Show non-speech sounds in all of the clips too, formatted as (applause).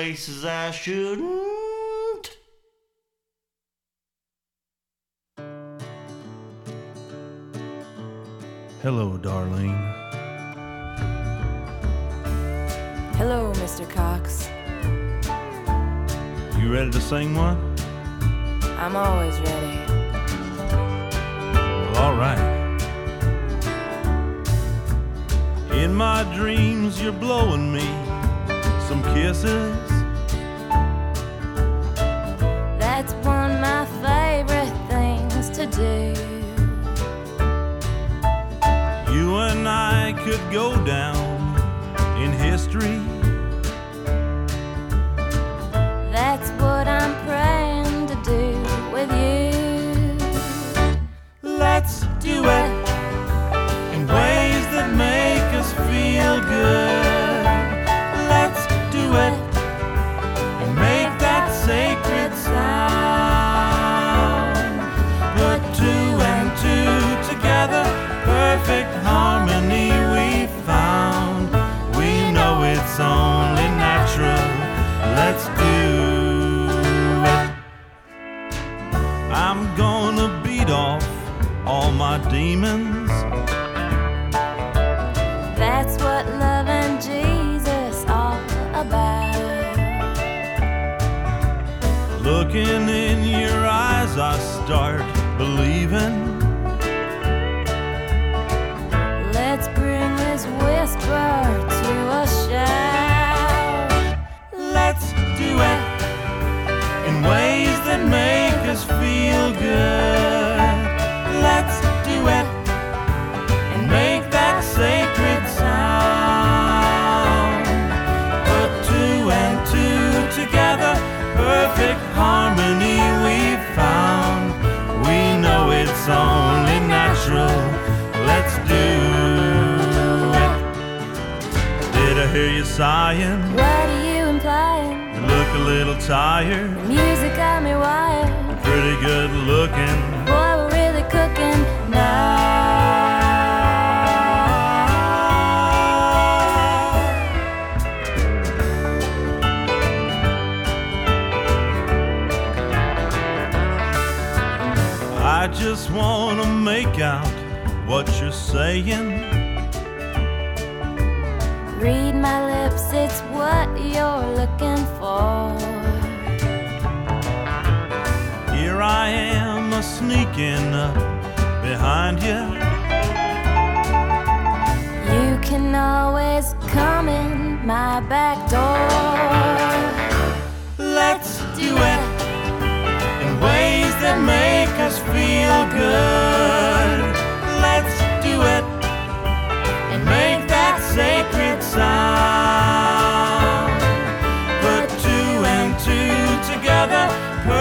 places I shouldn't. Hello, darling. Hello, Mr. Cox. You ready to sing one? I'm always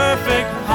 perfect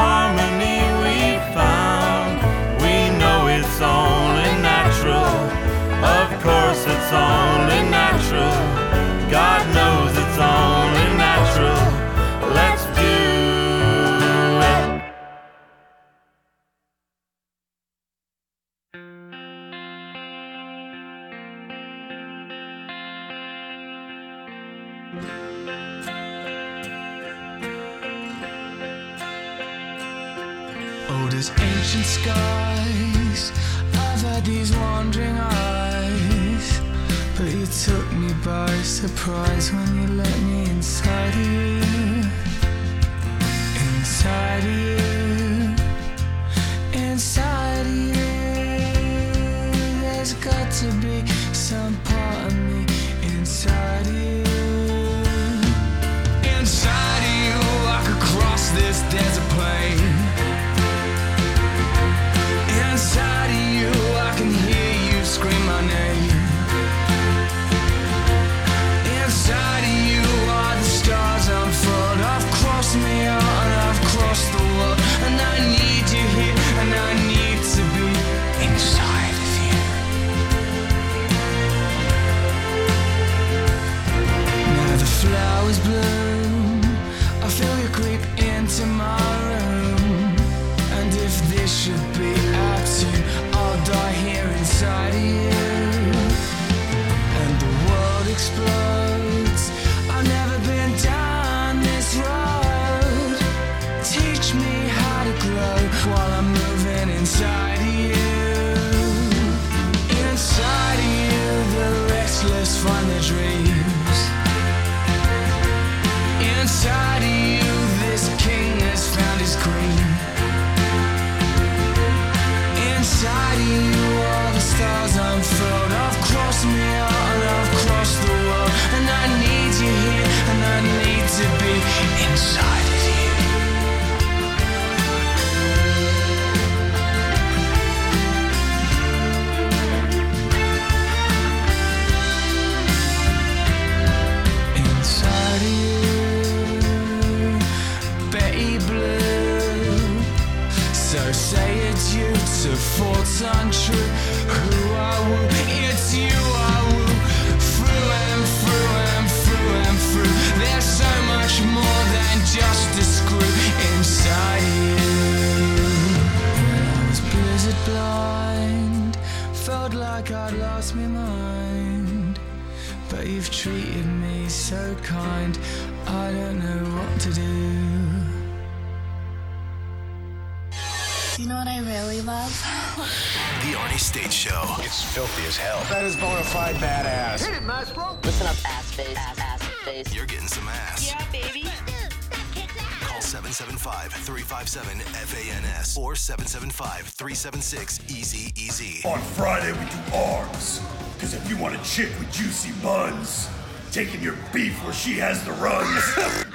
775-376-EASY-EASY. On Friday, we do arms. Because if you want a chick with juicy buns, taking your beef where she has the runs,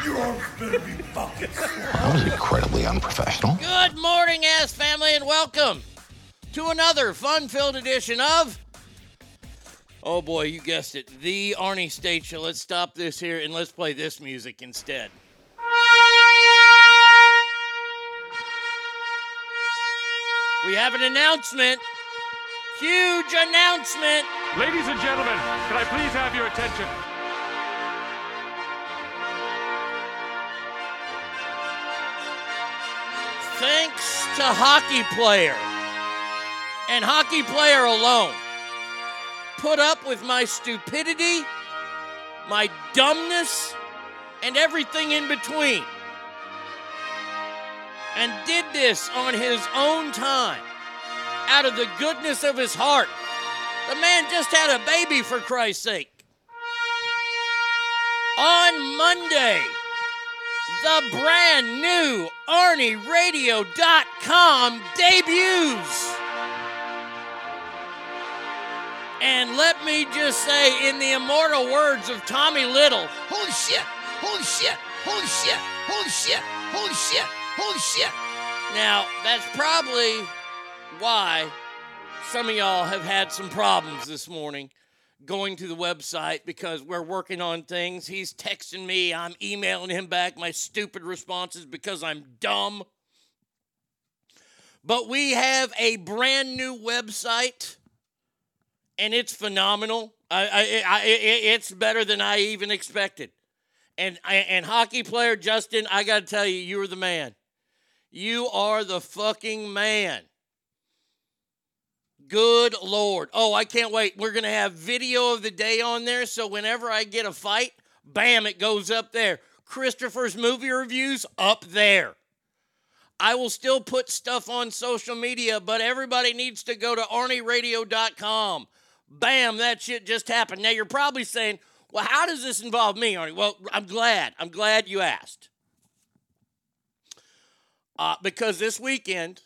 your arms better be fucking That was incredibly unprofessional. Good morning, ass family, and welcome to another fun-filled edition of. Oh boy, you guessed it, the Arnie State Show. Let's stop this here and let's play this music instead. We have an announcement. Huge announcement. Ladies and gentlemen, can I please have your attention? Thanks to hockey player and hockey player alone. Put up with my stupidity, my dumbness, and everything in between. And did this on his own time, out of the goodness of his heart. The man just had a baby, for Christ's sake. On Monday, the brand new ArnieRadio.com debuts. And let me just say, in the immortal words of Tommy Little, Holy shit! Holy shit! Holy shit! Holy shit! Holy shit! Holy shit! Now, that's probably why some of y'all have had some problems this morning going to the website because we're working on things. He's texting me, I'm emailing him back my stupid responses because I'm dumb. But we have a brand new website and it's phenomenal. I, I, I, it's better than I even expected. And and hockey player Justin, I got to tell you, you're the man. You are the fucking man. Good Lord. Oh, I can't wait. We're going to have video of the day on there. So whenever I get a fight, bam, it goes up there. Christopher's movie reviews up there. I will still put stuff on social media, but everybody needs to go to ArnieRadio.com. Bam, that shit just happened. Now you're probably saying, well, how does this involve me, Arnie? Well, I'm glad. I'm glad you asked. Uh, because this weekend,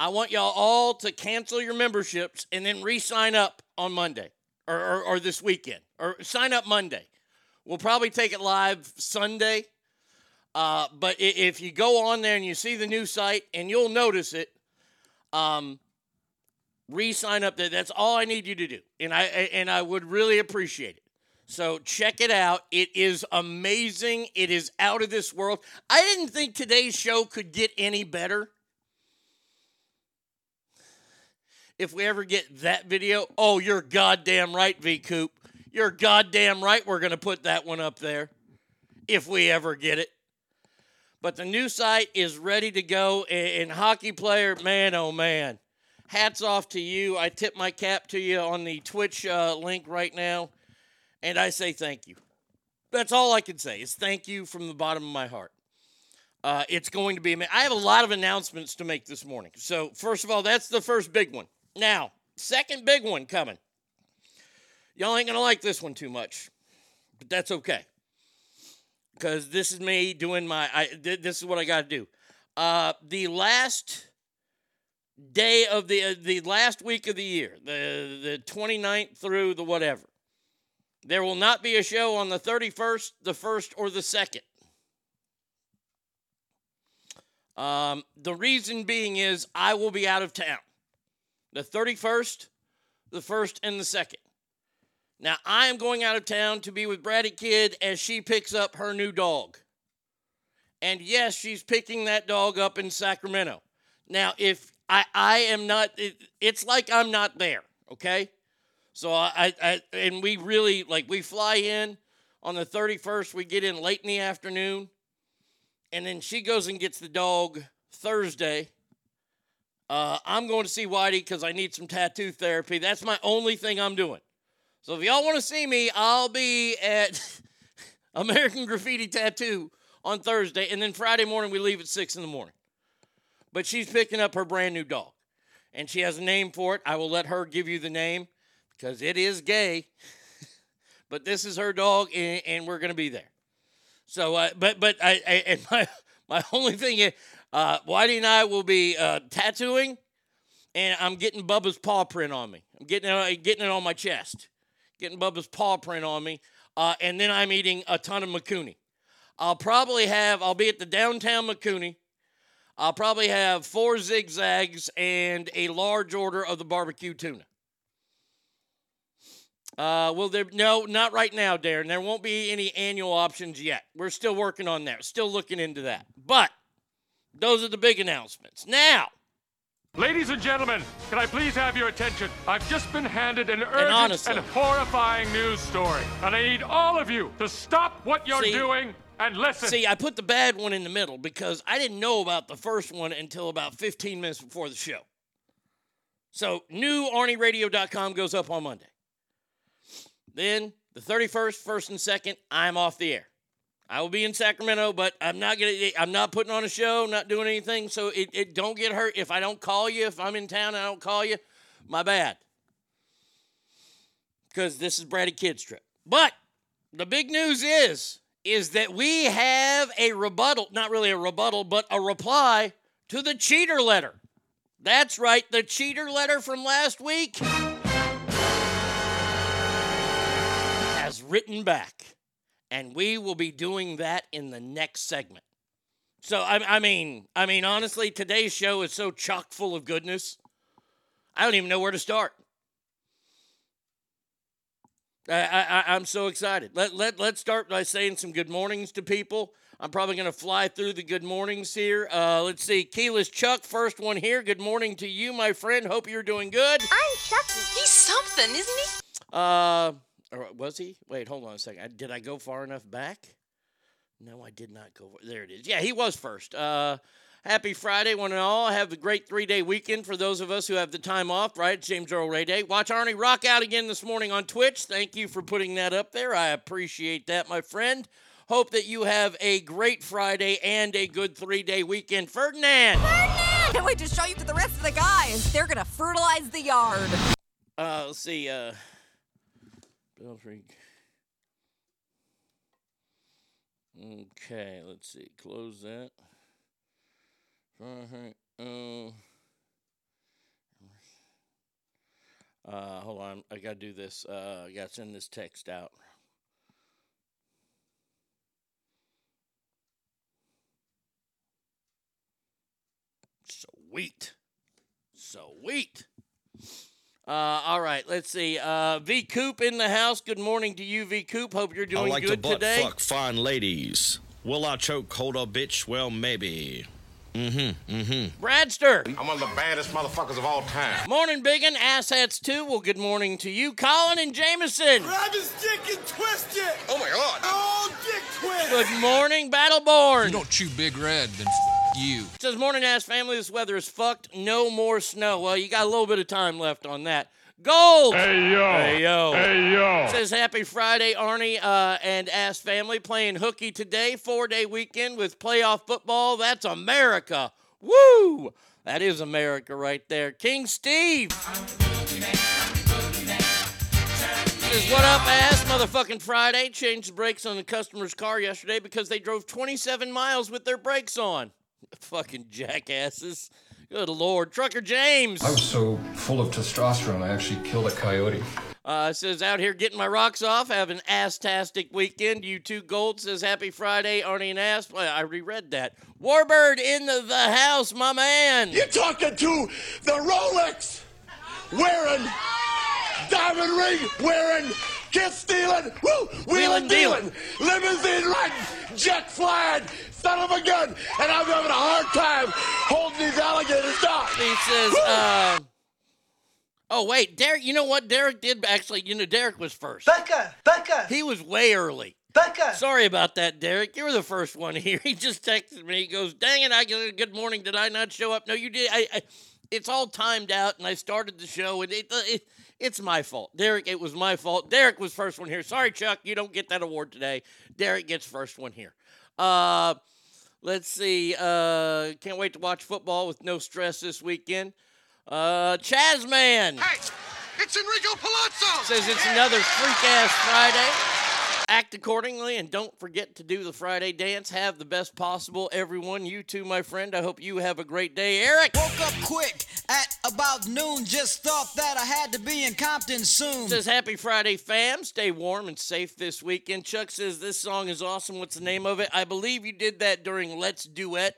I want y'all all to cancel your memberships and then re sign up on Monday or, or, or this weekend or sign up Monday. We'll probably take it live Sunday. Uh, but if you go on there and you see the new site and you'll notice it, um, re-sign up there. That's all I need you to do, and I and I would really appreciate it. So check it out. It is amazing. It is out of this world. I didn't think today's show could get any better. If we ever get that video, oh, you're goddamn right, V Coop. You're goddamn right. We're gonna put that one up there if we ever get it. But the new site is ready to go. And hockey player, man, oh man, hats off to you. I tip my cap to you on the Twitch uh, link right now, and I say thank you. That's all I can say is thank you from the bottom of my heart. Uh, it's going to be. ama- I have a lot of announcements to make this morning. So first of all, that's the first big one. Now, second big one coming. Y'all ain't gonna like this one too much, but that's okay because this is me doing my I th- this is what I got to do. Uh the last day of the uh, the last week of the year, the the 29th through the whatever. There will not be a show on the 31st, the 1st or the 2nd. Um, the reason being is I will be out of town. The 31st, the 1st and the 2nd. Now, I am going out of town to be with Bratty Kid as she picks up her new dog. And yes, she's picking that dog up in Sacramento. Now, if I, I am not, it, it's like I'm not there, okay? So I, I, and we really, like, we fly in on the 31st, we get in late in the afternoon, and then she goes and gets the dog Thursday. Uh, I'm going to see Whitey because I need some tattoo therapy. That's my only thing I'm doing. So if y'all want to see me, I'll be at (laughs) American Graffiti Tattoo on Thursday, and then Friday morning we leave at six in the morning. But she's picking up her brand new dog, and she has a name for it. I will let her give you the name because it is gay. (laughs) but this is her dog, and, and we're gonna be there. So, uh, but but I, I and (laughs) my my only thing is, uh, Whitey and I will be uh, tattooing, and I'm getting Bubba's paw print on me. I'm getting it, getting it on my chest getting Bubba's paw print on me, uh, and then I'm eating a ton of Mikuni. I'll probably have, I'll be at the downtown Mikuni. I'll probably have four zigzags and a large order of the barbecue tuna. Uh, well, there no, not right now, Darren. There won't be any annual options yet. We're still working on that. Still looking into that. But those are the big announcements. Now, Ladies and gentlemen, can I please have your attention? I've just been handed an urgent and, honestly- horrifying news story, and I need all of you to stop what you're See- doing and listen. See, I put the bad one in the middle because I didn't know about the first one until about 15 minutes before the show. So, new ArnieRadio.com goes up on Monday. Then, the 31st, 1st, and 2nd, I'm off the air. I will be in Sacramento, but I'm not gonna. I'm not putting on a show, not doing anything. So it, it don't get hurt if I don't call you. If I'm in town, I don't call you. My bad. Because this is Brady Kids trip. But the big news is is that we have a rebuttal, not really a rebuttal, but a reply to the cheater letter. That's right, the cheater letter from last week written back. And we will be doing that in the next segment. So I, I mean, I mean, honestly, today's show is so chock full of goodness. I don't even know where to start. I, I, I'm so excited. Let, let, let's start by saying some good mornings to people. I'm probably going to fly through the good mornings here. Uh, let's see. Keyless Chuck, first one here. Good morning to you, my friend. Hope you're doing good. I'm Chucky. He's something, isn't he? Uh, or was he? Wait, hold on a second. I- Did I go far enough back? No, I did not go. There it is. Yeah, he was first. Uh, happy Friday, one and all. Have a great three day weekend for those of us who have the time off, right? James Earl Ray Day. Watch Arnie rock out again this morning on Twitch. Thank you for putting that up there. I appreciate that, my friend. Hope that you have a great Friday and a good three day weekend. Ferdinand! Can't wait to show you to the rest of the guys. They're gonna fertilize the yard. Uh, let's see. Uh, Freak. Okay, let's see. Close that. Uh, uh, hold on. I gotta do this. Uh, I gotta send this text out. Sweet. Sweet. Uh, all right, let's see. Uh, V Coop in the house. Good morning to you, V Coop. Hope you're doing good. I doing like to good butt today. fuck fine ladies. Will I choke hold a bitch? Well, maybe. Mm-hmm. Mm-hmm. Bradster. I'm one of the baddest motherfuckers of all time. Morning, biggin. Asshats too. Well, good morning to you, Colin and Jameson. Grab his dick and twist it. Oh my god. Oh, dick twist. Good morning, Battleborn. You don't chew Big Red, then f- you. Says morning ass family. This weather is fucked. No more snow. Well, you got a little bit of time left on that. Gold. Hey, yo. Hey yo. Hey, yo. Says happy Friday, Arnie uh, and Ass family playing hooky today. Four day weekend with playoff football. That's America. Woo! That is America right there. King Steve. Says, what up, ass? Motherfucking Friday. Changed the brakes on the customer's car yesterday because they drove 27 miles with their brakes on. Fucking jackasses. Good lord. Trucker James. I was so full of testosterone, I actually killed a coyote. Uh, says out here getting my rocks off, having ass-tastic weekend. You two gold says happy Friday, Arnie and ass. Well, I reread that. Warbird in the, the house, my man. You're talking to the Rolex wearing, diamond ring wearing, kiss stealing, woo, wheeling dealing, limousine riding, jet flying, son of a gun, and I'm having a hard time holding these alligators down. He says, uh, oh wait, Derek. You know what? Derek did actually. You know, Derek was first. Becca, Becca, He was way early. Becca. Sorry about that, Derek. You were the first one here. (laughs) He just texted me. He goes, "Dang it! I get a good morning. Did I not show up? No, you did. I, I it's all timed out, and I started the show, and it, it it's my fault, Derek. It was my fault. Derek was first one here. Sorry, Chuck. You don't get that award today. Derek gets first one here. Uh, let's see. Uh, can't wait to watch football with no stress this weekend. Uh, Chazman. Hey, it's Enrico Palazzo. Says it's another freak ass Friday. Act accordingly and don't forget to do the Friday dance. Have the best possible, everyone. You too, my friend. I hope you have a great day. Eric! Woke up quick at about noon. Just thought that I had to be in Compton soon. Says happy Friday, fam. Stay warm and safe this weekend. Chuck says this song is awesome. What's the name of it? I believe you did that during Let's Duet.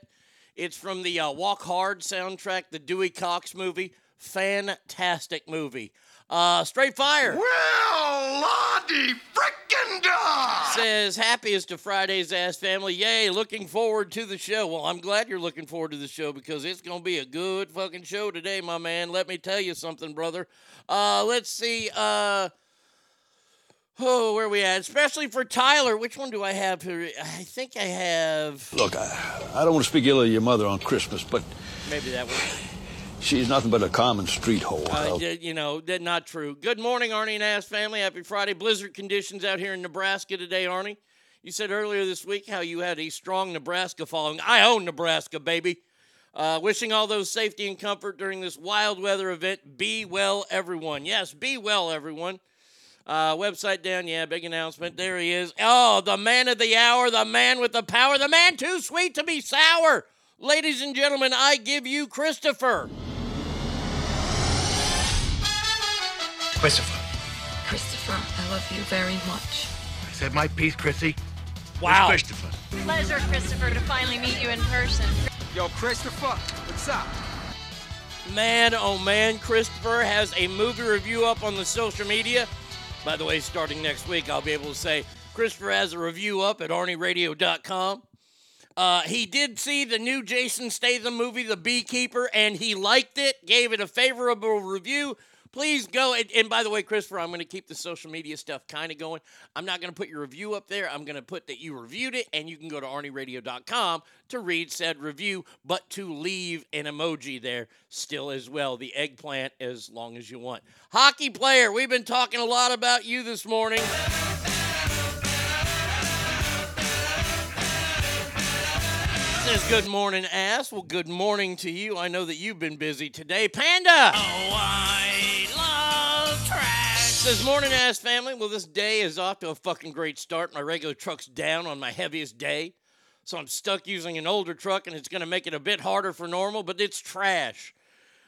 It's from the uh, Walk Hard soundtrack, the Dewey Cox movie. Fantastic movie. Uh, Straight Fire. Well, Lottie frickin' da! says happiest of Friday's ass family. Yay, looking forward to the show. Well, I'm glad you're looking forward to the show because it's gonna be a good fucking show today, my man. Let me tell you something, brother. Uh, let's see. Uh, oh, where we at? Especially for Tyler. Which one do I have here? I think I have. Look, I, I don't want to speak ill of your mother on Christmas, but Maybe that one. She's nothing but a common street whore. Uh, d- you know, that not true. Good morning, Arnie and Ass family. Happy Friday. Blizzard conditions out here in Nebraska today, Arnie. You said earlier this week how you had a strong Nebraska following. I own Nebraska, baby. Uh, wishing all those safety and comfort during this wild weather event. Be well, everyone. Yes, be well, everyone. Uh, website down, yeah, big announcement. There he is. Oh, the man of the hour, the man with the power, the man too sweet to be sour. Ladies and gentlemen, I give you Christopher. Christopher. Christopher, I love you very much. I said my piece, Chrissy. Wow. Where's Christopher. Pleasure, Christopher, to finally meet you in person. Yo, Christopher, what's up? Man, oh man, Christopher has a movie review up on the social media. By the way, starting next week, I'll be able to say Christopher has a review up at arnieradio.com. Uh, he did see the new Jason Statham movie, The Beekeeper, and he liked it, gave it a favorable review. Please go. And, and by the way, Christopher, I'm going to keep the social media stuff kind of going. I'm not going to put your review up there. I'm going to put that you reviewed it, and you can go to arnieradio.com to read said review, but to leave an emoji there still as well. The eggplant as long as you want. Hockey player, we've been talking a lot about you this morning. Says good morning, ass. Well, good morning to you. I know that you've been busy today. Panda! Oh, I love trash. Says morning, ass family. Well, this day is off to a fucking great start. My regular truck's down on my heaviest day. So I'm stuck using an older truck, and it's going to make it a bit harder for normal, but it's trash.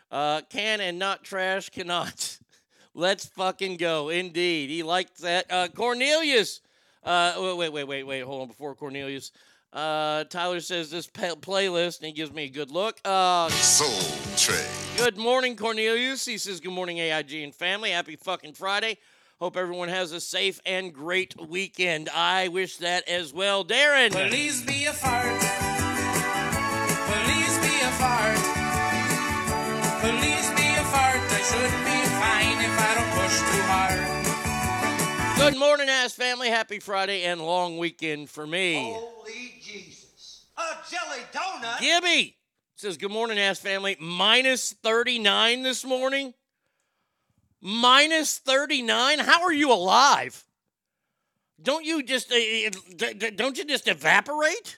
Uh, can and not trash cannot. (laughs) Let's fucking go. Indeed. He liked that. Uh, Cornelius. Uh, wait, wait, wait, wait, wait. Hold on. Before Cornelius. Uh, Tyler says this pa- playlist, and he gives me a good look. Uh, Soul Train. Good morning, Cornelius. He says, Good morning, AIG and family. Happy fucking Friday. Hope everyone has a safe and great weekend. I wish that as well. Darren. Please be a fart. Please be a fart. Please be a fart. I should be fine if I Good morning, ass family. Happy Friday and long weekend for me. Holy Jesus. A jelly donut? Gibby says, Good morning, ass family. Minus 39 this morning. Minus 39? How are you alive? Don't you just uh, don't you just evaporate?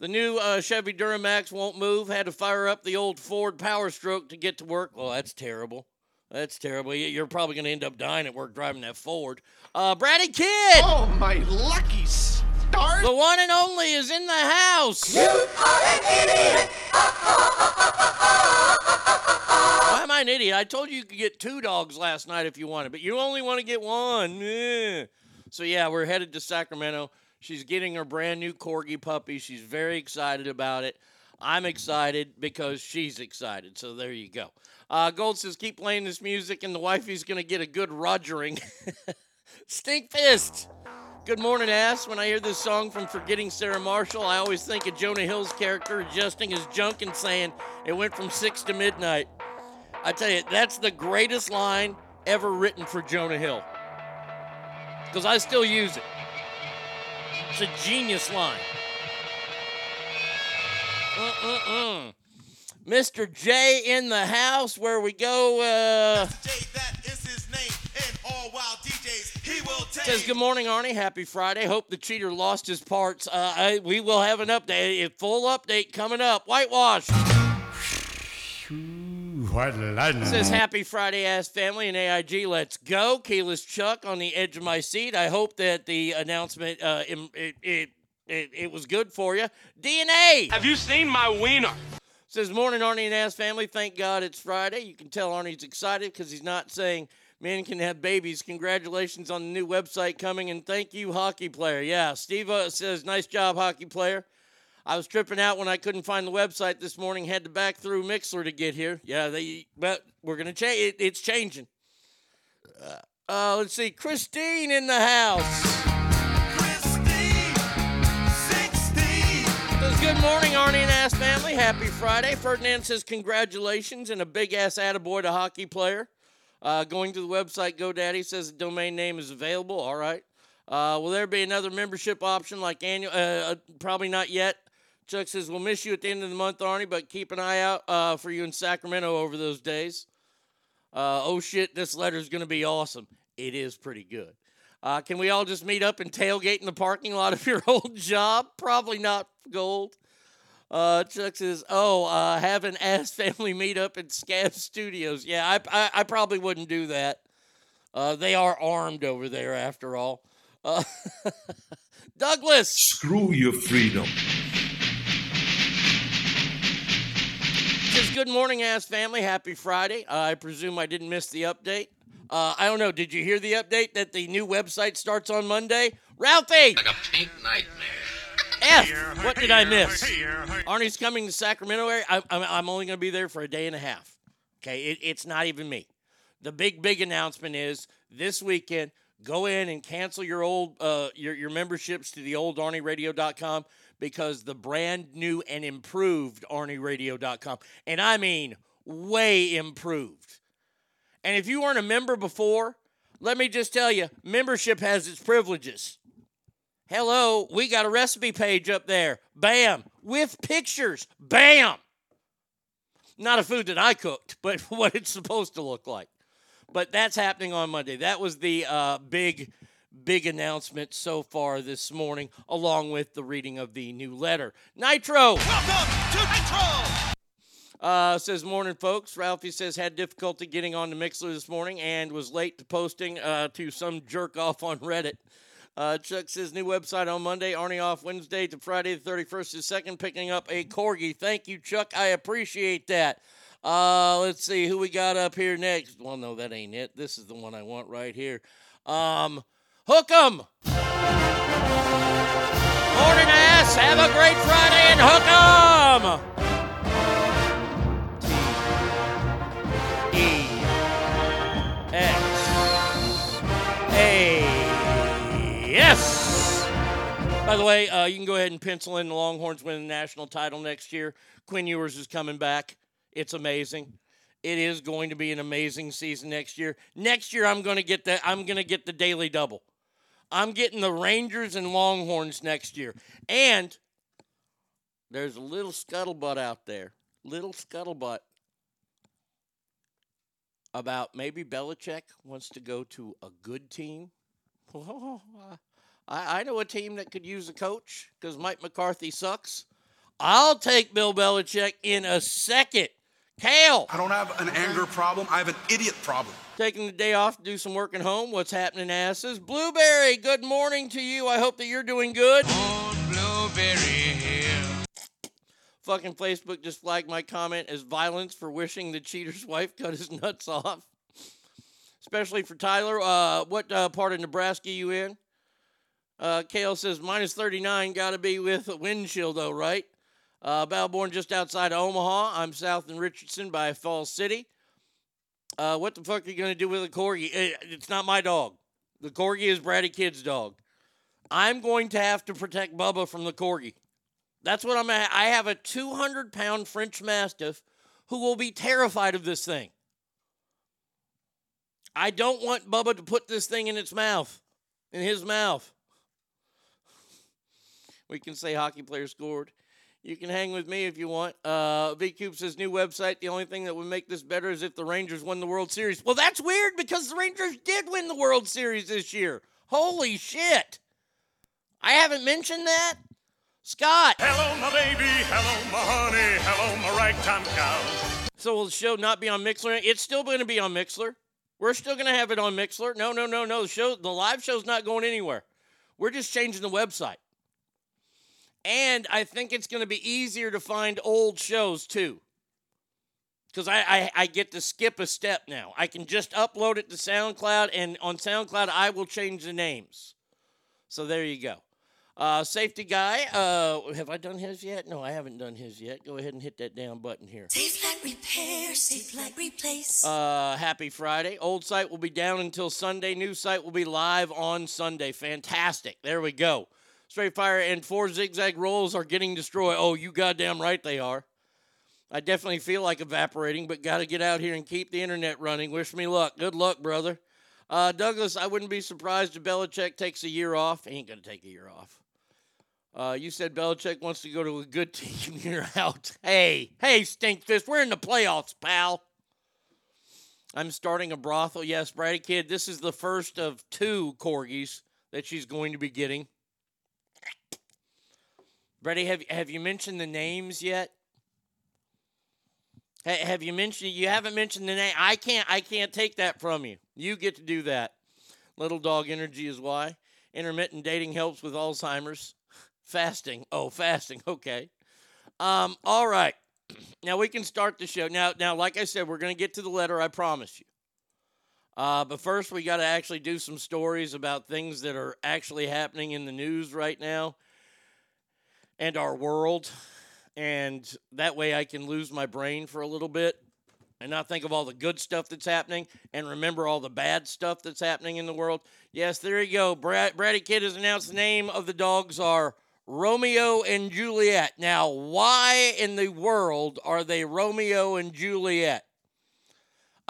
The new uh, Chevy Duramax won't move. Had to fire up the old Ford Power Stroke to get to work. Well, that's terrible. That's terrible. You- You're probably going to end up dying at work driving that Ford. Uh, Brady Kid. Oh, my lucky stars. The one and only is in the house. You are an idiot. Why am I an idiot? I told you you could get two dogs last night if you wanted, but you only want to get one. Eh. So yeah, we're headed to Sacramento. She's getting her brand new corgi puppy. She's very excited about it. I'm excited because she's excited. So there you go. Uh, Gold says keep playing this music, and the wifey's gonna get a good rogering. (laughs) Stink fist. Good morning, ass. When I hear this song from Forgetting Sarah Marshall, I always think of Jonah Hill's character adjusting his junk and saying it went from six to midnight. I tell you, that's the greatest line ever written for Jonah Hill. Because I still use it. It's a genius line. Mm-mm-mm. Mr. J in the house where we go. Uh, says, Good morning, Arnie. Happy Friday. Hope the cheater lost his parts. Uh, I, we will have an update, a full update coming up. Whitewash. What lightning. Says happy Friday, ass family and AIG. Let's go. Keyless Chuck on the edge of my seat. I hope that the announcement uh, it, it, it, it was good for you. DNA. Have you seen my wiener? Says morning, Arnie and ass family. Thank God it's Friday. You can tell Arnie's excited because he's not saying men can have babies. Congratulations on the new website coming and thank you, hockey player. Yeah, Steve uh, says nice job, hockey player. I was tripping out when I couldn't find the website this morning. Had to back through Mixlr to get here. Yeah, they. But we're gonna change. It, it's changing. Uh, uh, let's see, Christine in the house. Good morning, Arnie and Ass family. Happy Friday. Ferdinand says congratulations and a big ass attaboy to hockey player. Uh, going to the website GoDaddy says the domain name is available. All right. Uh, will there be another membership option like annual? Uh, uh, probably not yet. Chuck says we'll miss you at the end of the month, Arnie, but keep an eye out uh, for you in Sacramento over those days. Uh, oh shit, this letter's gonna be awesome. It is pretty good. Uh, can we all just meet up and tailgate in the parking lot of your (laughs) old job? Probably not gold. Uh, Chuck says, "Oh, uh, have an ass family meet up at Scab Studios." Yeah, I, I, I probably wouldn't do that. Uh, they are armed over there, after all. Uh, (laughs) Douglas. Screw your freedom. Says, good morning, ass family. Happy Friday. Uh, I presume I didn't miss the update. Uh, I don't know. Did you hear the update that the new website starts on Monday? Ralphie! Like a pink nightmare. F! What did I miss? Arnie's coming to Sacramento area. I, I'm, I'm only going to be there for a day and a half. Okay, it, it's not even me. The big, big announcement is this weekend. Go in and cancel your old uh, your your memberships to the old ArnieRadio.com because the brand new and improved ArnieRadio.com, and I mean way improved. And if you weren't a member before, let me just tell you, membership has its privileges. Hello, we got a recipe page up there. Bam, with pictures. Bam. Not a food that I cooked, but (laughs) what it's supposed to look like. But that's happening on Monday. That was the uh, big, big announcement so far this morning, along with the reading of the new letter. Nitro! Welcome to Nitro! Uh, says morning, folks. Ralphie says had difficulty getting on the Mixlr this morning and was late to posting uh, to some jerk off on Reddit. Uh, Chuck says new website on Monday, Arnie off Wednesday to Friday the 31st is second, picking up a corgi. Thank you, Chuck. I appreciate that. Uh, let's see who we got up here next. Well, no, that ain't it. This is the one I want right here. Um, hook 'em. Morning, ass. Have a great Friday and hook 'em. By the way, uh, you can go ahead and pencil in the Longhorns winning the national title next year. Quinn Ewers is coming back. It's amazing. It is going to be an amazing season next year. Next year, I'm going to get the I'm going to get the daily double. I'm getting the Rangers and Longhorns next year, and there's a little scuttlebutt out there, little scuttlebutt about maybe Belichick wants to go to a good team. (laughs) I, I know a team that could use a coach because Mike McCarthy sucks. I'll take Bill Belichick in a second. Kale. I don't have an anger problem. I have an idiot problem. Taking the day off to do some work at home. What's happening, asses? Blueberry, good morning to you. I hope that you're doing good. Blueberry Hill. Fucking Facebook just flagged my comment as violence for wishing the cheater's wife cut his nuts off. Especially for Tyler. Uh, what uh, part of Nebraska you in? Uh, Kale says minus 39, got to be with a wind chill though, right? Uh, Balborn just outside of Omaha. I'm south in Richardson by Falls City. Uh, what the fuck are you going to do with a corgi? It's not my dog. The corgi is Brady Kid's dog. I'm going to have to protect Bubba from the corgi. That's what I'm at. I have a 200 pound French Mastiff who will be terrified of this thing. I don't want Bubba to put this thing in its mouth, in his mouth. We can say hockey player scored. You can hang with me if you want. Uh, V new website. The only thing that would make this better is if the Rangers won the World Series. Well, that's weird because the Rangers did win the World Series this year. Holy shit! I haven't mentioned that. Scott. Hello, my baby. Hello, my honey. Hello, my ragtime cow. So will the show not be on Mixlr? It's still going to be on Mixlr. We're still going to have it on Mixlr. No, no, no, no. The show, the live show's not going anywhere. We're just changing the website. And I think it's going to be easier to find old shows too. Because I, I, I get to skip a step now. I can just upload it to SoundCloud, and on SoundCloud, I will change the names. So there you go. Uh, safety guy, uh, have I done his yet? No, I haven't done his yet. Go ahead and hit that down button here. Safe like repair, safe like replace. Uh, happy Friday. Old site will be down until Sunday. New site will be live on Sunday. Fantastic. There we go. Straight fire and four zigzag rolls are getting destroyed. Oh, you goddamn right they are. I definitely feel like evaporating, but got to get out here and keep the internet running. Wish me luck. Good luck, brother. Uh, Douglas, I wouldn't be surprised if Belichick takes a year off. He ain't going to take a year off. Uh, you said Belichick wants to go to a good (laughs) team. You're out. Hey, hey, Stinkfist, we're in the playoffs, pal. I'm starting a brothel. Yes, Brady Kid, this is the first of two corgis that she's going to be getting. Brady, have, have you mentioned the names yet? Ha- Have you mentioned you haven't mentioned the name? I can't I can't take that from you. You get to do that. Little dog energy is why. Intermittent dating helps with Alzheimer's. Fasting. Oh, fasting. Okay. Um, all right. (clears throat) Now we can start the show. Now, now, like I said, we're gonna get to the letter. I promise you. Uh, but first, we got to actually do some stories about things that are actually happening in the news right now and our world. And that way I can lose my brain for a little bit and not think of all the good stuff that's happening and remember all the bad stuff that's happening in the world. Yes, there you go. Brad, Brady Kid has announced the name of the dogs are Romeo and Juliet. Now, why in the world are they Romeo and Juliet?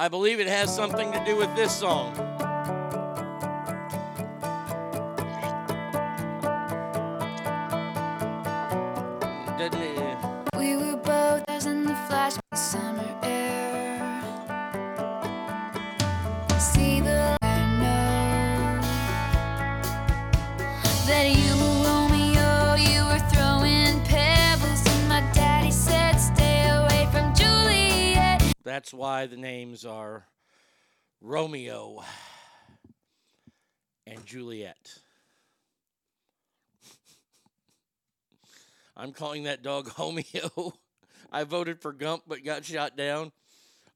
I believe it has something to do with this song. We were both in the flash That's why the names are Romeo and Juliet. I'm calling that dog (laughs) Homeo. I voted for Gump but got shot down.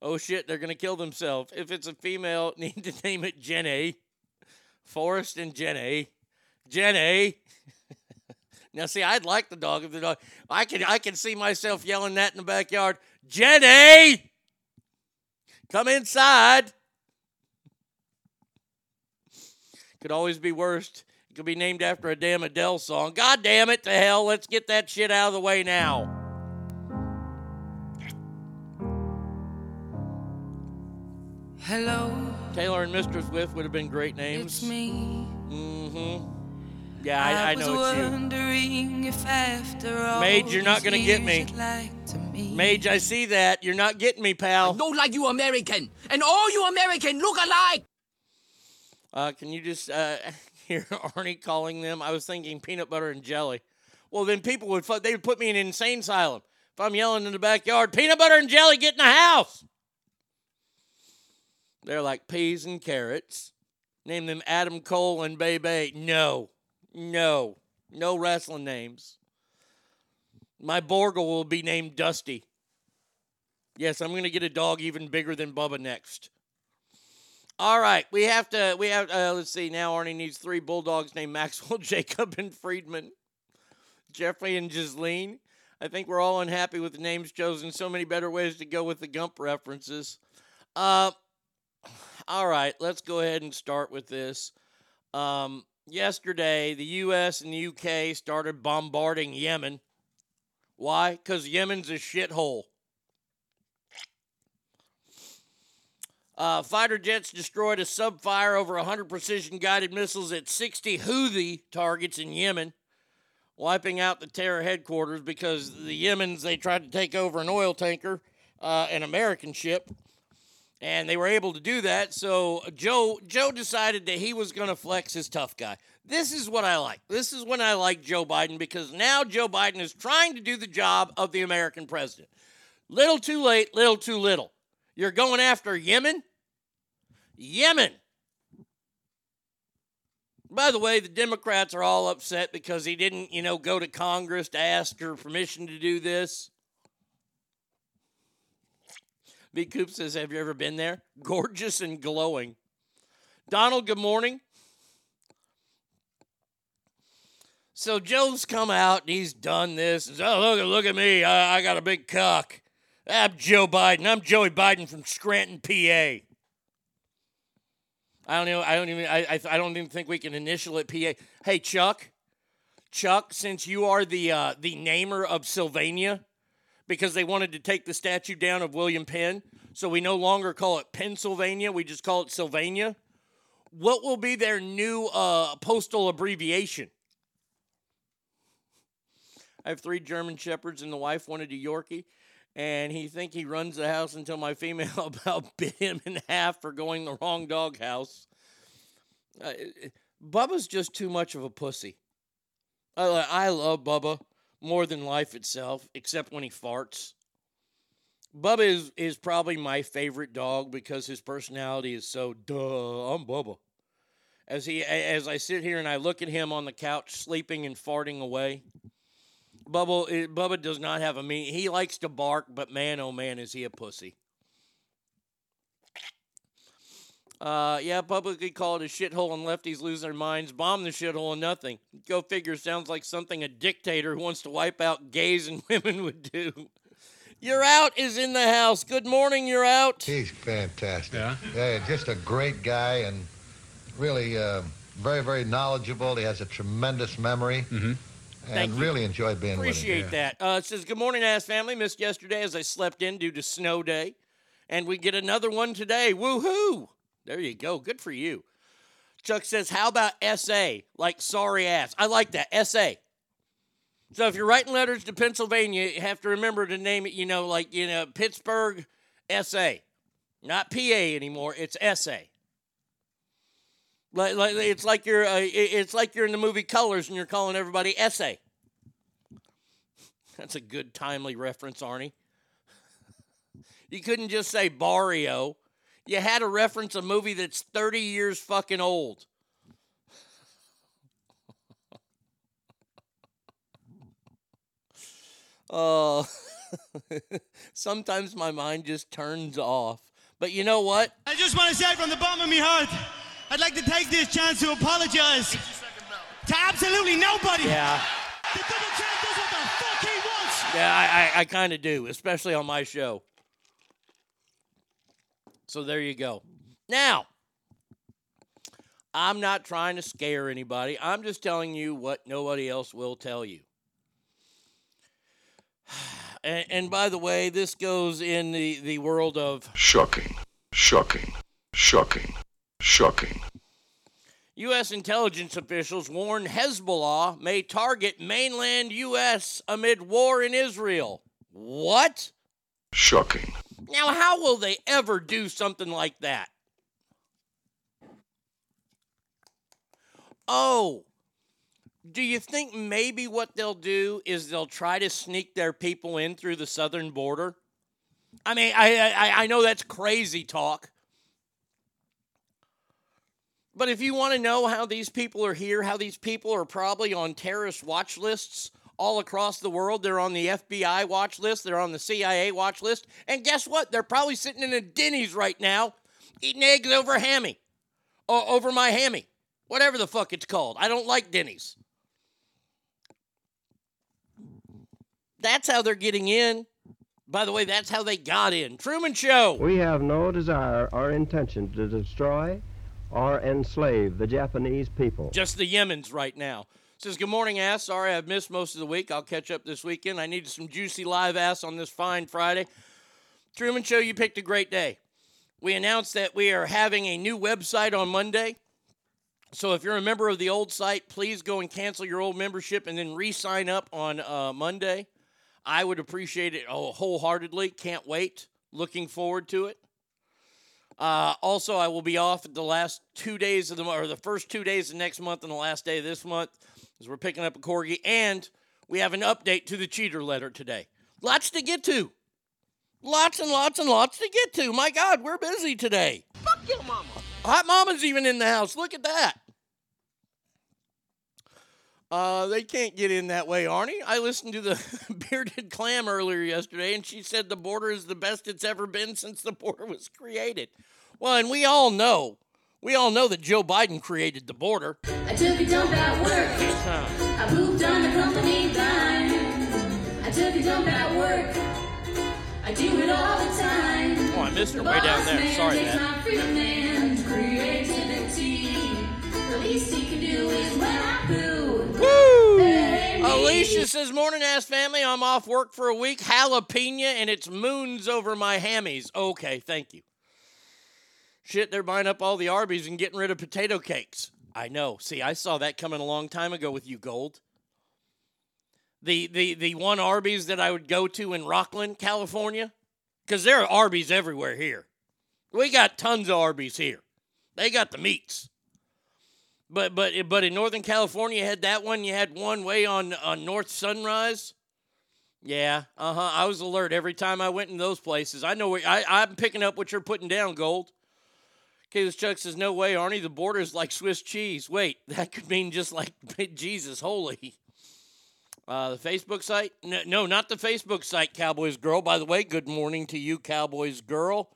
Oh shit, they're gonna kill themselves. If it's a female, (laughs) need to name it Jenny. Forrest and Jenny. Jenny. (laughs) now see, I'd like the dog if the dog I can I can see myself yelling that in the backyard. Jenny! Come inside. Could always be worse. It could be named after a damn Adele song. God damn it to hell. Let's get that shit out of the way now. Hello, Taylor and Mr. Swift would have been great names. it's me. Mm-hmm. Yeah, I, I was know it's you. wondering if after all Mage, you're not gonna get me. you'd like to meet. Mage, I see that. You're not getting me, pal. Don't like you American. And all you American look alike. Uh, can you just uh, (laughs) hear Arnie calling them? I was thinking peanut butter and jelly. Well, then people would they would put me in an insane asylum if I'm yelling in the backyard, peanut butter and jelly, get in the house. They're like peas and carrots. Name them Adam Cole and Bebe. No, no, no wrestling names. My Borgle will be named Dusty. Yes, I'm going to get a dog even bigger than Bubba next. All right, we have to. We have. Uh, let's see. Now Arnie needs three bulldogs named Maxwell, (laughs) Jacob, and Friedman. Jeffrey and Ghislaine. I think we're all unhappy with the names chosen. So many better ways to go with the Gump references. Uh, all right, let's go ahead and start with this. Um, yesterday, the U.S. and the U.K. started bombarding Yemen. Why? Because Yemen's a shithole. Uh, fighter jets destroyed a sub fire over 100 precision guided missiles at 60 Houthi targets in Yemen, wiping out the terror headquarters because the Yemens they tried to take over an oil tanker, uh, an American ship, and they were able to do that. So Joe Joe decided that he was going to flex his tough guy. This is what I like. This is when I like Joe Biden because now Joe Biden is trying to do the job of the American president. Little too late, little too little. You're going after Yemen? Yemen. By the way, the Democrats are all upset because he didn't, you know, go to Congress to ask for permission to do this. B. Coop says, Have you ever been there? Gorgeous and glowing. Donald, good morning. So Joe's come out and he's done this. Oh, look, look at me. I, I got a big cock. I'm Joe Biden. I'm Joey Biden from Scranton, PA. I don't know. I don't even. I, I don't even think we can initial it PA. Hey, Chuck. Chuck, since you are the uh, the namer of Sylvania, because they wanted to take the statue down of William Penn, so we no longer call it Pennsylvania. We just call it Sylvania. What will be their new uh, postal abbreviation? I have three German shepherds, and the wife wanted a Yorkie and he think he runs the house until my female (laughs) about bit him in half for going the wrong doghouse. Uh, Bubba's just too much of a pussy. I, I love Bubba more than life itself, except when he farts. Bubba is, is probably my favorite dog because his personality is so duh. I'm Bubba. As he as I sit here and I look at him on the couch sleeping and farting away. Bubba, Bubba does not have a mean. He likes to bark, but man, oh man, is he a pussy. Uh, yeah, publicly called a shithole and lefties lose their minds. Bomb the shithole and nothing. Go figure. Sounds like something a dictator who wants to wipe out gays and (laughs) women would do. You're out is in the house. Good morning. You're out. He's fantastic. Yeah. Yeah, just a great guy and really uh, very, very knowledgeable. He has a tremendous memory. Mm-hmm. And Thank you. really enjoyed being Appreciate with him. that. Uh, it says, Good morning, ass family. Missed yesterday as I slept in due to snow day. And we get another one today. Woohoo! There you go. Good for you. Chuck says, How about SA? Like sorry ass. I like that. SA. So if you're writing letters to Pennsylvania, you have to remember to name it, you know, like, you know, Pittsburgh, SA. Not PA anymore. It's SA. Like, like it's like you're uh, it's like you're in the movie Colors and you're calling everybody essay. (laughs) That's a good timely reference, Arnie. (laughs) You couldn't just say Barrio. You had to reference a movie that's 30 years fucking old. Oh, (laughs) (laughs) sometimes my mind just turns off. But you know what? I just want to say from the bottom of my heart, I'd like to take this chance to apologize to absolutely nobody. Yeah. The double champ does what the fuck he wants. Yeah, I, I, I kind of do, especially on my show. So there you go. Now, I'm not trying to scare anybody. I'm just telling you what nobody else will tell you. (sighs) And, and by the way, this goes in the, the world of Shocking. Shocking. Shocking. Shocking. U.S. intelligence officials warn Hezbollah may target mainland U.S. amid war in Israel. What? Shocking. Now, how will they ever do something like that? Oh, do you think maybe what they'll do is they'll try to sneak their people in through the southern border? I mean, I I, I know that's crazy talk. But if you want to know how these people are here, how these people are probably on terrorist watch lists all across the world, they're on the FBI watch list, they're on the CIA watch list, and guess what? They're probably sitting in a Denny's right now eating eggs over hammy, or over my hammy, whatever the fuck it's called. I don't like Denny's. That's how they're getting in. By the way, that's how they got in. Truman Show. We have no desire or intention to destroy or enslave the Japanese people. Just the Yemens right now. Says, Good morning, ass. Sorry I've missed most of the week. I'll catch up this weekend. I need some juicy live ass on this fine Friday. Truman Show, you picked a great day. We announced that we are having a new website on Monday. So if you're a member of the old site, please go and cancel your old membership and then re sign up on uh, Monday. I would appreciate it oh, wholeheartedly. Can't wait. Looking forward to it. Uh, also, I will be off the last two days of the or the first two days of next month and the last day of this month as we're picking up a corgi, and we have an update to the cheater letter today. Lots to get to. Lots and lots and lots to get to. My God, we're busy today. Fuck your mama. Hot Mama's even in the house. Look at that. Uh, they can't get in that way, Arnie. I listened to the (laughs) Bearded Clam earlier yesterday, and she said the border is the best it's ever been since the border was created. Well, and we all know, we all know that Joe Biden created the border. I took a dump at work. I pooped on the company dime. I took a dump at work. I do it all the time. Oh, I missed her way down there. Sorry, man. my freedom and creativity. The least he can do is when I poo. Woo! Hey. Alicia says, Morning, ass family. I'm off work for a week. Jalapeno, and it's moons over my hammies. Okay, thank you. Shit, they're buying up all the Arby's and getting rid of potato cakes. I know. See, I saw that coming a long time ago with you, Gold. The the the one Arby's that I would go to in Rocklin, California, because there are Arby's everywhere here. We got tons of Arby's here. They got the meats. But but but in Northern California, you had that one. You had one way on on North Sunrise. Yeah, uh huh. I was alert every time I went in those places. I know where I, I'm picking up what you're putting down, Gold. Okay, this Chuck says, "No way, Arnie. The border is like Swiss cheese." Wait, (laughs) that could mean just like (laughs) Jesus holy. Uh, the Facebook site? No, no, not the Facebook site, Cowboys Girl. By the way, good morning to you, Cowboys Girl.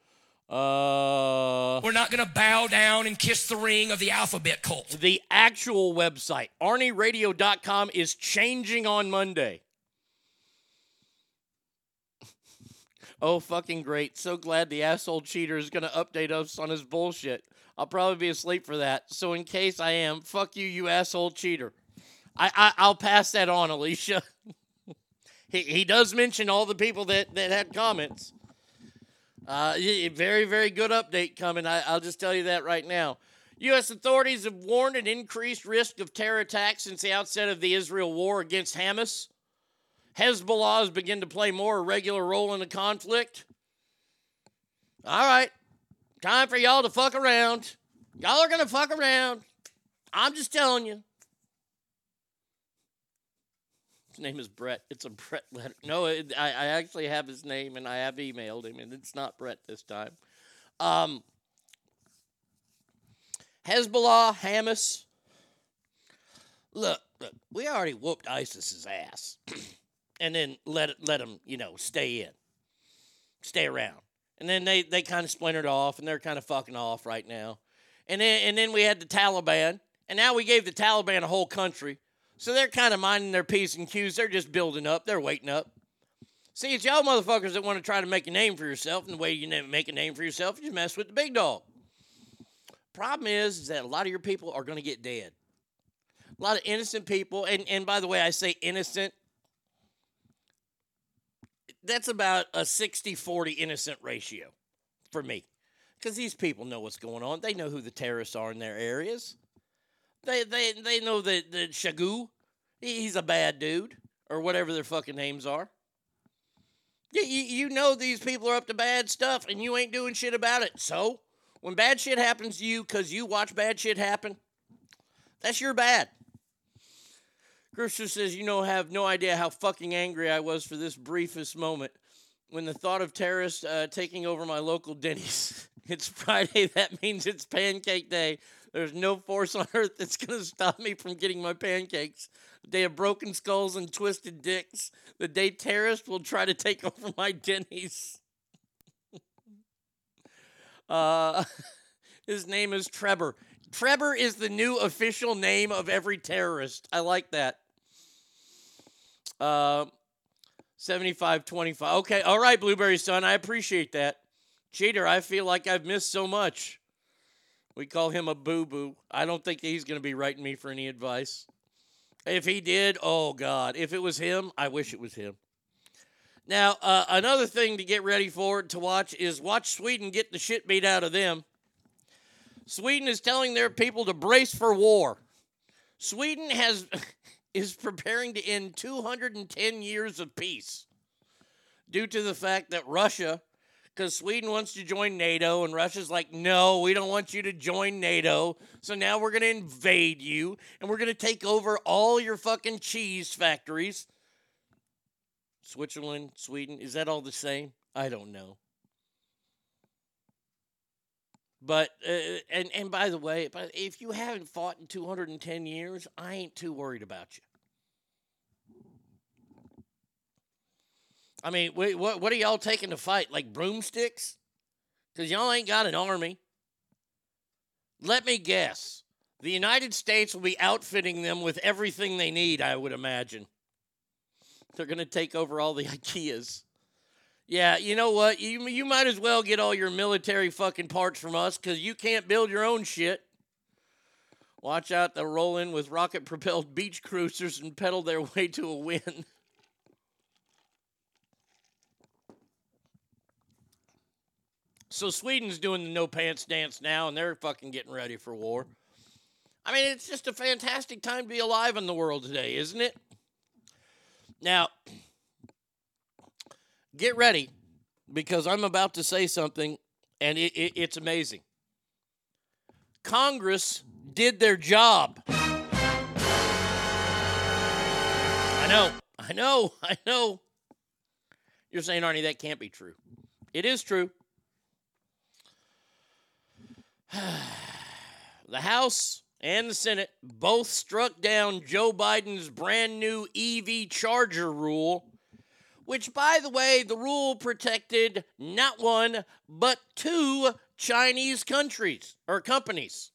Uh, We're not going to bow down and kiss the ring of the alphabet cult. the actual website, ArnieRadio.com, is changing on Monday. Oh, fucking great. So glad the asshole cheater is going to update us on his bullshit. I'll probably be asleep for that. So, in case I am, fuck you, you asshole cheater. I, I, I'll pass that on, Alicia. (laughs) he, he does mention all the people that, that had comments. Uh, very, very good update coming. I, I'll just tell you that right now. U.S. authorities have warned an increased risk of terror attacks since the outset of the Israel war against Hamas. Hezbollah has begun to play more regular role in the conflict. All right, time for y'all to fuck around. Y'all are to fuck around. I'm just telling you. His name is Brett. It's a Brett letter. No, it, I, I actually have his name and I have emailed him, and it's not Brett this time. Um, Hezbollah, Hamas. Look, look, we already whooped ISIS's ass, (clears throat) and then let let them, you know, stay in, stay around, and then they they kind of splintered off, and they're kind of fucking off right now, and then and then we had the Taliban, and now we gave the Taliban a whole country, so they're kind of minding their p's and q's. They're just building up. They're waiting up. See, it's y'all motherfuckers that want to try to make a name for yourself, and the way you make a name for yourself, you mess with the big dog. Problem is, is that a lot of your people are going to get dead. A lot of innocent people, and, and by the way, I say innocent. That's about a 60 40 innocent ratio for me. Because these people know what's going on. They know who the terrorists are in their areas. They, they, they know that, that Shagu, he's a bad dude, or whatever their fucking names are. You, you, you know these people are up to bad stuff and you ain't doing shit about it. So, when bad shit happens to you because you watch bad shit happen, that's your bad. Gerster says, You know, have no idea how fucking angry I was for this briefest moment when the thought of terrorists uh, taking over my local Denny's. (laughs) It's Friday. That means it's pancake day. There's no force on earth that's going to stop me from getting my pancakes. The day of broken skulls and twisted dicks. The day terrorists will try to take over my Denny's. (laughs) uh, (laughs) his name is Trevor. Trevor is the new official name of every terrorist. I like that. Uh, 7525. Okay, all right, Blueberry Son. I appreciate that. Cheater, I feel like I've missed so much. We call him a boo boo. I don't think he's going to be writing me for any advice. If he did, oh God. If it was him, I wish it was him. Now, uh, another thing to get ready for to watch is watch Sweden get the shit beat out of them. Sweden is telling their people to brace for war. Sweden has (laughs) is preparing to end 210 years of peace due to the fact that Russia, because Sweden wants to join NATO, and Russia's like, no, we don't want you to join NATO. So now we're going to invade you, and we're going to take over all your fucking cheese factories. Switzerland, Sweden, is that all the same? I don't know. But uh, and and by the way, if you haven't fought in 210 years, I ain't too worried about you. I mean, wait, what what are y'all taking to fight? Like broomsticks? Cuz y'all ain't got an army. Let me guess. The United States will be outfitting them with everything they need, I would imagine. They're going to take over all the (laughs) IKEAs. Yeah, you know what? You you might as well get all your military fucking parts from us because you can't build your own shit. Watch out, they'll roll in with rocket propelled (laughs) beach cruisers and pedal their way to a win. (laughs) So Sweden's doing the no pants dance now, and they're fucking getting ready for war. I mean, it's just a fantastic time to be alive in the world today, isn't it? Now, get ready because I'm about to say something, and it, it, it's amazing. Congress did their job. I know, I know, (laughs) I know. You're saying, Arnie, that can't be true. It is true. (sighs) the House and the Senate both struck down Joe Biden's brand new EV charger rule, which, by the way, the rule protected not one, but two Chinese countries or companies.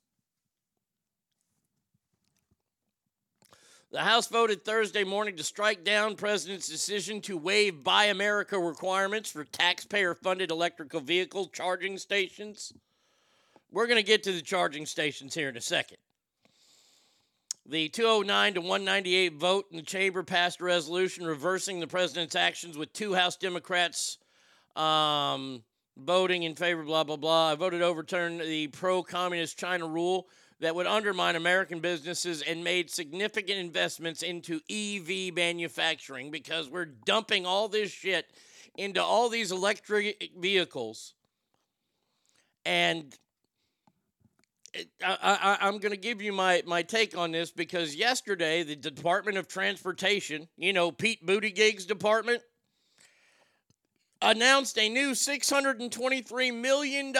The House voted Thursday morning to strike down President's decision to waive Buy America requirements for taxpayer funded electrical vehicle charging stations. We're going to get to the charging stations here in a second. The 209 to 198 vote in the chamber passed a resolution reversing the president's actions with two House Democrats um, voting in favor, blah, blah, blah. I voted to overturn the pro communist China rule that would undermine American businesses and made significant investments into EV manufacturing because we're dumping all this shit into all these electric vehicles. And I, I'm going to give you my, my take on this because yesterday the Department of Transportation, you know, Pete Buttigieg's department, announced a new $623 million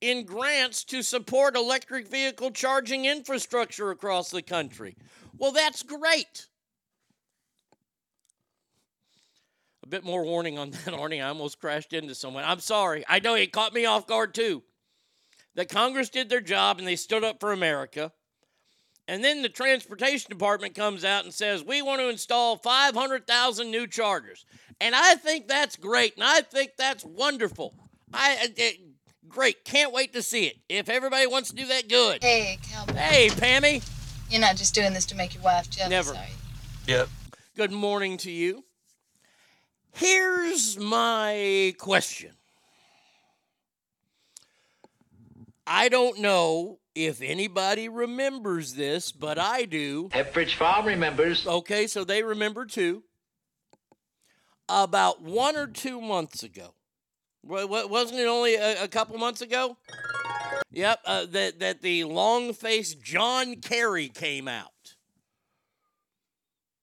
in grants to support electric vehicle charging infrastructure across the country. Well, that's great. A bit more warning on (laughs) that, Arnie. I almost crashed into someone. I'm sorry. I know it caught me off guard too. That Congress did their job and they stood up for America. And then the transportation department comes out and says, we want to install 500,000 new chargers. And I think that's great. And I think that's wonderful. I, I great. Can't wait to see it. If everybody wants to do that, good. Hey, Calvin. Hey, Pammy. You're not just doing this to make your wife jealous, Never. are you? Yep. Good morning to you. Here's my question. I don't know if anybody remembers this, but I do. Pepperidge Farm remembers. Okay, so they remember too. About one or two months ago, wa- wa- wasn't it only a, a couple months ago? Yep, uh, that that the long-faced John Kerry came out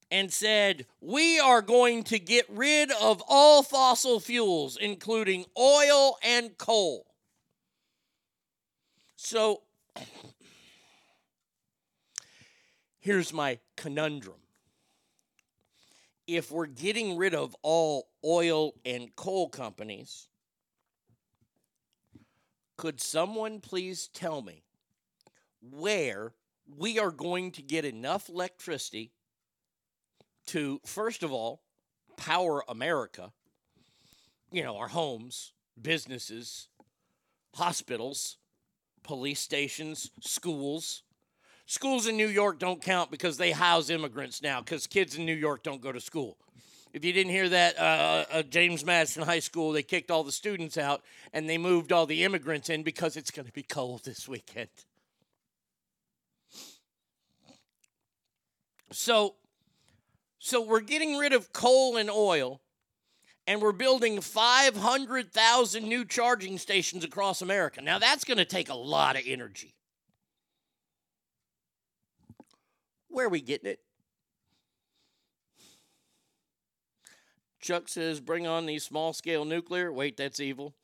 and said, "We are going to get rid of all fossil fuels, including oil and coal." So here's my conundrum. If we're getting rid of all oil and coal companies, could someone please tell me where we are going to get enough electricity to, first of all, power America? You know, our homes, businesses, hospitals, police stations, schools. Schools in New York don't count because they house immigrants now because kids in New York don't go to school. If you didn't hear that, uh, uh, James Madison High School, they kicked all the students out and they moved all the immigrants in because it's going to be cold this weekend. So, so we're getting rid of coal and oil, and we're building 500,000 new charging stations across America. Now that's going to take a lot of energy. Where are we getting it? Chuck says, bring on the small scale nuclear. Wait, that's evil.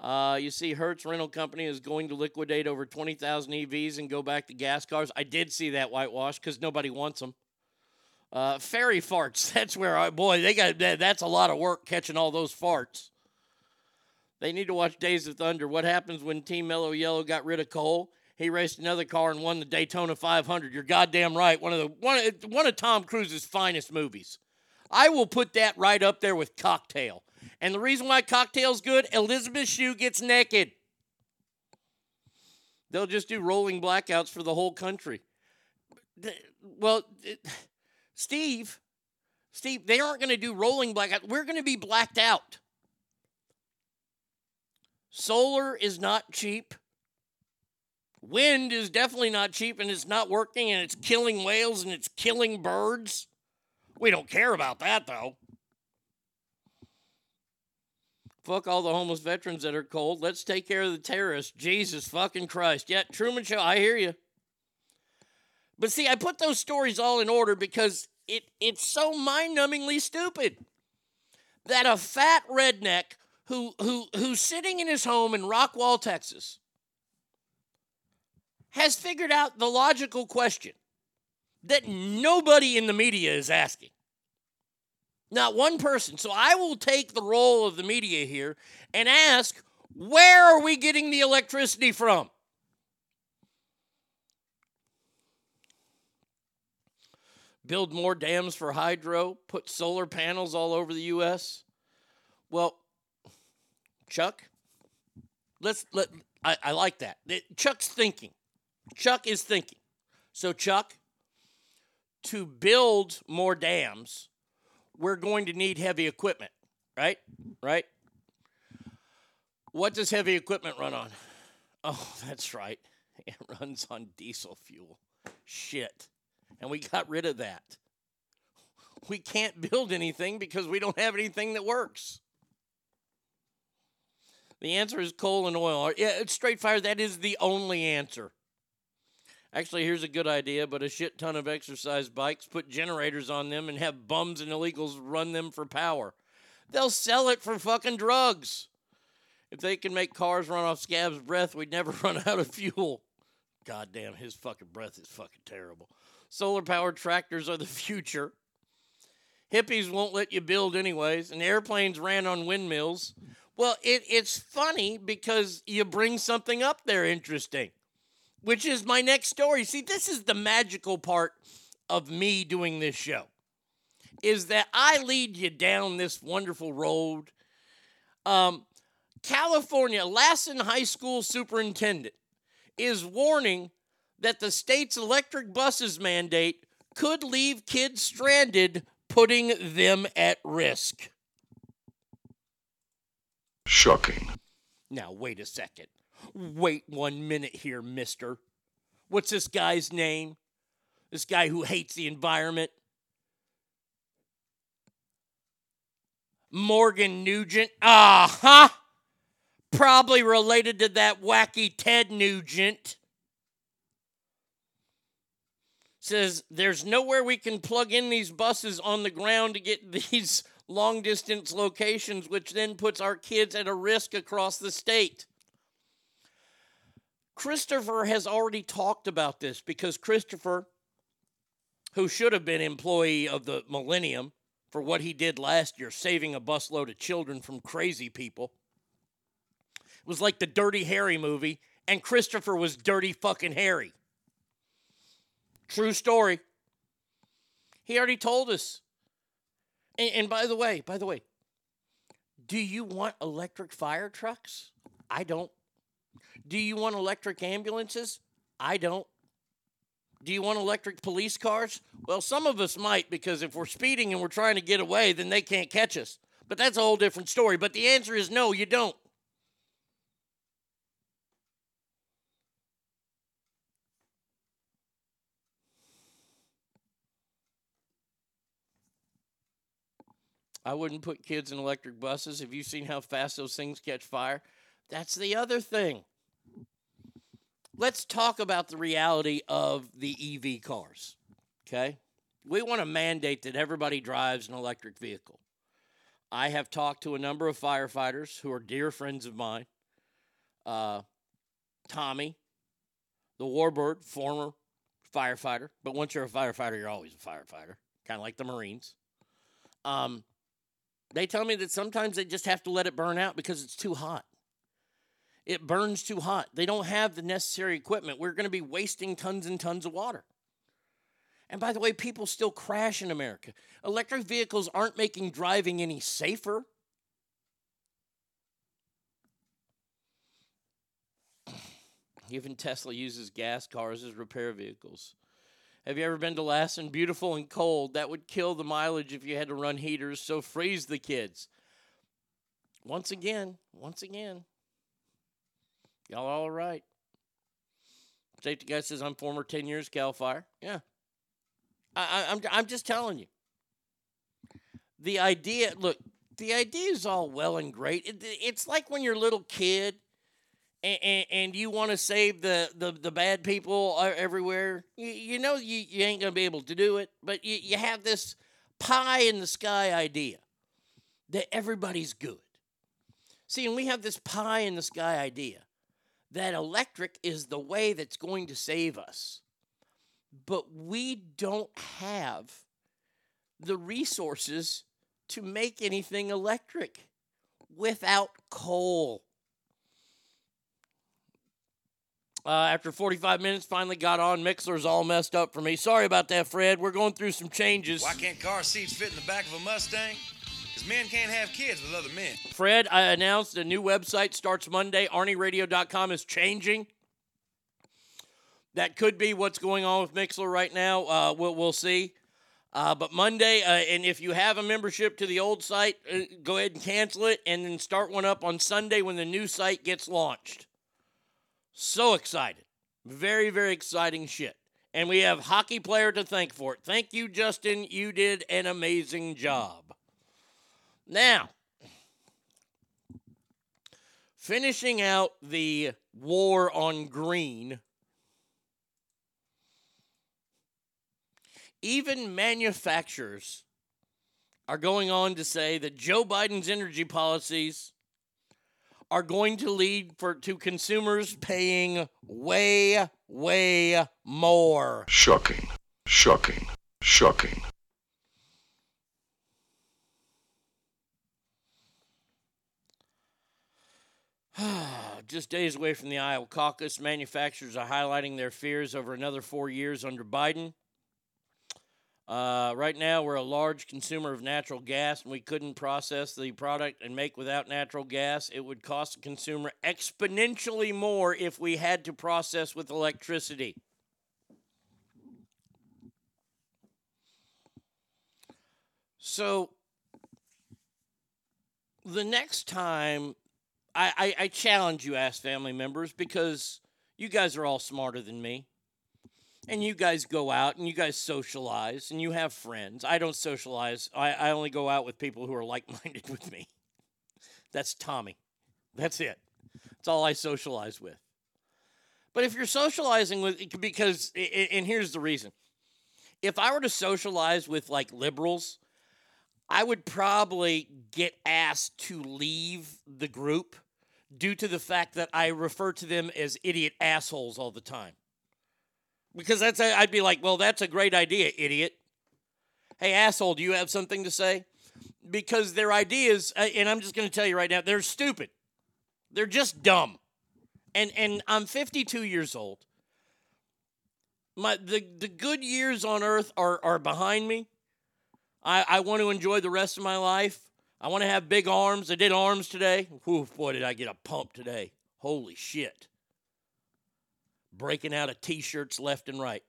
Uh, you see, Hertz Rental Company is going to liquidate over 20,000 EVs and go back to gas cars. I did see that whitewash because nobody wants them. Uh, fairy farts. (laughs) That's where I, boy, they got that's a lot of work catching all those farts. They need to watch Days of Thunder. What happens when Team Mellow Yellow got rid of Cole? He raced another car and won the Daytona 500. You're goddamn right. One of the one of, one of Tom Cruise's finest movies. I will put that right up there with Cocktail. And the reason why Cocktail's good, Elizabeth Shue gets naked. They'll just do rolling blackouts for the whole country. Well, it- Steve, Steve, they aren't going to do rolling blackout. We're going to be blacked out. Solar is not cheap. Wind is definitely not cheap and it's not working and it's killing whales and it's killing birds. We don't care about that though. Fuck all the homeless veterans that are cold. Let's take care of the terrorists. Jesus fucking Christ. Yeah, Truman Show, I hear you. But see, I put those stories all in order because it it's so mind-numbingly stupid that a fat redneck who who who's sitting in his home in Rockwall, Texas, has figured out the logical question that nobody in the media is asking. Not one person. So I will take the role of the media here and ask, where are we getting the electricity from? Build more dams for hydro, put solar panels all over the US. Well, Chuck, let's let I, I like that. That- Chuck's thinking. Chuck is thinking. So Chuck, to build more dams, we're going to need heavy equipment, right? Right? What does heavy equipment run on? Oh, (laughs) that's right. It runs on diesel fuel. Shit. And we got rid of that. We can't build anything because we don't have anything that works. The answer is coal and oil. Yeah, it's straight fire. That is the only answer. Actually, here's a good idea, but a shit ton of exercise bikes, put generators on them, and have bums and illegals run them for power. They'll sell it for fucking drugs. If they can make cars run off Scab's breath, we'd never (laughs) run out of fuel. Goddamn, his fucking breath is fucking terrible. Solar powered tractors are the (laughs) future. Hippies won't let you build anyways, and airplanes ran on windmills. Well, it, it's funny because you bring something up there interesting, which is my next story. See, this is the magical part of me doing this show, is that I lead you down this wonderful road. Um, California, Lassen High School superintendent is warning that the state's electric buses mandate could leave kids stranded, putting them at risk. Shocking. Now, wait a second. Wait one minute here, mister. What's this guy's name? This guy who hates the environment? Morgan Nugent. Ah, huh? Probably related to that wacky Ted Nugent. Says there's nowhere we can plug in these buses on the ground to get (laughs) these long distance locations, which then puts our kids at a risk across the state. Christopher has already talked about this because Christopher, who should have been employee of the Millennium for what he did last year, saving a busload of children from crazy people, was like the Dirty Harry movie, and Christopher was Dirty fucking Harry. True story. He already told us. And, and by the way, by the way, do you want electric fire trucks? I don't. Do you want electric ambulances? I don't. Do you want electric police cars? Well, some of us might because if we're speeding and we're trying to get away, then they can't catch us. But that's a whole different story. But the answer is no, you don't. I wouldn't put kids in electric buses. Have you seen how fast those things catch fire? That's the other thing. Let's talk about the reality of the EV cars. Okay? We want to mandate that everybody drives an electric vehicle. I have talked to a number of firefighters who are dear friends of mine. Uh, Tommy, the Warbird, former firefighter. But once you're a firefighter, you're always a firefighter, kind of like the Marines. Um, they tell me that sometimes they just have to let it burn out because it's too hot. It burns too hot. They don't have the necessary equipment. We're going to be wasting tons and tons of water. And by the way, people still crash in America. Electric vehicles aren't making driving any safer. Even Tesla uses gas cars as repair vehicles. Have you ever been to Lassen? Beautiful and cold. That would kill the mileage if you had to run heaters, so freeze the kids. Once again, once again, y'all all right. Safety guy says, I'm former 10 years Cal Fire. Yeah. I, I, I'm, I'm just telling you. The idea, look, the idea is all well and great. It, it's like when you're a little kid and, and, and you want to save the, the, the bad people uh, everywhere, you, you know you, you ain't going to be able to do it, but you, you have this pie in the sky idea that everybody's good. See, and we have this pie in the sky idea that electric is the way that's going to save us. But we don't have the resources to make anything electric without coal. Uh, after 45 minutes, finally got on. Mixlr's all messed up for me. Sorry about that, Fred. We're going through some changes. Why can't car seats fit in the back of a Mustang? Because men can't have kids with other men. Fred, I announced a new website starts Monday. ArnieRadio.com is changing. That could be what's going on with Mixler right now. Uh, we'll, we'll see. Uh, but Monday, uh, and if you have a membership to the old site, uh, go ahead and cancel it and then start one up on Sunday when the new site gets launched. So excited. Very, very exciting shit. And we have hockey player to thank for it. Thank you, Justin. You did an amazing job. Now, finishing out the war on green, even manufacturers are going on to say that Joe Biden's energy policies are going to lead for to consumers paying way way more. Shocking. Shocking. Shocking. (sighs) Just days away from the Iowa caucus, manufacturers are highlighting their fears over another four years under Biden. Uh, right now, we're a large consumer of natural gas, and we couldn't process the product and make without natural gas. It would cost the consumer exponentially more if we had to process with electricity. So, the next time I, I, I challenge you, ask family members, because you guys are all smarter than me. And you guys go out and you guys socialize and you have friends. I don't socialize. I, I only go out with people who are like minded (laughs) with me. That's Tommy. That's it. That's all I socialize with. But if you're socializing with, because, and here's the reason if I were to socialize with like liberals, I would probably get asked to leave the group due to the fact that I refer to them as idiot assholes all the time. Because that's I'd be like, well, that's a great idea, idiot. Hey, asshole, do you have something to say? Because their ideas, uh, and I'm just going to tell you right now, they're stupid. They're just dumb. And and I'm 52 years old. My the the good years on earth are are behind me. I, I want to enjoy the rest of my life. I want to have big arms. I did arms today. Whew, boy, did I get a pump today. Holy shit. Breaking out of t shirts left and right.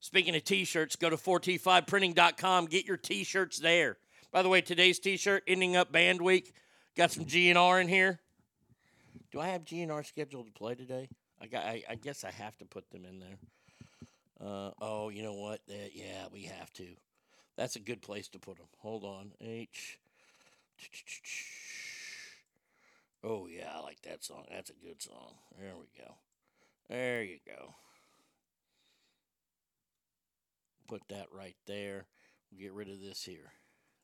Speaking of t shirts, go to 4t5printing.com. Get your t shirts there. By the way, today's t shirt, ending up band week. Got some GNR in here. Do I have GNR scheduled to play today? I, got, I, I guess I have to put them in there. Uh, oh, you know what? Uh, yeah, we have to. That's a good place to put them. Hold on. H. Oh, yeah, I like that song. That's a good song. There we go. There you go. Put that right there. We'll get rid of this here.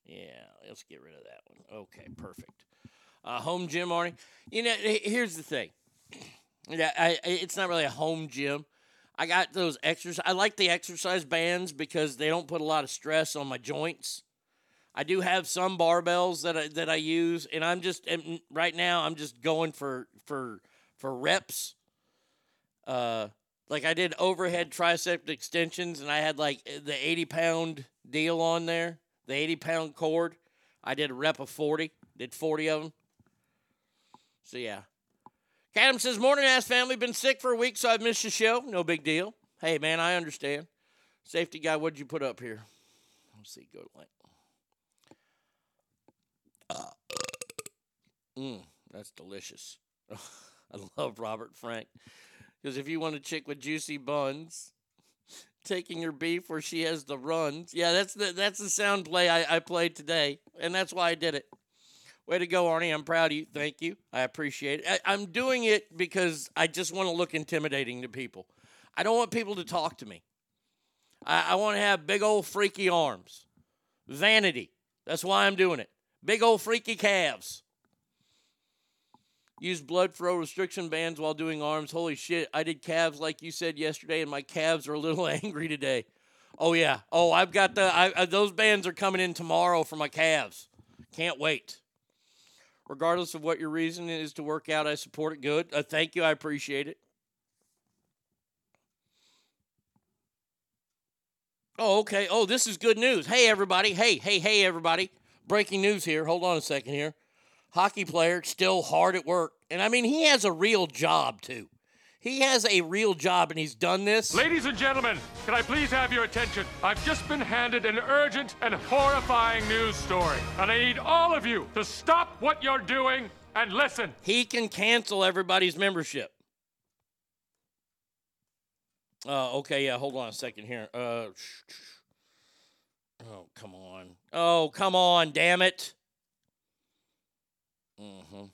Yeah, let's get rid of that one. Okay, perfect. Uh, home gym, Arnie. You know, here's the thing. (clears throat) Yeah, I, it's not really a home gym. I got those exercise. I like the exercise bands because they don't put a lot of stress on my joints. I do have some barbells that I, that I use, and I'm just and right now I'm just going for for for reps. Uh, like I did overhead tricep extensions, and I had like the 80 pound deal on there, the 80 pound cord. I did a rep of 40, did 40 of them. So yeah. Adam says, Morning, ass family. Been sick for a week, so I've missed the show. No big deal. Hey, man, I understand. Safety guy, what'd you put up here? Let's see. Go to link. Uh, mm, that's delicious. (laughs) I love Robert Frank. Because if you want a chick with juicy buns, taking your beef where she has the runs. Yeah, that's the that's the sound play I, I played today, and that's why I did it. Way to go, Arnie. I'm proud of you. Thank you. I appreciate it. I, am doing it because I just want to look intimidating to people. I don't want people to talk to me. I, I want to have big old freaky arms. Vanity. That's why I'm doing it. Big old freaky calves. Use blood flow restriction bands while doing arms. Holy shit. I did calves like you said yesterday, and my calves are a little (laughs) angry today. Oh, yeah. Oh, I've got the, I, those bands are coming in tomorrow for my calves. Can't wait regardless of what your reason is to work out, I support it. Good. Uh, thank you. I appreciate it. Oh, okay. Oh, this is good news. Hey, everybody. Hey, hey, hey, everybody. Breaking news here. Hold on a second here. Hockey player still hard at work. And I mean, he has a real job, too. He has a real job and he's done this. Ladies and gentlemen, can I please have your attention? I've just been handed an urgent and horrifying news story. And I need all of you to stop what you're doing and listen. He can cancel everybody's membership. Uh, okay, yeah, hold on a second here. Uh, oh, come on. Oh, come on, damn it. Mm-hmm.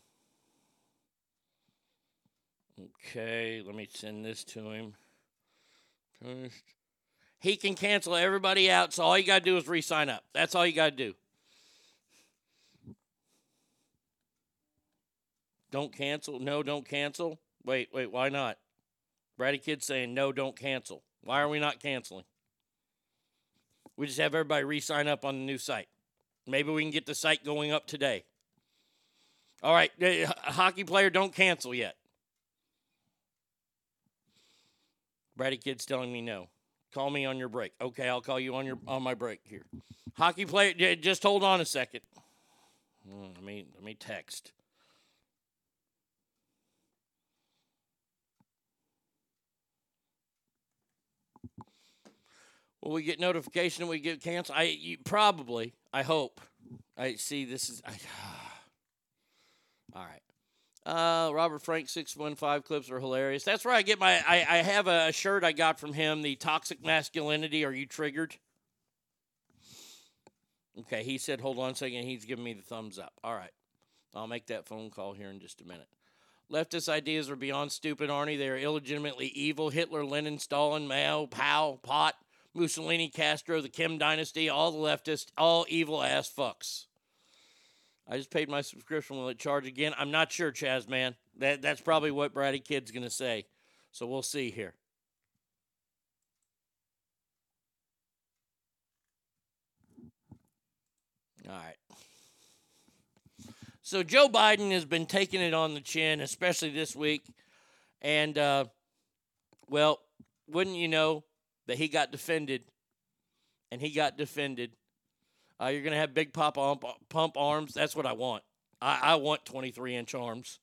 Okay, let me send this to him. He can cancel everybody out, so all you got to do is re sign up. That's all you got to do. Don't cancel. No, don't cancel. Wait, wait, why not? Brady Kid's saying, no, don't cancel. Why are we not canceling? We just have everybody re sign up on the new site. Maybe we can get the site going up today. All right, hockey player, don't cancel yet. Brady Kid's telling me no. Call me on your break. Okay, I'll call you on your on my break here. Hockey player, just hold on a second. Hmm, Let me let me text. Will we get notification? We get canceled? I you, probably. I hope. I see. This is. I, (sighs) all right. Uh, Robert Frank six one five clips are hilarious. That's where I get my. I, I have a shirt I got from him. The toxic masculinity. Are you triggered? Okay, he said, hold on a second. He's giving me the thumbs up. All right. I'll make that phone call here in just a minute. Leftist ideas are beyond stupid, Arnie. They are illegitimately evil. Hitler, Lenin, Stalin, Mao, Pol Pot, Mussolini, Castro, the Kim dynasty, all the leftists, all evil ass fucks. I just paid my subscription. Will it charge again? I'm not sure, Chaz, man. That, that's probably what Brady Kid's going to say. So we'll see here. All right. So Joe Biden has been taking it on the chin, especially this week. And, uh, well, wouldn't you know that he got defended and he got defended? Uh, you're going to have big pop pump, pump arms. That's what I want. I, I want 23 inch arms.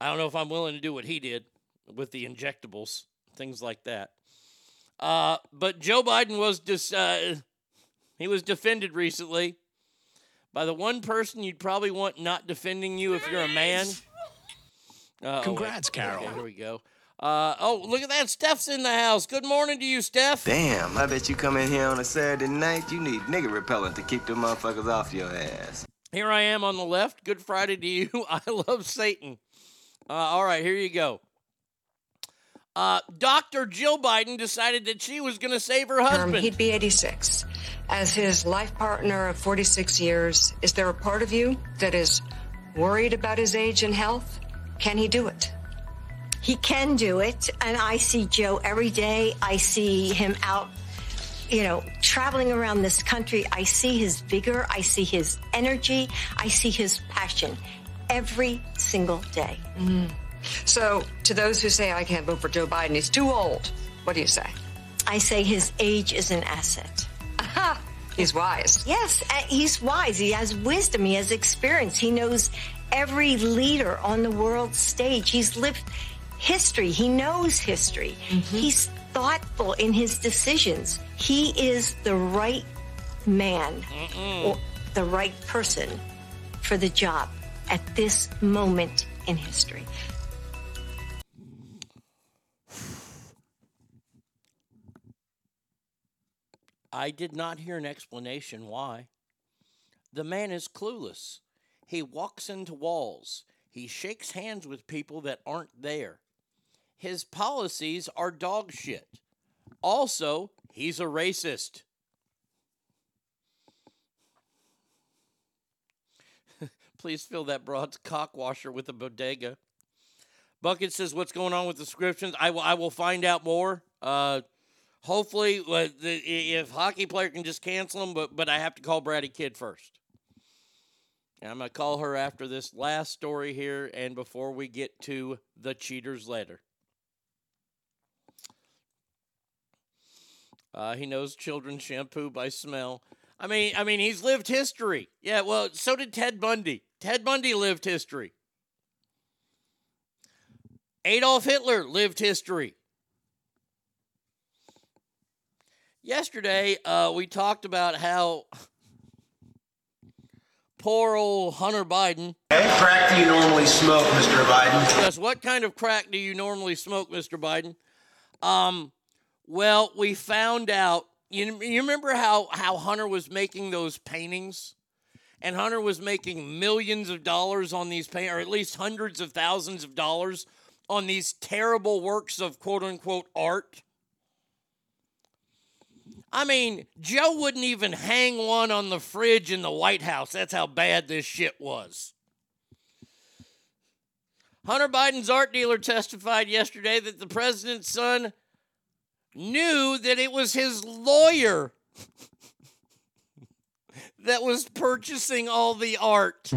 I don't know if I'm willing to do what he did with the injectables, things like that. Uh, but Joe Biden was just, uh, he was defended recently by the one person you'd probably want not defending you if you're a man. Uh, oh. Congrats, Carol. Okay, here we go. Uh, oh, look at that. Steph's in the house. Good morning to you, Steph. Damn, I bet you come in here on a Saturday night, you need nigga repellent to keep them motherfuckers off your ass. Here I am on the left. Good Friday to you. (laughs) I love Satan. Uh, all right, here you go. Uh, Dr. Jill Biden decided that she was going to save her term, husband. he'd be 86. As his life partner of 46 years, is there a part of you that is worried about his age and health? Can he do it? He can do it, and I see Joe every day. I see him out, you know, traveling around this country. I see his vigor. I see his energy. I see his passion every single day. Mm. So, to those who say I can't vote for Joe Biden, he's too old, what do you say? I say his age is an asset. Aha! He's wise. Yes, uh, he's wise. He has wisdom. He has experience. He knows every leader on the world stage. He's lived history. He knows history. Mm-hmm. He's thoughtful in his decisions. He is the right man or the right person for the job at this moment in history. I did not hear an explanation why. The man is clueless. He walks into walls. He shakes hands with people that aren't there. His policies are dog shit. Also, he's a racist. (laughs) Please fill that broad's cock washer with a bodega. Bucket says, "What's going on with the descriptions? I will. I will find out more. Uh, hopefully, uh, if hockey player can just cancel them, but but I have to call Brady Kid first. And I'm gonna call her after this last story here, and before we get to the cheaters letter. Uh, he knows children's shampoo by smell. I mean, I mean, he's lived history. Yeah, well, so did Ted Bundy. Ted Bundy lived history. Adolf Hitler lived history. Yesterday, uh, we talked about how poor old Hunter Biden. What crack do you normally smoke, Mr. Biden? Yes, what kind of crack do you normally smoke, Mr. Biden? Um, well, we found out. You, you remember how, how Hunter was making those paintings? And Hunter was making millions of dollars on these paintings, or at least hundreds of thousands of dollars on these terrible works of quote unquote art. I mean, Joe wouldn't even hang one on the fridge in the White House. That's how bad this shit was. Hunter Biden's art dealer testified yesterday that the president's son knew that it was his lawyer that was purchasing all the art.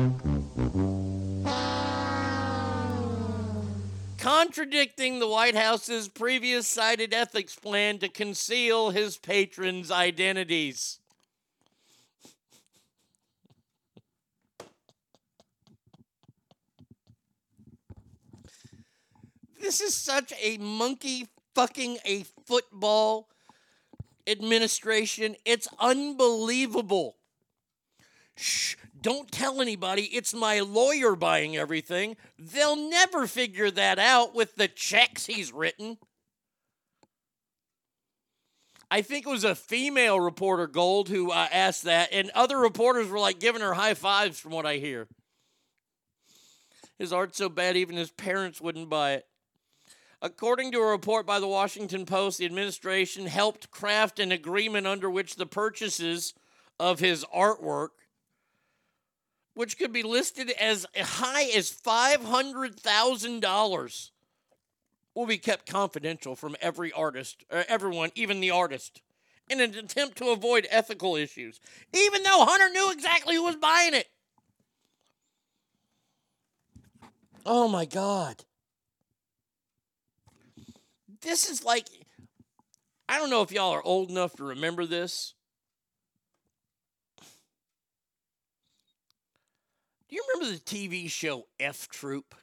Contradicting the White House's previous cited ethics plan to conceal his patrons' identities. This is such a monkey fucking a football administration. It's unbelievable. Shh, don't tell anybody it's my lawyer buying everything. They'll never figure that out with the checks he's written. I think it was a female reporter, Gold, who uh, asked that, and other reporters were like giving her high fives from what I hear. His art's so bad, even his parents wouldn't buy it. According to a report by the Washington Post, the administration helped craft an agreement under which the purchases of his artwork, which could be listed as high as $500,000, will be kept confidential from every artist, or everyone, even the artist, in an attempt to avoid ethical issues, even though Hunter knew exactly who was buying it. Oh my God this is like I don't know if y'all are old enough to remember this. Do you remember the TV show F Troop?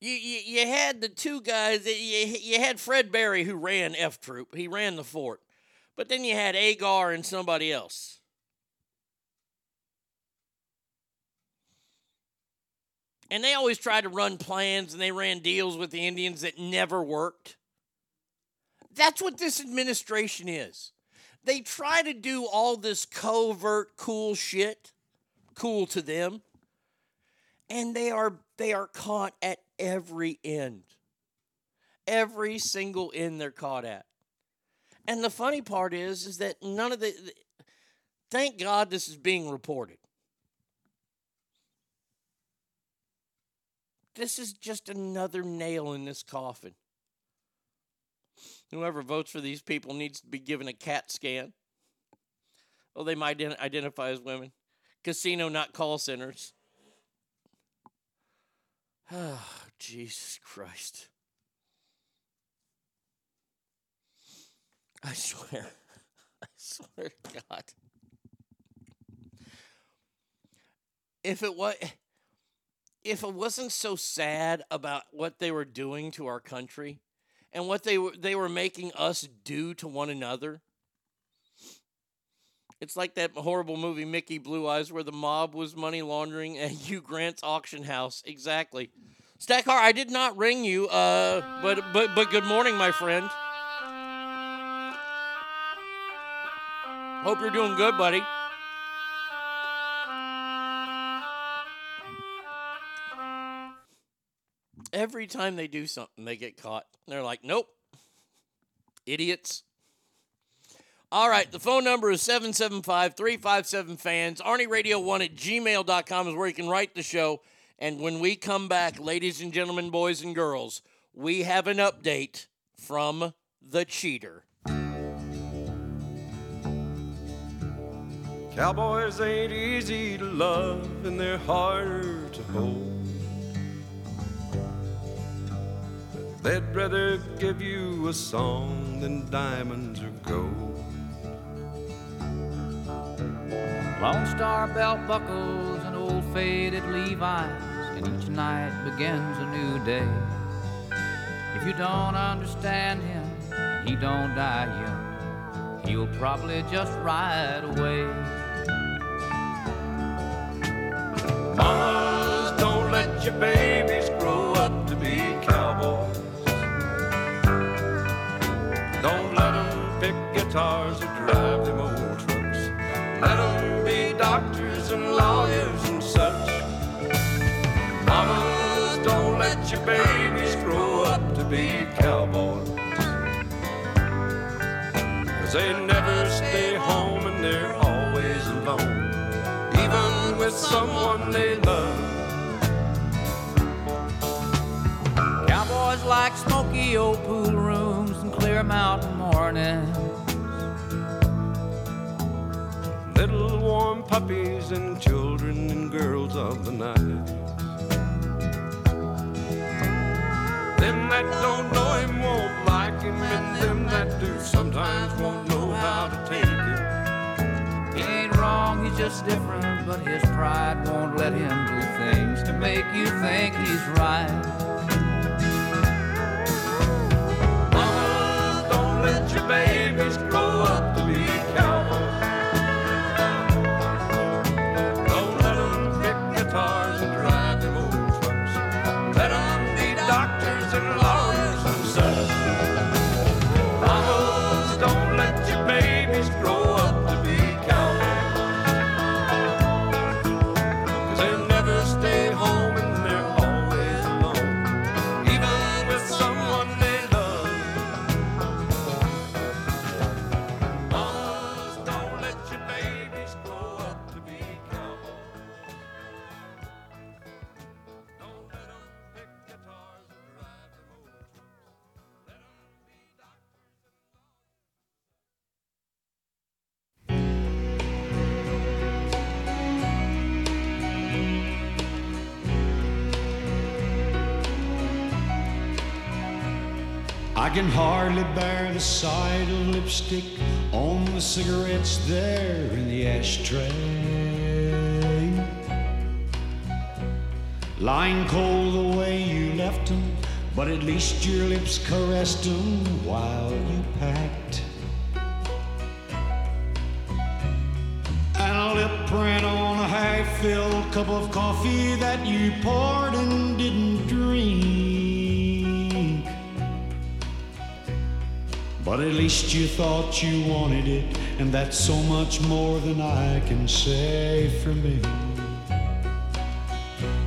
You, you, you had the two guys, you, you had Fred Berry who ran F Troop, he ran the fort. But then you had Agarn and somebody else. And they always tried to run plans and they ran deals with the Indians that never worked. That's what this administration is. They try to do all this covert cool shit, cool to them, and they are they are caught at every end. Every single end they're caught at. And the funny part is is that none of the thank God this is being reported. This is just another nail in this coffin. Whoever votes for these people needs to be given a CAT scan. Well, they might identify as women. Casino, not call centers. Oh, (sighs) Jesus Christ. I swear. (laughs) I swear to God. If it was if it wasn't so sad about what they were doing to our country and what they were they were making us do to one another it's like that horrible movie Mickey Blue Eyes where the mob was money laundering at (laughs) Hugh Grant's auction house. Exactly. Stackar I did not ring you uh but but but good morning my friend. Hope you're doing good buddy every time they do something, they get caught. They're like, nope, idiots. All right, the phone number is 775 357 fans. ArnieRadio1 at gmail.com is where you can write the show. And when we come back, ladies and gentlemen, boys and girls, we have an update from the cheater. Cowboys ain't easy to love and they're harder to hold. They'd rather give you a song than diamonds or gold. Lone Star belt buckles and old faded Levi's, and each night begins a new day. If you don't understand him, he don't die young. He'll probably just ride away. Guitars or drive them old trucks. Let them be doctors and lawyers and such. Mamas, don't let your babies grow up to be cowboys. Cause they never stay home and they're always alone, even with someone they love. Cowboys like smoky old pool rooms and clear mountain mornings. Little warm puppies and children and girls of the night. Them that don't know him won't like him, and them that do sometimes won't know how to take him. He ain't wrong, he's just different, but his pride won't let him do things to make you think he's right. Can hardly bear the sight of lipstick on the cigarettes there in the ashtray. Lying cold the way you left 'em, but at least your lips caressed 'em while you packed. And a lip print on a half-filled cup of coffee that you poured and didn't drink. But at least you thought you wanted it, and that's so much more than I can say for me.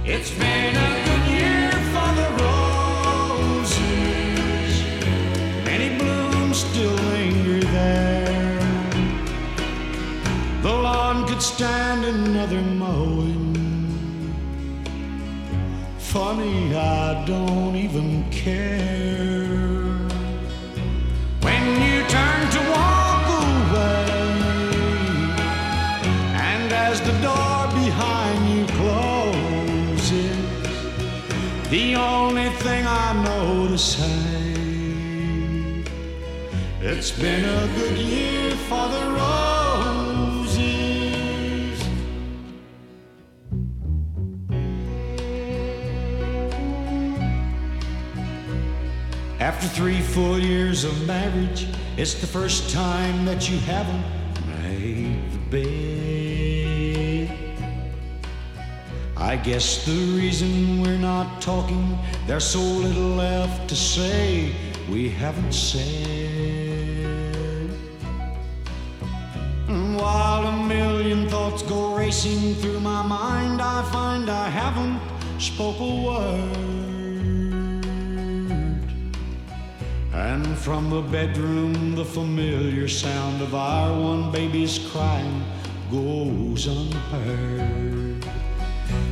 It's been a good year for the roses. Many blooms still linger there. The lawn could stand another mowing. Funny, I don't even care. Know say, it's been a good year for the roses. After three full years of marriage, it's the first time that you haven't made the bed. I guess the reason we're not talking, there's so little left to say we haven't said. And while a million thoughts go racing through my mind, I find I haven't spoke a word. And from the bedroom, the familiar sound of our one baby's crying goes unheard.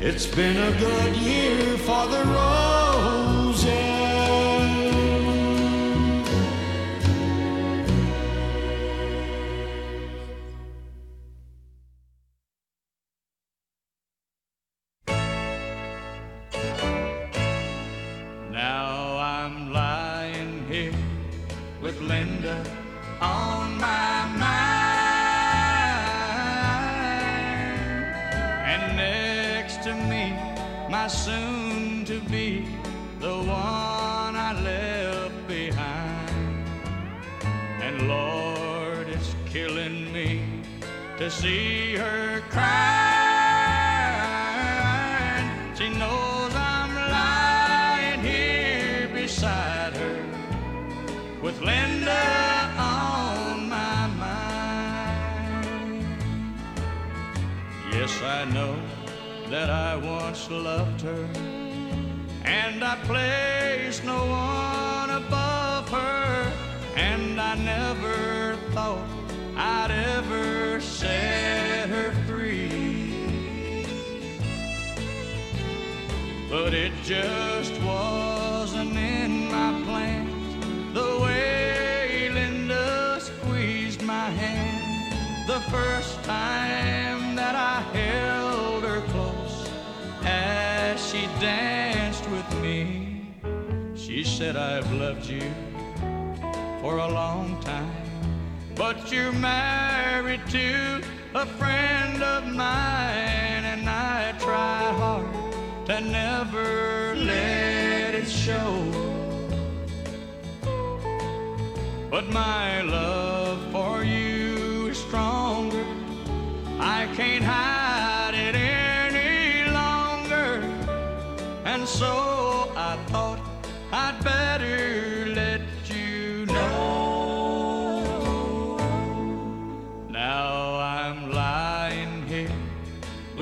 it's been a good year for the roses.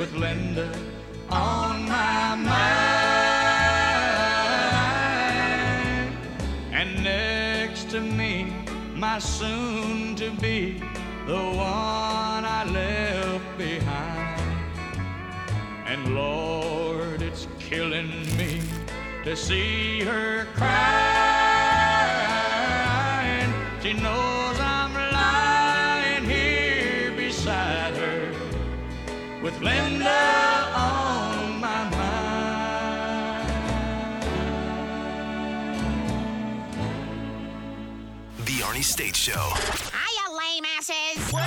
With Linda on my mind. And next to me, my soon to be, the one I left behind. And Lord, it's killing me to see her crying. With Linda on my mind. The Arnie State Show. Hiya, lame asses. We're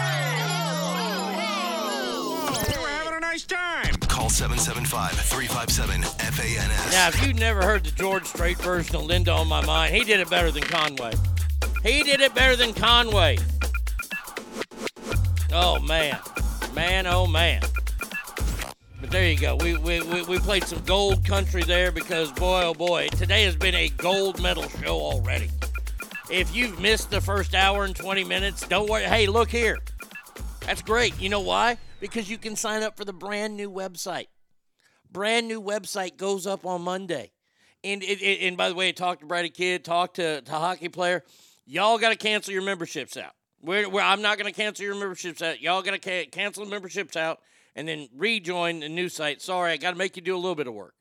having a nice time. Call 775 357 FANS. Now, if you've never heard the George Strait version of Linda on My Mind, he did it better than Conway. He did it better than Conway. Oh, man. Man, oh, man. But there you go. We, we, we, we played some gold country there because, boy, oh, boy, today has been a gold medal show already. If you've missed the first hour and 20 minutes, don't worry. Hey, look here. That's great. You know why? Because you can sign up for the brand new website. Brand new website goes up on Monday. And it, it, and by the way, talk to Brady Kid, talk to, to hockey player. Y'all got to cancel your memberships out. We're, we're, I'm not going to cancel your memberships out. Y'all got to ca- cancel memberships out and then rejoin the new site. Sorry, I got to make you do a little bit of work.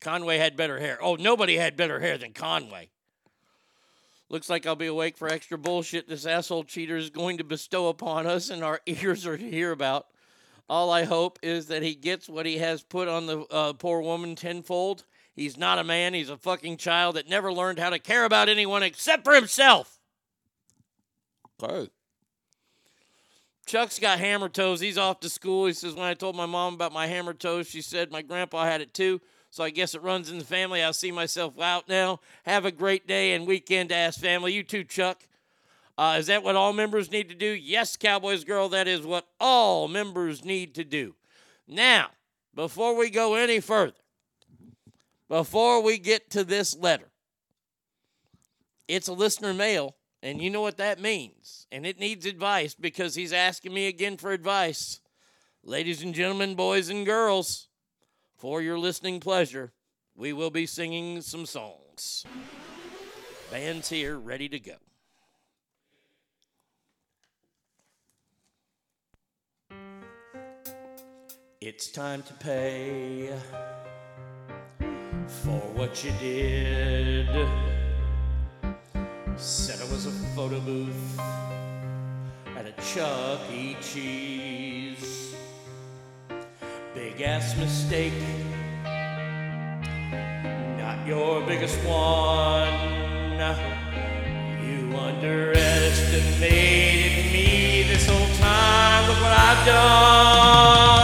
Conway had better hair. Oh, nobody had better hair than Conway. Looks like I'll be awake for extra bullshit this asshole cheater is going to bestow upon us and our (laughs) ears are to hear about. All I hope is that he gets what he has put on the uh, poor woman tenfold. He's not a man. He's a fucking child that never learned how to care about anyone except for himself. Okay. Chuck's got hammer toes. He's off to school. He says, When I told my mom about my hammer toes, she said my grandpa had it too. So I guess it runs in the family. I'll see myself out now. Have a great day and weekend, ass family. You too, Chuck. Uh, is that what all members need to do? Yes, Cowboys girl, that is what all members need to do. Now, before we go any further, before we get to this letter, it's a listener mail, and you know what that means. And it needs advice because he's asking me again for advice. Ladies and gentlemen, boys and girls, for your listening pleasure, we will be singing some songs. Band's here, ready to go. It's time to pay for what you did. Said it was a photo booth at a Chuck E. Cheese. Big ass mistake, not your biggest one. You underestimated me this whole time. Look what I've done.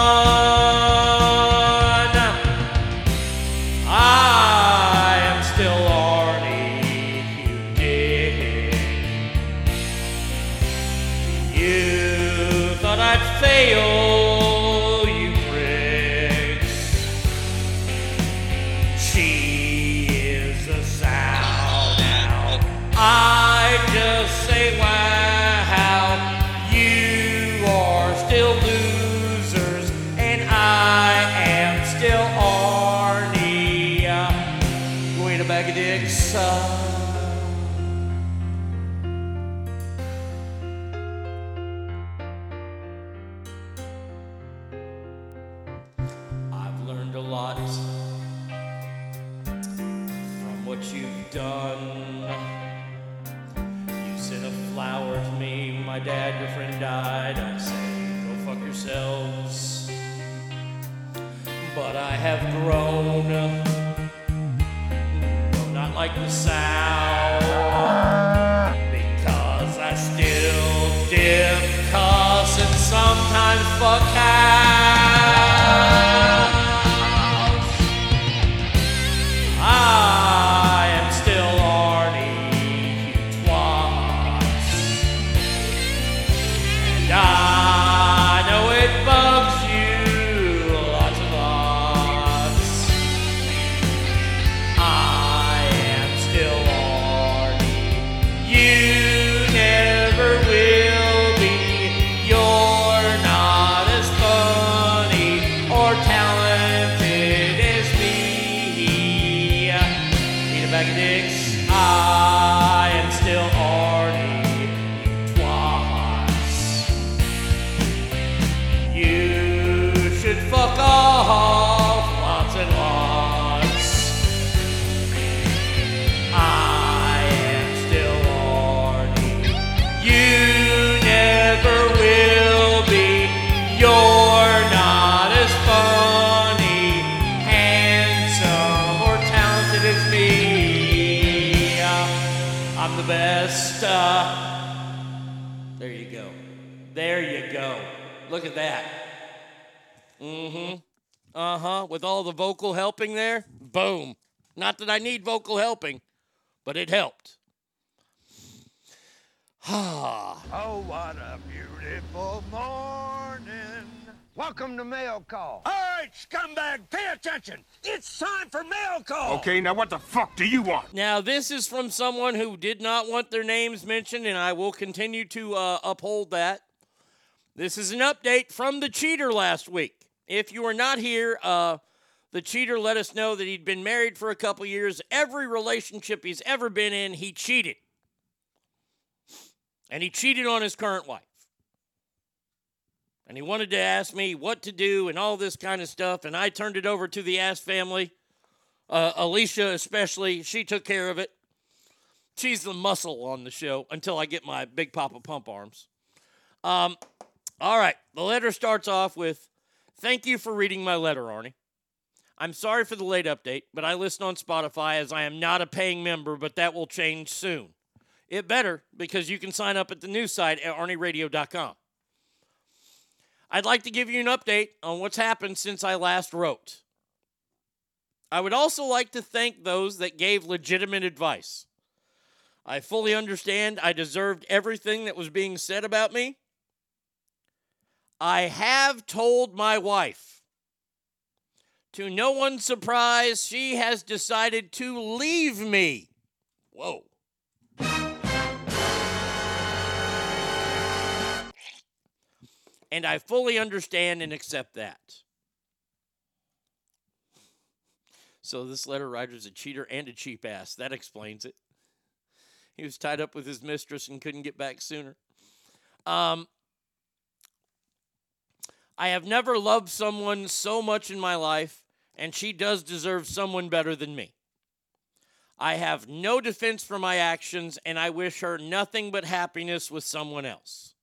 With all the vocal helping there, boom. Not that I need vocal helping, but it helped. Ah. (sighs) Oh, what a beautiful morning. Welcome to Mail Call. All right, scumbag, pay attention. It's time for mail call. Okay, now what the fuck do you want? Now, this is from someone who did not want their names mentioned, and I will continue to uh, uphold that. This is an update from the cheater last week. If you were not here, uh, the cheater let us know that he'd been married for a couple years. Every relationship he's ever been in, he cheated. And he cheated on his current wife. And he wanted to ask me what to do and all this kind of stuff. And I turned it over to the Ass family. Uh, Alicia, especially, she took care of it. She's the muscle on the show until I get my Big Papa Pump arms. Um, all right, the letter starts off with Thank you for reading my letter, Arnie. I'm sorry for the late update, but I listen on Spotify as I am not a paying member, but that will change soon. It better because you can sign up at the news site at arnieradio.com. I'd like to give you an update on what's happened since I last wrote. I would also like to thank those that gave legitimate advice. I fully understand I deserved everything that was being said about me. I have told my wife. To no one's surprise, she has decided to leave me. Whoa. And I fully understand and accept that. So this letter writer's a cheater and a cheap ass. That explains it. He was tied up with his mistress and couldn't get back sooner. Um, I have never loved someone so much in my life, and she does deserve someone better than me. I have no defense for my actions, and I wish her nothing but happiness with someone else.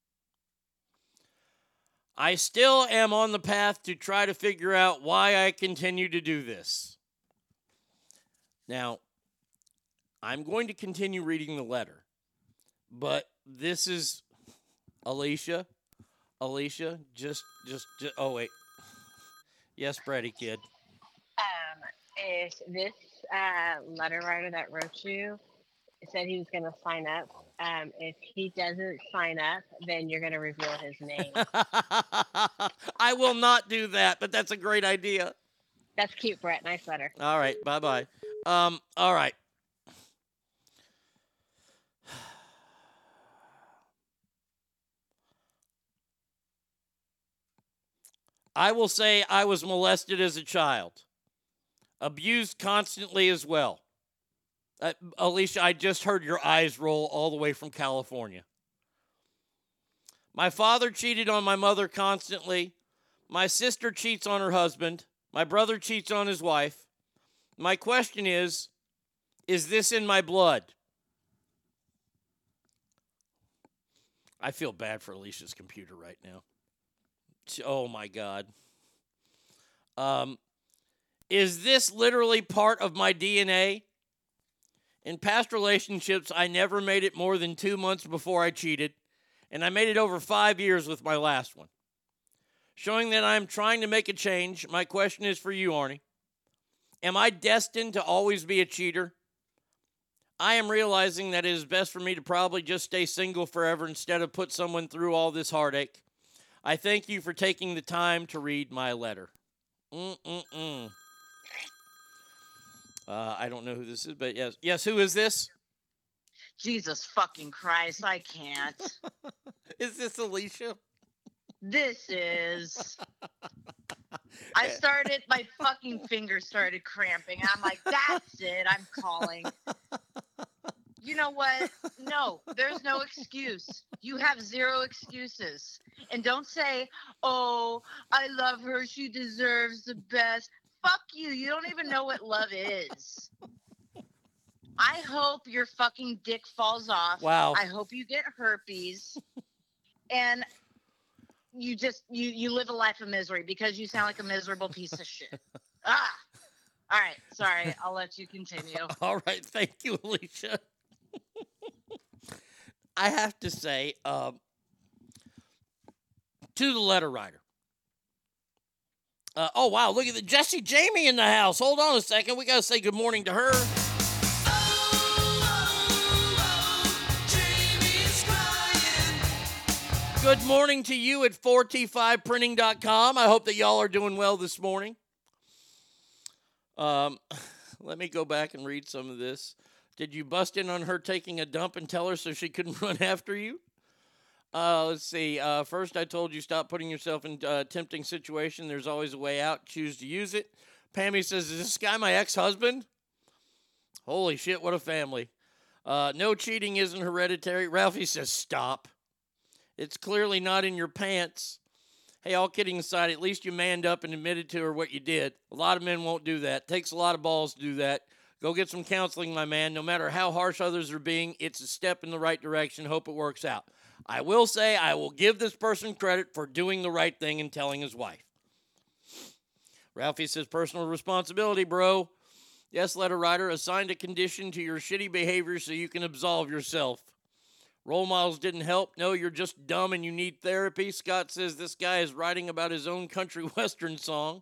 I still am on the path to try to figure out why I continue to do this. Now, I'm going to continue reading the letter, but this is Alicia. Alicia, just, just, just oh, wait. Yes, Brady kid. Um, if this uh, letter writer that wrote you said he was going to sign up um, if he doesn't sign up, then you're going to reveal his name. (laughs) I will not do that, but that's a great idea. That's cute, Brett. Nice letter. All right, bye bye. Um, all right. I will say I was molested as a child, abused constantly as well. Uh, Alicia, I just heard your eyes roll all the way from California. My father cheated on my mother constantly. My sister cheats on her husband. My brother cheats on his wife. My question is Is this in my blood? I feel bad for Alicia's computer right now. Oh my God. Um, is this literally part of my DNA? In past relationships, I never made it more than two months before I cheated, and I made it over five years with my last one. Showing that I'm trying to make a change, my question is for you, Arnie. Am I destined to always be a cheater? I am realizing that it is best for me to probably just stay single forever instead of put someone through all this heartache. I thank you for taking the time to read my letter. Mm-mm-mm. Uh, I don't know who this is, but yes. Yes, who is this? Jesus fucking Christ, I can't. (laughs) is this Alicia? This is. (laughs) I started, my fucking fingers started cramping. I'm like, that's it. I'm calling. (laughs) You know what? No, (laughs) there's no excuse. You have zero excuses. And don't say, oh, I love her. She deserves the best. Fuck you. You don't even know what love is. I hope your fucking dick falls off. Wow. I hope you get herpes. and you just you you live a life of misery because you sound like a miserable piece of shit. (laughs) Ah. All right, sorry. I'll let you continue. All right, thank you, Alicia. I have to say, um, to the letter writer. Uh, oh wow! Look at the Jesse Jamie in the house. Hold on a second. We gotta say good morning to her. Good morning to you at 4t5printing.com. I hope that y'all are doing well this morning. Um, (laughs) let me go back and read some of this. Did you bust in on her taking a dump and tell her so she couldn't (laughs) run after you? Uh, let's see. Uh, first, I told you stop putting yourself in uh, tempting situation. There's always a way out. Choose to use it. Pammy says, "Is this guy my ex-husband?" Holy shit! What a family. Uh, no cheating isn't hereditary. Ralphie says, "Stop." It's clearly not in your pants. Hey, all kidding aside, at least you manned up and admitted to her what you did. A lot of men won't do that. Takes a lot of balls to do that. Go get some counseling, my man. No matter how harsh others are being, it's a step in the right direction. Hope it works out. I will say I will give this person credit for doing the right thing and telling his wife. Ralphie says personal responsibility, bro. Yes, letter writer, assigned a condition to your shitty behavior so you can absolve yourself. Role models didn't help. No, you're just dumb and you need therapy. Scott says this guy is writing about his own country (laughs) western song.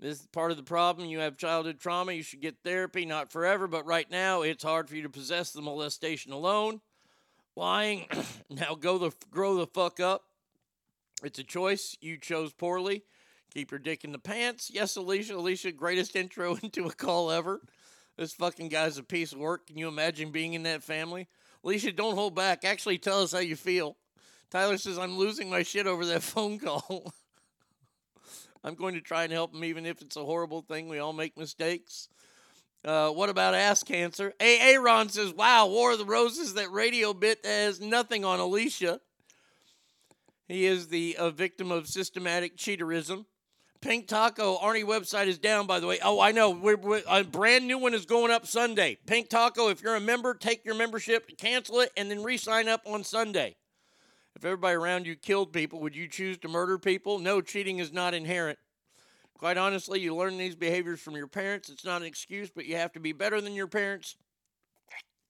This is part of the problem. You have childhood trauma. You should get therapy, not forever, but right now it's hard for you to possess the molestation alone. Lying, (clears throat) now go the grow the fuck up. It's a choice. You chose poorly. Keep your dick in the pants. Yes, Alicia. Alicia, greatest intro (laughs) into a call ever. This fucking guy's a piece of work. Can you imagine being in that family? Alicia, don't hold back. Actually, tell us how you feel. Tyler says, I'm losing my shit over that (laughs) phone call. I'm going to try and help him, even if it's a horrible thing. We all make mistakes. Uh, what about ass cancer? A. Aaron says, Wow, War of the Roses, that radio bit has nothing on Alicia. He is the uh, victim of systematic cheaterism. Pink Taco, Arnie website is down, by the way. Oh, I know. We're, we're, a brand new one is going up Sunday. Pink Taco, if you're a member, take your membership, cancel it, and then re sign up on Sunday. If everybody around you killed people, would you choose to murder people? No, cheating is not inherent. Quite honestly, you learn these behaviors from your parents. It's not an excuse, but you have to be better than your parents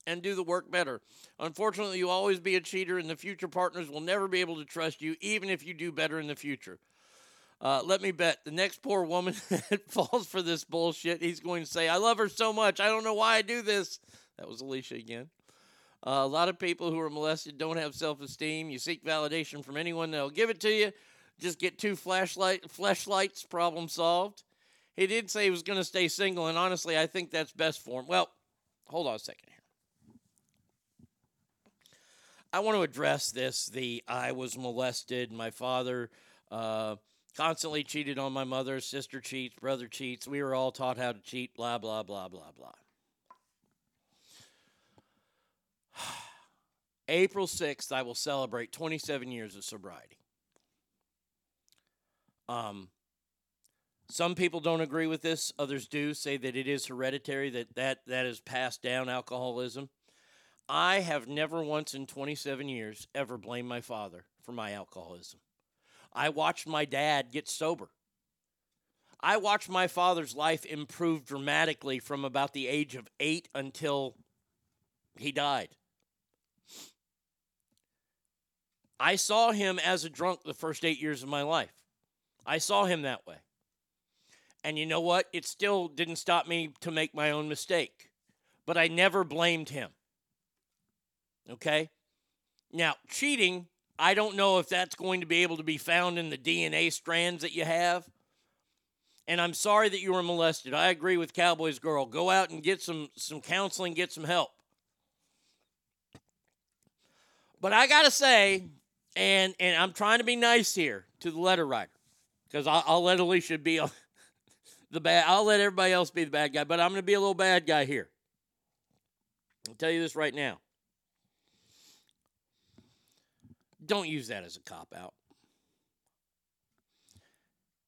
and do the work better. Unfortunately, you'll always be a cheater, and the future partners will never be able to trust you, even if you do better in the future. Uh, let me bet the next poor woman (laughs) that falls for this bullshit, he's going to say, I love her so much. I don't know why I do this. That was Alicia again. Uh, a lot of people who are molested don't have self esteem. You seek validation from anyone that'll give it to you. Just get two flashlight flashlights, problem solved. He did say he was going to stay single, and honestly, I think that's best for him. Well, hold on a second here. I want to address this. The I was molested. My father uh, constantly cheated on my mother. Sister cheats. Brother cheats. We were all taught how to cheat. Blah blah blah blah blah. (sighs) April 6th, I will celebrate 27 years of sobriety. Um, some people don't agree with this. Others do say that it is hereditary, that that, that is passed down alcoholism. I have never once in 27 years ever blamed my father for my alcoholism. I watched my dad get sober. I watched my father's life improve dramatically from about the age of eight until he died. I saw him as a drunk the first eight years of my life. I saw him that way. And you know what? It still didn't stop me to make my own mistake. But I never blamed him. Okay? Now, cheating, I don't know if that's going to be able to be found in the DNA strands that you have. And I'm sorry that you were molested. I agree with Cowboys Girl. Go out and get some some counseling, get some help. But I got to say, and and I'm trying to be nice here to the letter writer because I'll, I'll, let Alicia be a, (laughs) the bad. I'll let everybody else be the bad guy, but I'm going to be a little bad guy here. I'll tell you this right now. Don't use that as a cop out.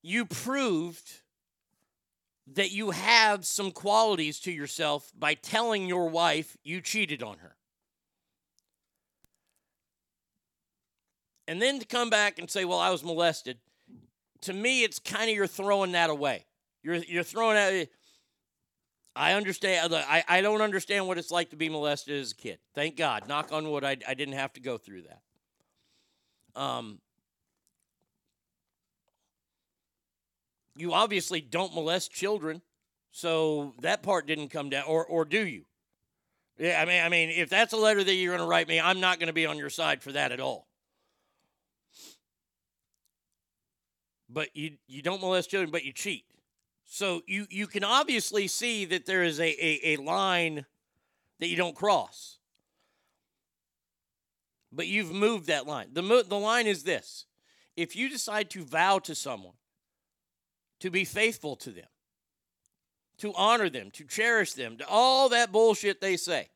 You proved that you have some qualities to yourself by telling your wife you cheated on her. And then to come back and say, well, I was molested, to me, it's kind of you're throwing that away. You're, you're throwing out. I understand. I, I don't understand what it's like to be molested as a kid. Thank God. Knock on wood, I, I didn't have to go through that. Um, you obviously don't molest children, so that part didn't come down. Or, or do you? Yeah, I mean, I mean, if that's a letter that you're going to write me, I'm not going to be on your side for that at all. But you you don't molest children, but you cheat. So you you can obviously see that there is a, a, a line that you don't cross. But you've moved that line. The, mo- the line is this if you decide to vow to someone, to be faithful to them, to honor them, to cherish them, to all that bullshit they say,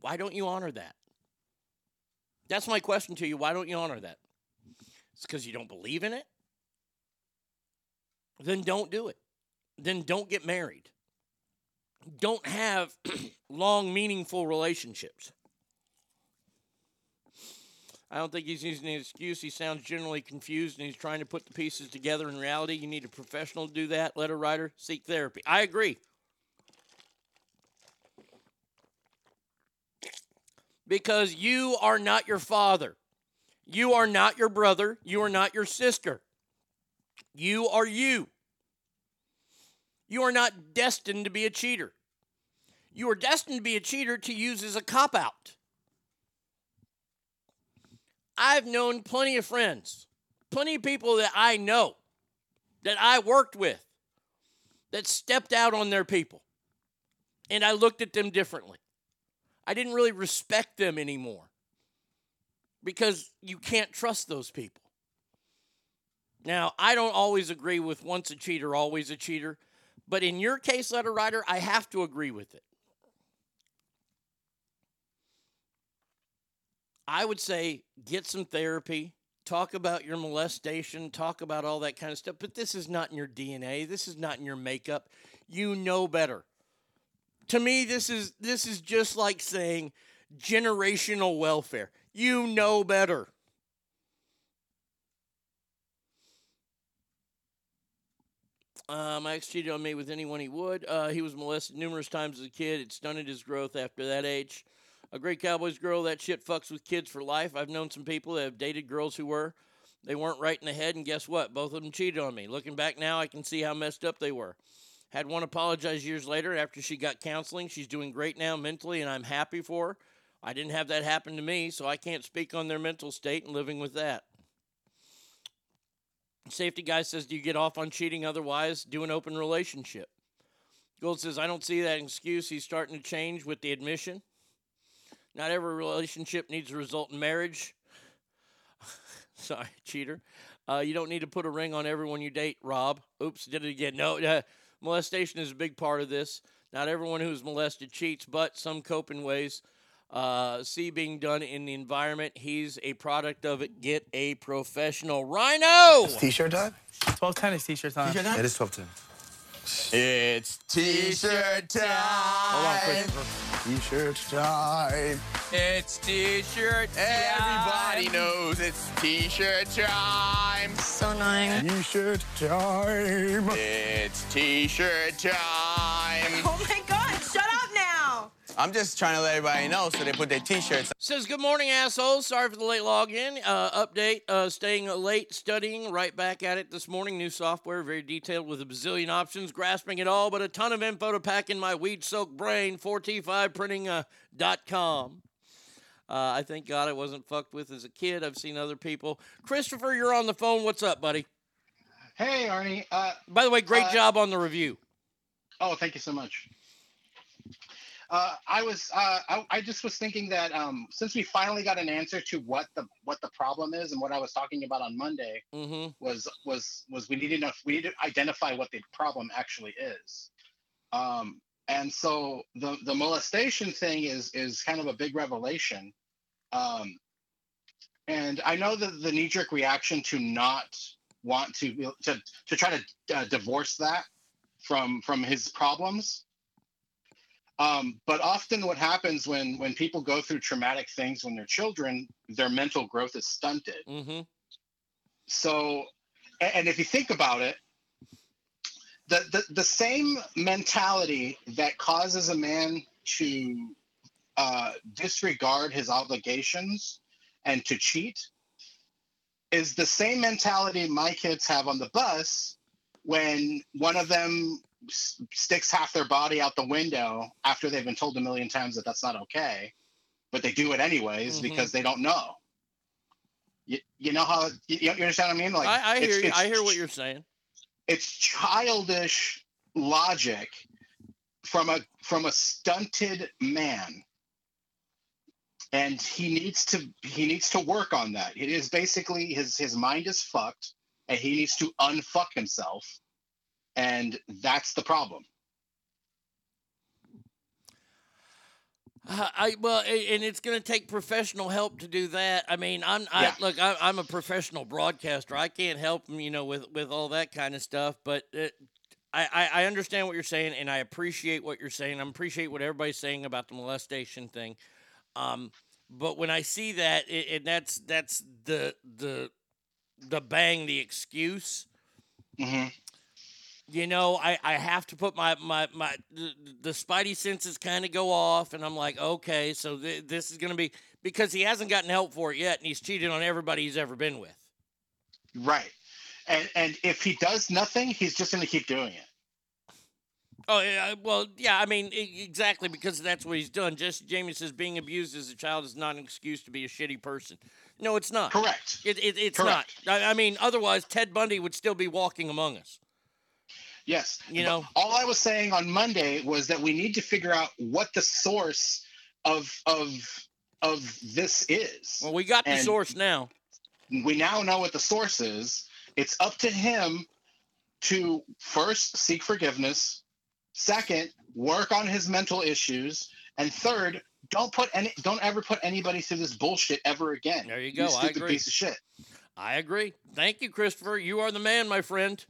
why don't you honor that? That's my question to you. Why don't you honor that? It's because you don't believe in it? Then don't do it. Then don't get married. Don't have (clears throat) long, meaningful relationships. I don't think he's using an excuse. He sounds generally confused and he's trying to put the pieces together in reality. You need a professional to do that. Letter writer, seek therapy. I agree. Because you are not your father. You are not your brother. You are not your sister. You are you. You are not destined to be a cheater. You are destined to be a cheater to use as a cop out. I've known plenty of friends, plenty of people that I know, that I worked with, that stepped out on their people. And I looked at them differently. I didn't really respect them anymore because you can't trust those people. Now, I don't always agree with once a cheater, always a cheater, but in your case, letter writer, I have to agree with it. I would say get some therapy, talk about your molestation, talk about all that kind of stuff, but this is not in your DNA, this is not in your makeup. You know better to me this is this is just like saying generational welfare. You know better. Uh, my ex cheated on me with anyone he would. Uh, he was molested numerous times as a kid. It stunted his growth after that age. A great Cowboys girl, that shit fucks with kids for life. I've known some people that have dated girls who were. They weren't right in the head, and guess what? Both of them cheated on me. Looking back now, I can see how messed up they were. Had one apologize years later after she got counseling. She's doing great now mentally, and I'm happy for her. I didn't have that happen to me, so I can't speak on their mental state and living with that. Safety guy says, Do you get off on cheating otherwise? Do an open relationship. Gold says, I don't see that excuse. He's starting to change with the admission. Not every relationship needs to result in marriage. (laughs) Sorry, cheater. Uh, you don't need to put a ring on everyone you date, Rob. Oops, did it again. No, uh, molestation is a big part of this. Not everyone who's molested cheats, but some cope in ways. Uh, see being done in the environment. He's a product of it. Get a professional. Rhino! It's t-shirt time? 1210 is t-shirt time. T-shirt time? It is 1210. It's t-shirt time. Hold on, Christopher. T-shirt time. It's t-shirt time. Everybody knows it's t-shirt time. So annoying. T-shirt time. It's t-shirt time. Oh my I'm just trying to let everybody know so they put their t-shirts Says, Good morning, assholes. Sorry for the late login. Uh, update uh, staying late studying. Right back at it this morning. New software, very detailed with a bazillion options, grasping it all, but a ton of info to pack in my weed soaked brain. 4t5printing.com. Uh, I thank God I wasn't fucked with as a kid. I've seen other people. Christopher, you're on the phone. What's up, buddy? Hey, Arnie. Uh, By the way, great uh, job on the review. Oh, thank you so much. Uh, I was uh, I, I just was thinking that um, since we finally got an answer to what the what the problem is and what I was talking about on Monday Mm-hmm. was was was we needed enough we need to identify what the problem actually is. Um, and so the the molestation thing is is kind of a big revelation. Um, and I know that the knee jerk reaction to not want to be- to to try to uh, divorce that from from his problems um, but often what happens when when people go through traumatic things when they're children their mental growth is stunted Mm-hmm. so a- and if you think about it the, the the same mentality that causes a man to uh, disregard his obligations and to cheat is the same mentality my kids have on the bus when one of them s- sticks half their body out the window after they've been told a million times that that's not okay but they do it anyways Mhm. because they don't know you, you know how you, you understand what i mean like I, I it's- hear you. it's I hear what you're saying. it's childish logic from a from a stunted man and he needs to he needs to work on that it is basically his his mind is fucked and he needs to unfuck himself and that's the problem Uh, I well, and it's going to take professional help to do that. I mean, I'm I, Yeah. look, I, I'm a professional broadcaster. I can't help him, you know, with with all that kind of stuff. But it, I, I I understand what you're saying, and I appreciate what you're saying. I appreciate what everybody's saying about the molestation thing. Um, but when I see that, it, and that's that's the the the bang, the excuse. Mm-hmm. You know, I, I have to put my my my the, the spidey senses kind of go off, and I'm like, okay, so th- this is gonna be because he hasn't gotten help for it yet, and he's cheated on everybody he's ever been with. right and and if he does nothing he's just going to keep doing it Oh yeah, well yeah, I mean exactly because that's what he's done. Jesse Jamie says being abused as a child is not an excuse to be a shitty person. No, it's not. Correct. It, it, it's Correct. not. I, I mean, otherwise Ted Bundy would still be walking among us. Yes. You But know? all I was saying on Monday was that we need to figure out what the source of of of this is. Well, we got the source now. We now know what the source is. It's up to him to first seek forgiveness, second, work on his mental issues, and third, don't put any don't ever put anybody through this bullshit ever again. There you You go. I agree. piece of shit. I agree. Thank you, Christopher. You are the man, my friend.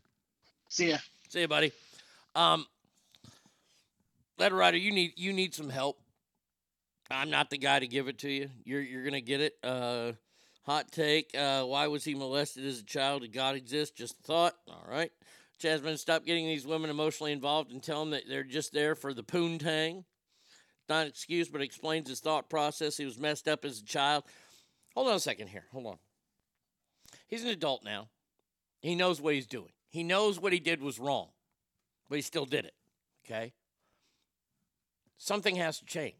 See ya. See you, buddy. Um, letter writer, you need you need some help. I'm not the guy to give it to you. You're you're gonna get it. Uh, hot take. Uh, why was he molested as a child? Did God exist? Just a thought. All right. Jasmine, stop getting these women emotionally involved and tell them that they're just there for the poontang. Not an excuse, but explains his thought process. He was messed up as a child. Hold on a second here. Hold on. He's an adult now. He knows what he's doing. He knows what he did was wrong. but he still did it. Okay. Something has to change.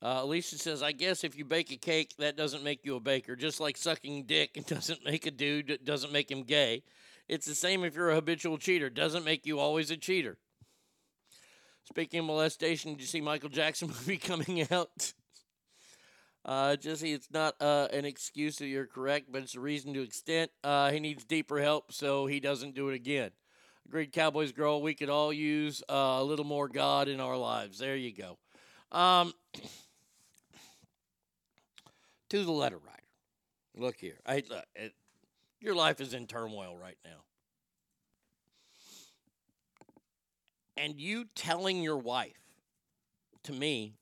Uh, Alicia says, I guess if you bake a cake, that doesn't make you a baker. Just like sucking dick doesn't make a dude, it doesn't make him gay. It's the same if you're a habitual cheater. Doesn't make you always a cheater. Speaking of molestation, did you see Michael Jackson (laughs) movie coming out? Uh, Jesse, it's not uh, an excuse that you're correct, but it's a reason to extent. Uh, he needs deeper help so he doesn't do it again. Agreed, Cowboys girl. We could all use uh, a little more God in our lives. There you go. Um, (clears throat) to the letter writer. Look here. I, look, it, your life is in turmoil right now. And you telling your wife, to me,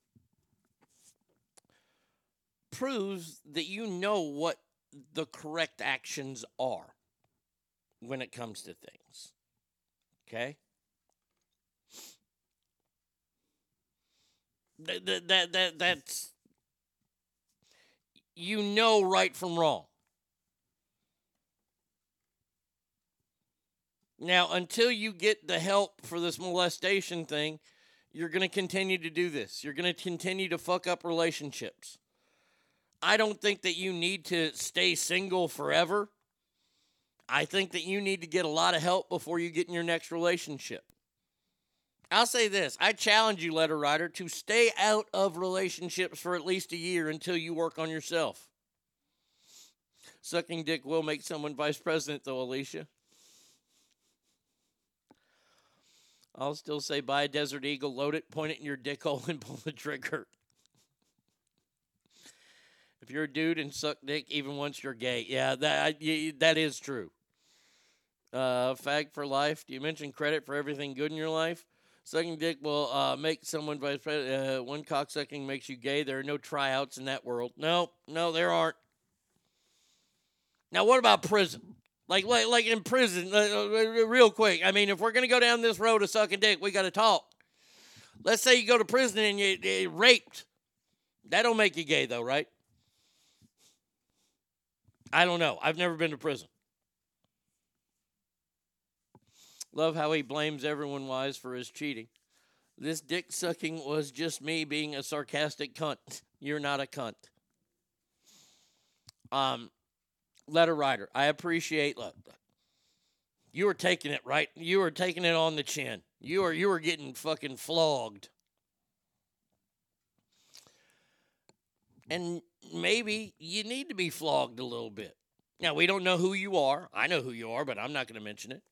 proves that you know what the correct actions are when it comes to things. Okay? That, that, that, that, that's you know right from wrong. Now, until you get the help for this molestation thing, you're going to continue to do this. You're going to continue to fuck up relationships. I don't think that you need to stay single forever. I think that you need to get a lot of help before you get in your next relationship. I'll say this I challenge you, letter writer, to stay out of relationships for at least a year until you work on yourself. Sucking dick will make someone vice president, though, Alicia. I'll still say buy a Desert Eagle, load it, point it in your dick hole, (laughs) and pull the trigger. If you're a dude and suck dick even once you're gay, yeah, that I, that is true. Uh, fag for life. Do you mention credit for everything good in your life? Sucking dick will uh, make someone vice president. Uh, one cocksucking makes you gay. There are no tryouts in that world. No, no, there aren't. Now, what about prison? Like, like, like in prison, uh, uh, real quick. I mean, if we're gonna go down this road of sucking dick, we got to talk. Let's say you go to prison and you, you raped. That don't make you gay, though, right? I don't know. I've never been to prison. Love how he blames everyone wise for his cheating. This dick sucking was just me being a sarcastic cunt. (laughs) You're not a cunt. Um, letter writer, I appreciate. Look, you were taking it right. You were taking it on the chin. You were you were getting fucking flogged. And maybe you need to be flogged a little bit. Now we don't know who you are. I know who you are, but I'm not going to mention it.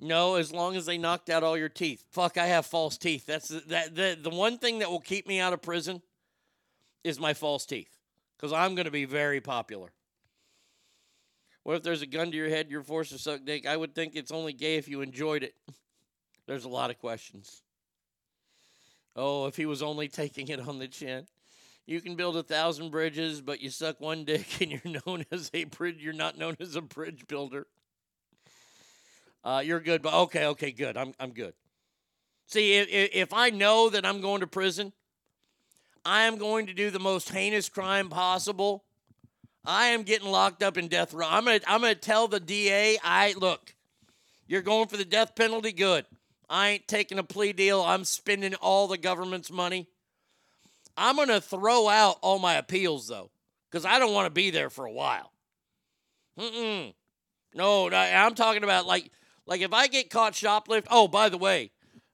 No, as long as they knocked out all your teeth. Fuck, I have false teeth. That's the, that the the one thing that will keep me out of prison is my false teeth because I'm going to be very popular. What if there's a gun to your head, you're forced to suck dick? I would think it's only gay if you enjoyed it. (laughs) There's a lot of questions. Oh, if he was only taking it on the chin. You can build a thousand bridges, but you suck one dick and you're (laughs) known as a bridge. You're not known as a bridge builder. Uh, you're good, but okay, okay, good. I'm I'm good. See, if, if I know that I'm going to prison, I am going to do the most heinous crime possible. I am getting locked up in death row. I'm gonna I'm gonna tell the DA, I look, you're going for the death penalty. Good. I ain't taking a plea deal. I'm spending all the government's money. I'm gonna throw out all my appeals though, because I don't want to be there for a while. Mm-mm. No, I'm talking about like like if I get caught shoplift. Oh, by the way,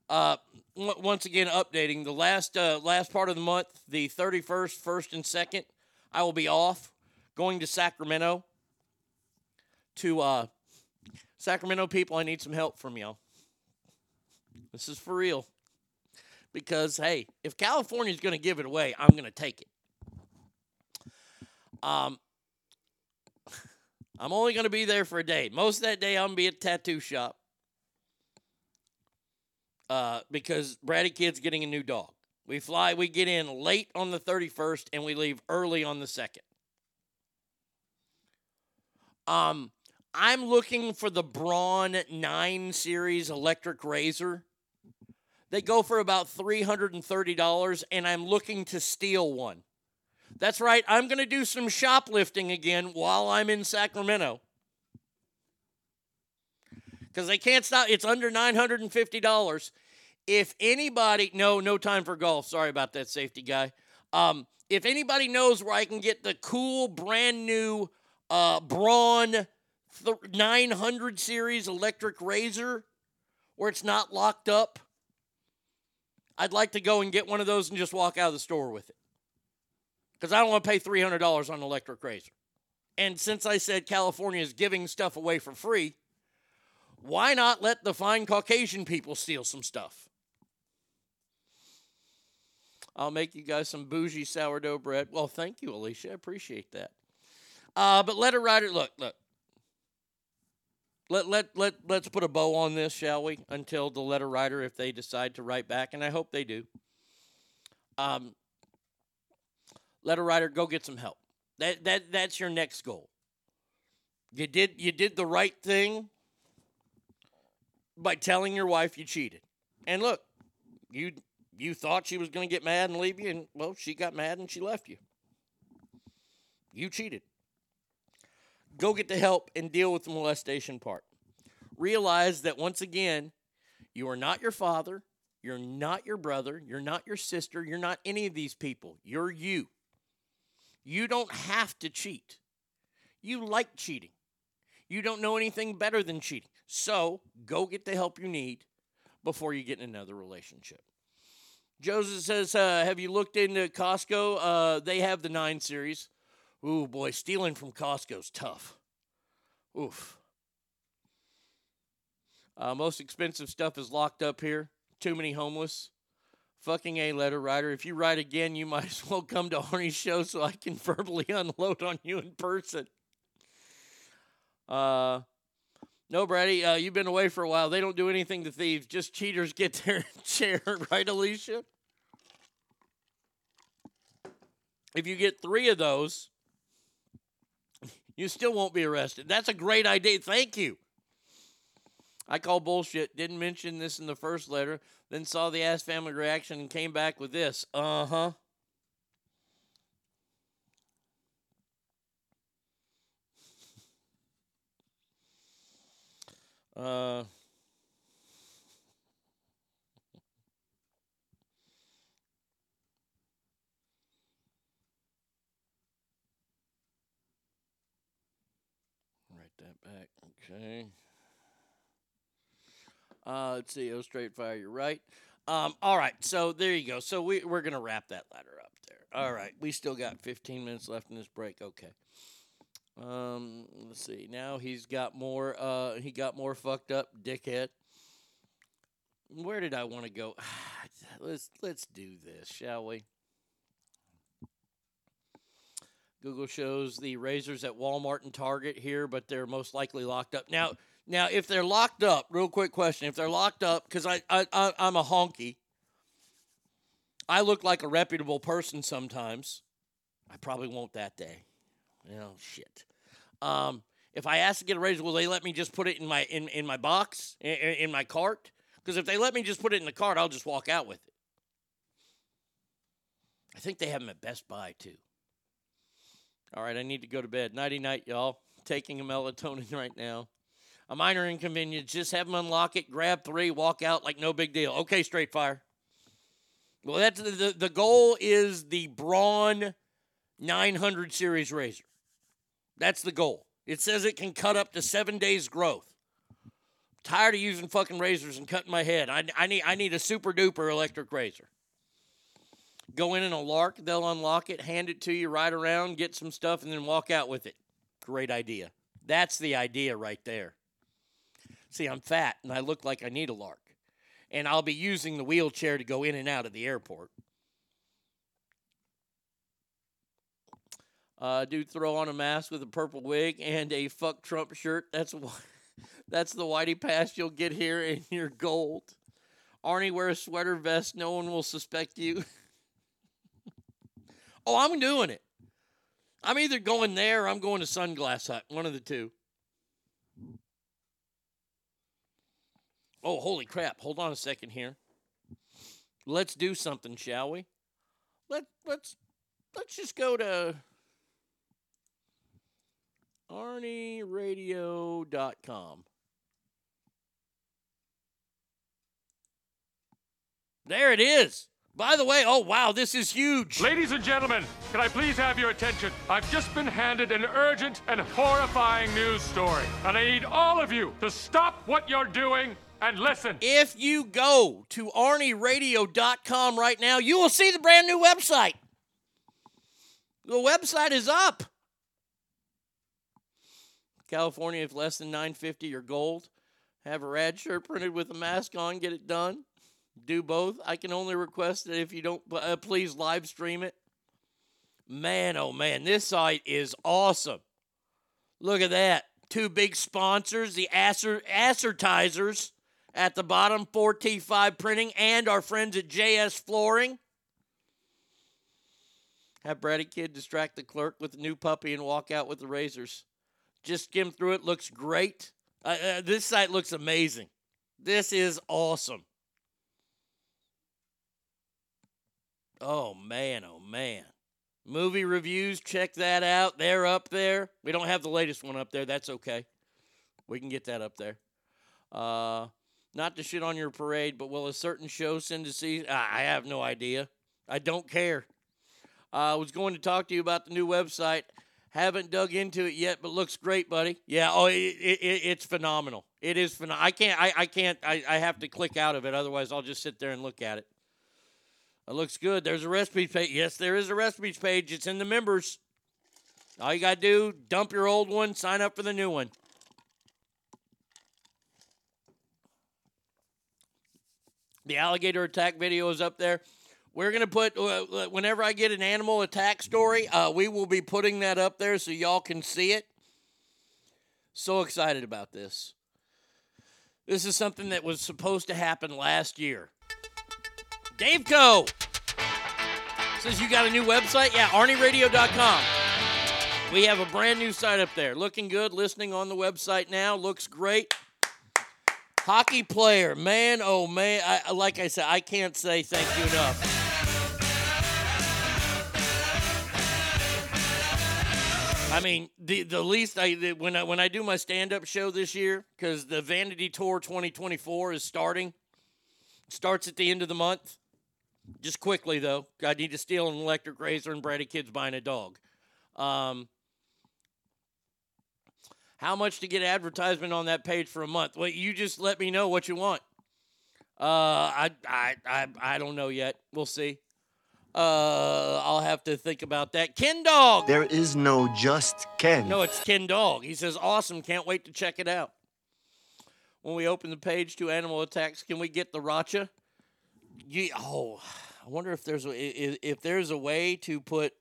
uh, w- once again updating the last uh, last part of the month, the 31st, first and second, I will be off going to Sacramento. To uh, Sacramento people, I need some help from y'all. This is for real. Because hey, if California's going to give it away, I'm going to take it. Um, (laughs) I'm only going to be there for a day. Most of that day, I'm going to be at a tattoo shop uh, because Brady Kid's getting a new dog. We fly, we get in late on the 31st, and we leave early on the 2nd. Um, I'm looking for the Braun 9 Series electric razor. They go for about $330, and I'm looking to steal one. That's right. I'm going to do some shoplifting again while I'm in Sacramento. because they can't stop. It's under nine hundred and fifty dollars. If anybody, no, no time for golf. Sorry about that, safety guy. Um, if anybody knows where I can get the cool, brand new uh, Braun th- 900 series electric razor, where it's not locked up, I'd like to go and get one of those and just walk out of the store with it. Because I don't want to pay $300 on an electric razor. And since I said California is giving stuff away for free, why not let the fine Caucasian people steal some stuff? I'll make you guys some bougie sourdough bread. Well, thank you, Alicia. I appreciate that. Uh, but letter writer, look, look. Let, let, let, let's put a bow on this, shall we? Until the letter writer, if they decide to write back, and I hope they do. Um, letter writer, go get some help. That, that, that's your next goal. You did, you did the right thing by telling your wife you cheated. And look, you you thought she was going to get mad and leave you, and well, she got mad and she left you. You cheated. Go get the help and deal with the molestation part. Realize that once again, you are not your father, you're not your brother, you're not your sister, you're not any of these people. You're you. You don't have to cheat. You like cheating. You don't know anything better than cheating. So go get the help you need before you get in another relationship. Joseph says, uh, "Have you looked into Costco? Uh, they have the nine series. Ooh boy, stealing from Costco's tough. Oof. Uh, most expensive stuff is locked up here. Too many homeless. Fucking a letter writer. If you write again, you (laughs) might as well come to Arnie's show so I can (laughs) verbally unload on you in person. Uh, no, Brady, uh, you've been away for a while. They don't do anything to thieves. Just cheaters get (laughs) their chair, right, Alicia? If you get three of those, you still won't be arrested. That's a great idea. Thank you. I call bullshit. Didn't mention this in the first letter. Then saw the ass family reaction and came back with this. Uh huh. Uh, write that back. Okay. Uh, let's see. Oh, straight fire. You're right. Um, all right. So there you go. So we, we're going to wrap that letter up there. All right. We still got 15 minutes left in this break. Okay. Um, let's see. Now he's got more. Uh, he got more fucked up, dickhead. Where did I want to go? (sighs) let's let's do this, shall we? Google shows the razors at Walmart and Target here, but they're most likely locked up now. Now, if they're locked up, real quick question: If they're locked up, because I, I, I I'm a honky, I look like a reputable person sometimes. I probably won't that day. Oh shit. Um, if I ask to get a razor, will they let me just put it in my in, in my box in, in my cart? Because if they let me just put it in the cart, I'll just walk out with it. I think they have them at Best Buy too. All right, I need to go to bed. Nighty night, y'all. Taking a melatonin (laughs) right now. A minor inconvenience. Just have them unlock it, grab three, walk out like no big deal. Okay, straight fire. Well, that's the, the, the goal is the Braun 900 series razor. That's the goal. It says it can cut up to seven days growth. Tired of using fucking razors and cutting my head. I, I need I need a super duper electric razor. Go in in a lark, they'll unlock it, hand it to you, ride around, get some stuff, and then walk out with it. Great idea. That's the idea right there. See, I'm fat and I look like I need a lark. And I'll be using the wheelchair to go in and out of the airport. Uh, dude, throw on a mask with a purple wig and a fuck Trump shirt. That's (laughs) that's the whitey pass you'll get here in your gold. Arnie, wear a sweater vest. No one will suspect you. (laughs) Oh, I'm doing it. I'm either going there or I'm going to Sunglass Hut, one of the two. Oh, holy crap. Hold on a second here. Let's do something, shall we? Let let's let's just go to arnieradio.com. There it is. By the way, oh wow, this is huge. Ladies and gentlemen, can I please have your attention? I've just been handed an urgent and horrifying news story, and I need all of you to stop what you're doing and listen. If you go to arnieradio.com right now, you will see the brand new website. The website is up. California, if less than 950 or gold, have a rad shirt printed with a mask on, get it done. Do both. I can only request that if you don't, uh, please live stream it. Man, oh man, this site is awesome. Look at that. Two big sponsors, the Assertizers at the bottom, 4T5 Printing, and our friends at JS Flooring. Have Brady Kid distract the clerk with the new puppy and walk out with the razors. Just skim through it. Looks great. Uh, uh, this site looks amazing. This is awesome. Oh, man. Oh, man. Movie reviews, check that out. They're up there. We don't have the latest one up there. That's okay. We can get that up there. Uh, not to shit on your parade, but will a certain show send to see? I have no idea. I don't care. Uh, I was going to talk to you about the new website. Haven't dug into it yet, but looks great, buddy. Yeah. Oh, it, it, it's phenomenal. It is phenomenal. I can't. I, I can't. I, I have to click out of it. Otherwise, I'll just sit there and look at it. It looks good. There's a recipes page. Yes, there is a recipes page. It's in the members. All you got to do, dump your old one, sign up for the new one. The alligator attack video is up there. We're going to put, uh, whenever I get an animal attack story, uh, we will be putting that up there so y'all can see it. So excited about this. This is something that was supposed to happen last year. Dave Co. says you got a new website? Yeah, ArnieRadio.com. We have a brand new site up there. Looking good. Listening on the website now. Looks great. Hockey player, man, oh man. I, like I said, I can't say thank you enough. I mean, the the least I the, when I when I do my stand up show this year because the Vanity Tour 2024 is starting. starts at the end of the month. Just quickly though, I need to steal an electric razor and Brady Kid's buying a dog. Um, how much to get advertisement on that page for a month? Well, you just let me know what you want. Uh, I, I, I, I don't know yet. We'll see. Uh, I'll have to think about that. Ken Dog. There is no just Ken. No, it's Ken Dog. He says, awesome. Can't wait to check it out. When we open the page to animal attacks, can we get the Racha? Yeah, oh, I wonder if there's a, if, if there's a way to put.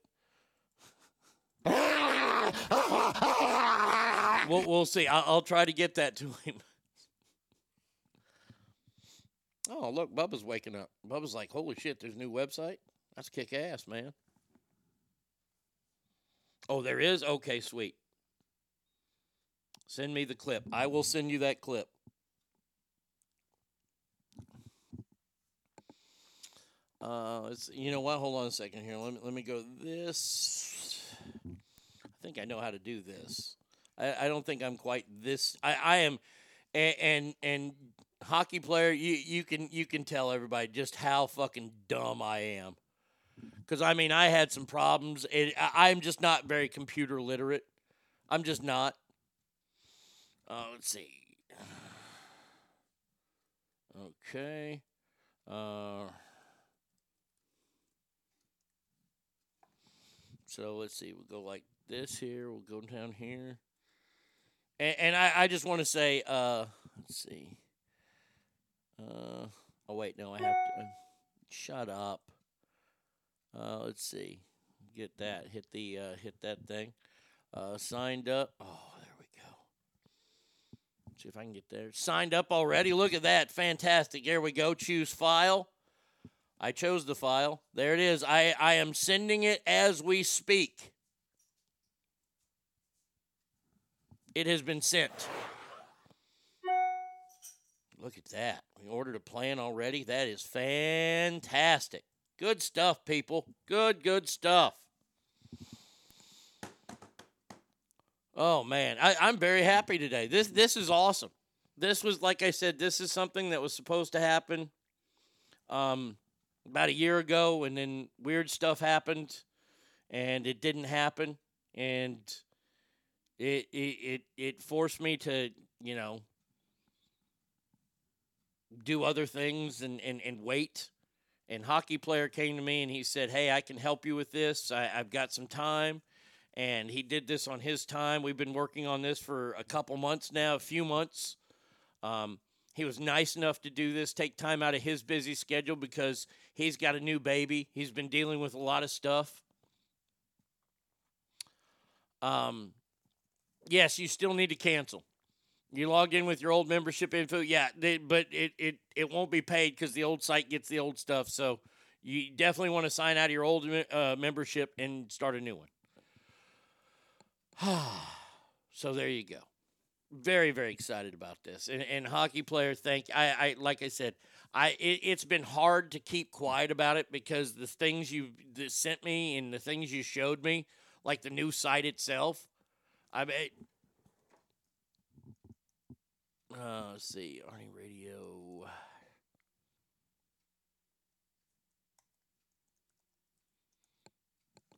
we'll, we'll see. I'll, I'll try to get that to him. Oh, look, Bubba's waking up. Bubba's like, holy shit, there's a new website? That's kick ass, man. Oh, there is? Okay, sweet. Send me the clip. I will send you that clip. Uh, you know what? Hold on a second here. Let me, let me go this. I think I know how to do this. I, I don't think I'm quite this. I, I am, and, and and hockey player, you you can you can tell everybody just how fucking dumb I am. Because I mean, I had some problems. It, I, I'm just not very computer literate. I'm just not. Uh, let's see. (sighs) Okay. Uh, so let's see. We'll go like this here. We'll go down here. And, and I, I just want to say, uh, let's see. Uh, oh, wait, no, I have to. Uh, shut up. Uh, let's see. Get that. Hit the uh, hit that thing. Uh, signed up. Oh, there we go. See if I can get there. Signed up already. Look at that. Fantastic. There we go. Choose file. I chose the file. There it is. I, I am sending it as we speak. It has been sent. Look at that. We ordered a plan already. That is fantastic. Good stuff, people. Good, good stuff. Oh man, I, I'm very happy today. This this is awesome. This was like I said, this is something that was supposed to happen um, about a year ago, and then weird stuff happened, and it didn't happen, and it it it, it forced me to you know do other things and, and, and wait. And hockey player came to me and he said, Hey, I can help you with this. I, I've got some time. And he did this on his time. We've been working on this for a couple months now, a few months. Um, he was nice enough to do this, take time out of his busy schedule because he's got a new baby. He's been dealing with a lot of stuff. Um, yes, you still need to cancel. You log in with your old membership info, yeah, they, but it, it, it won't be paid because the old site gets the old stuff. So you definitely want to sign out of your old uh, membership and start a new one. (sighs) so there you go. Very very excited about this. And, and hockey player, thank I, I like I said, I it, it's been hard to keep quiet about it because the things you sent me and the things you showed me, like the new site itself, I mean uh, let's see, Arnie Radio.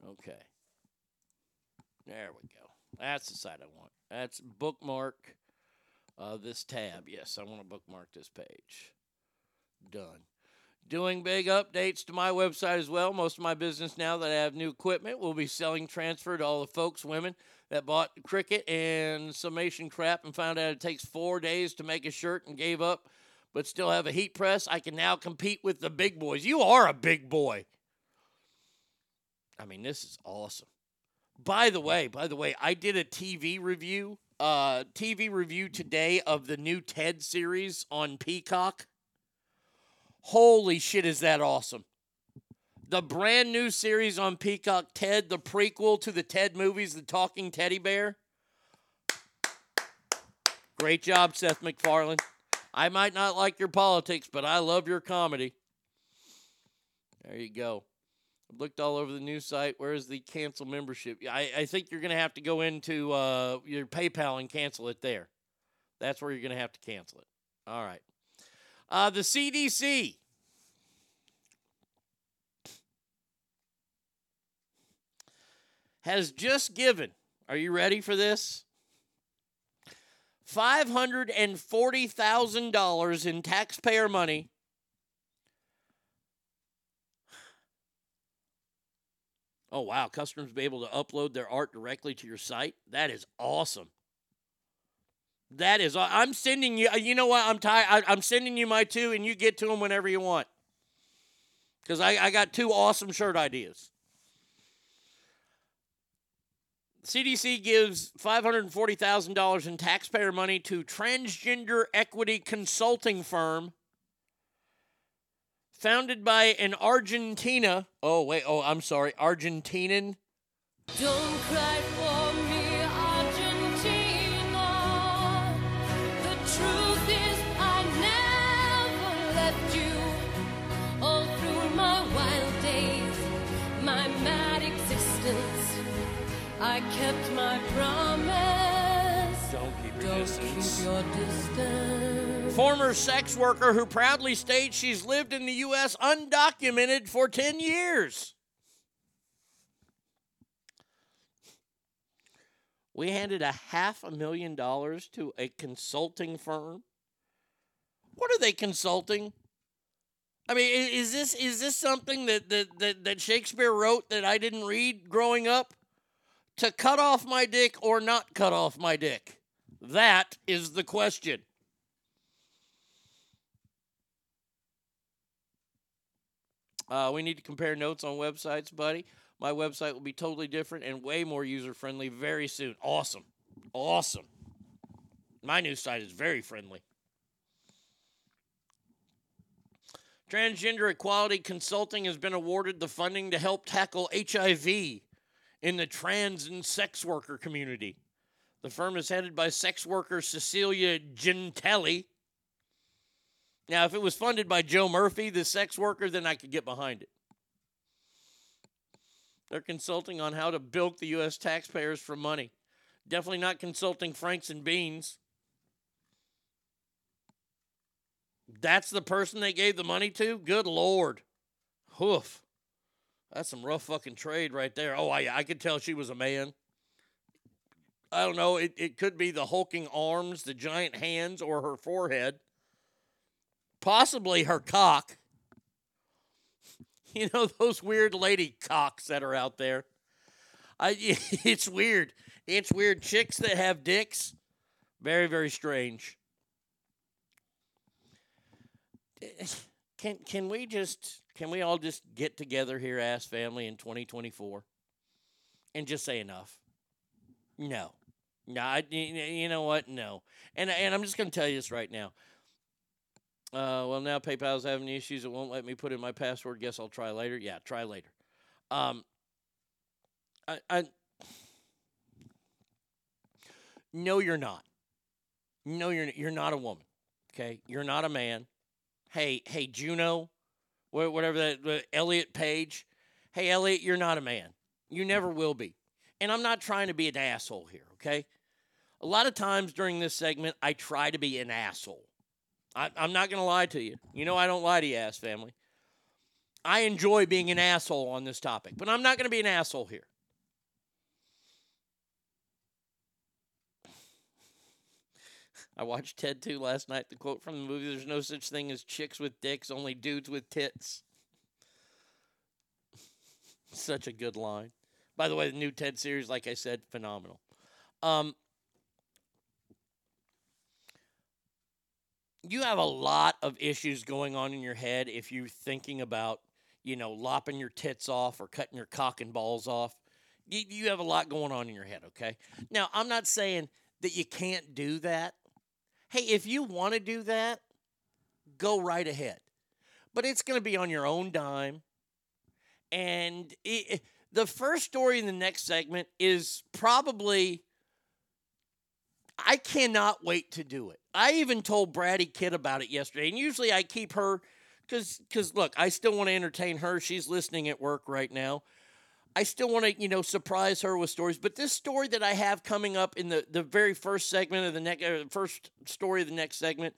Okay. There we go. That's the site I want. That's bookmark uh, this tab. Yes, I want to bookmark this page. Done. Doing big updates to my website as well. Most of my business now that I have new equipment will be selling transfer to all the folks, women that bought Cricut and sublimation crap and found out it takes four days to make a shirt and gave up, but still have a heat press. I can now compete with the big boys. You are a big boy. I mean, this is awesome. By the way, by the way, I did a TV review, uh, TV review today of the new TED series on Peacock. Holy shit, is that awesome! The brand new series on Peacock, Ted, the prequel to the Ted movies, The Talking Teddy Bear. Great job, Seth MacFarlane. I might not like your politics, but I love your comedy. There you go. Looked all over the news site. Where is the cancel membership? I, I think you're going to have to go into uh, your PayPal and cancel it there. That's where you're going to have to cancel it. All right. Uh, the CDC has just given, are you ready for this? $540,000 in taxpayer money Oh wow, customers be able to upload their art directly to your site. That is awesome. That is, I'm sending you. You know what? I'm tired. I'm sending you my two, and you get to them whenever you want. Because I, I got two awesome shirt ideas. CDC gives $540,000 in taxpayer money to transgender equity consulting firm founded by an Argentina. Oh, wait. Oh, I'm sorry. Argentinian. Don't cry for me, Argentina. The truth is, I never left you. All through my wild days, my mad existence, I kept my promise. Don't keep your Don't distance. Keep your distance. Former sex worker who proudly states she's lived in the U.S. undocumented for 10 years. We handed a half a million dollars to a consulting firm. What are they consulting? I mean, is this is this something that, that, that, that Shakespeare wrote that I didn't read growing up? To cut off my dick or not cut off my dick? That is the question. Uh, we need to compare notes on websites, buddy. My website will be totally different and way more user friendly very soon. Awesome. Awesome. My new site is very friendly. Transgender Equality Consulting has been awarded the funding to help tackle HIV in the trans and sex worker community. The firm is headed by sex worker Cecilia Gentili. Now, if it was funded by Joe Murphy, the sex worker, then I could get behind it. They're consulting on how to bilk the U.S. taxpayers for money. Definitely not consulting Franks and Beans. That's the person they gave the money to? Good Lord. Hoof. That's some rough fucking trade right there. Oh, I, I could tell she was a man. I don't know. It, it could be the hulking arms, the giant hands, or her forehead. Possibly her cock. (laughs) You know, those weird lady cocks that are out there. I, (laughs) it's weird. It's weird. Chicks that have dicks, very, very strange. (sighs) Can can we just can we all just get together here, ass family, in 2024, and just say enough? No, no. I, you know what? No. And and I'm just gonna tell you this right now. Uh, well, now PayPal's having issues. It won't let me put in my password. Guess I'll try later. Yeah, try later. Um, I, I no, you're not. No, you're you're not a woman. Okay, you're not a man. Hey, hey, Juno, whatever that Elliot Page. Hey, Elliot, you're not a man. You never will be. And I'm not trying to be an asshole here. Okay. A lot of times during this segment, I try to be an asshole. I, I'm not going to lie to you. You know, I don't lie to you, ass family. I enjoy being an asshole on this topic, but I'm not going to be an asshole here. (laughs) I watched Ted 2 last night. The quote from the movie There's no such thing as chicks with dicks, only dudes with tits. (laughs) Such a good line. By the way, the new Ted series, like I said, phenomenal. Um, you have a lot of issues going on in your head if you're thinking about, you know, lopping your tits off or cutting your cock and balls off. You, you have a lot going on in your head, okay? Now, I'm not saying that you can't do that. Hey, if you want to do that, go right ahead. But it's going to be on your own dime. And it, the first story in the next segment is probably I cannot wait to do it. I even told Bratty Kid about it yesterday, and usually I keep her because because look, I still want to entertain her. She's listening at work right now. I still want to you know surprise her with stories, but this story that I have coming up in the the very first segment of the next uh, first story of the next segment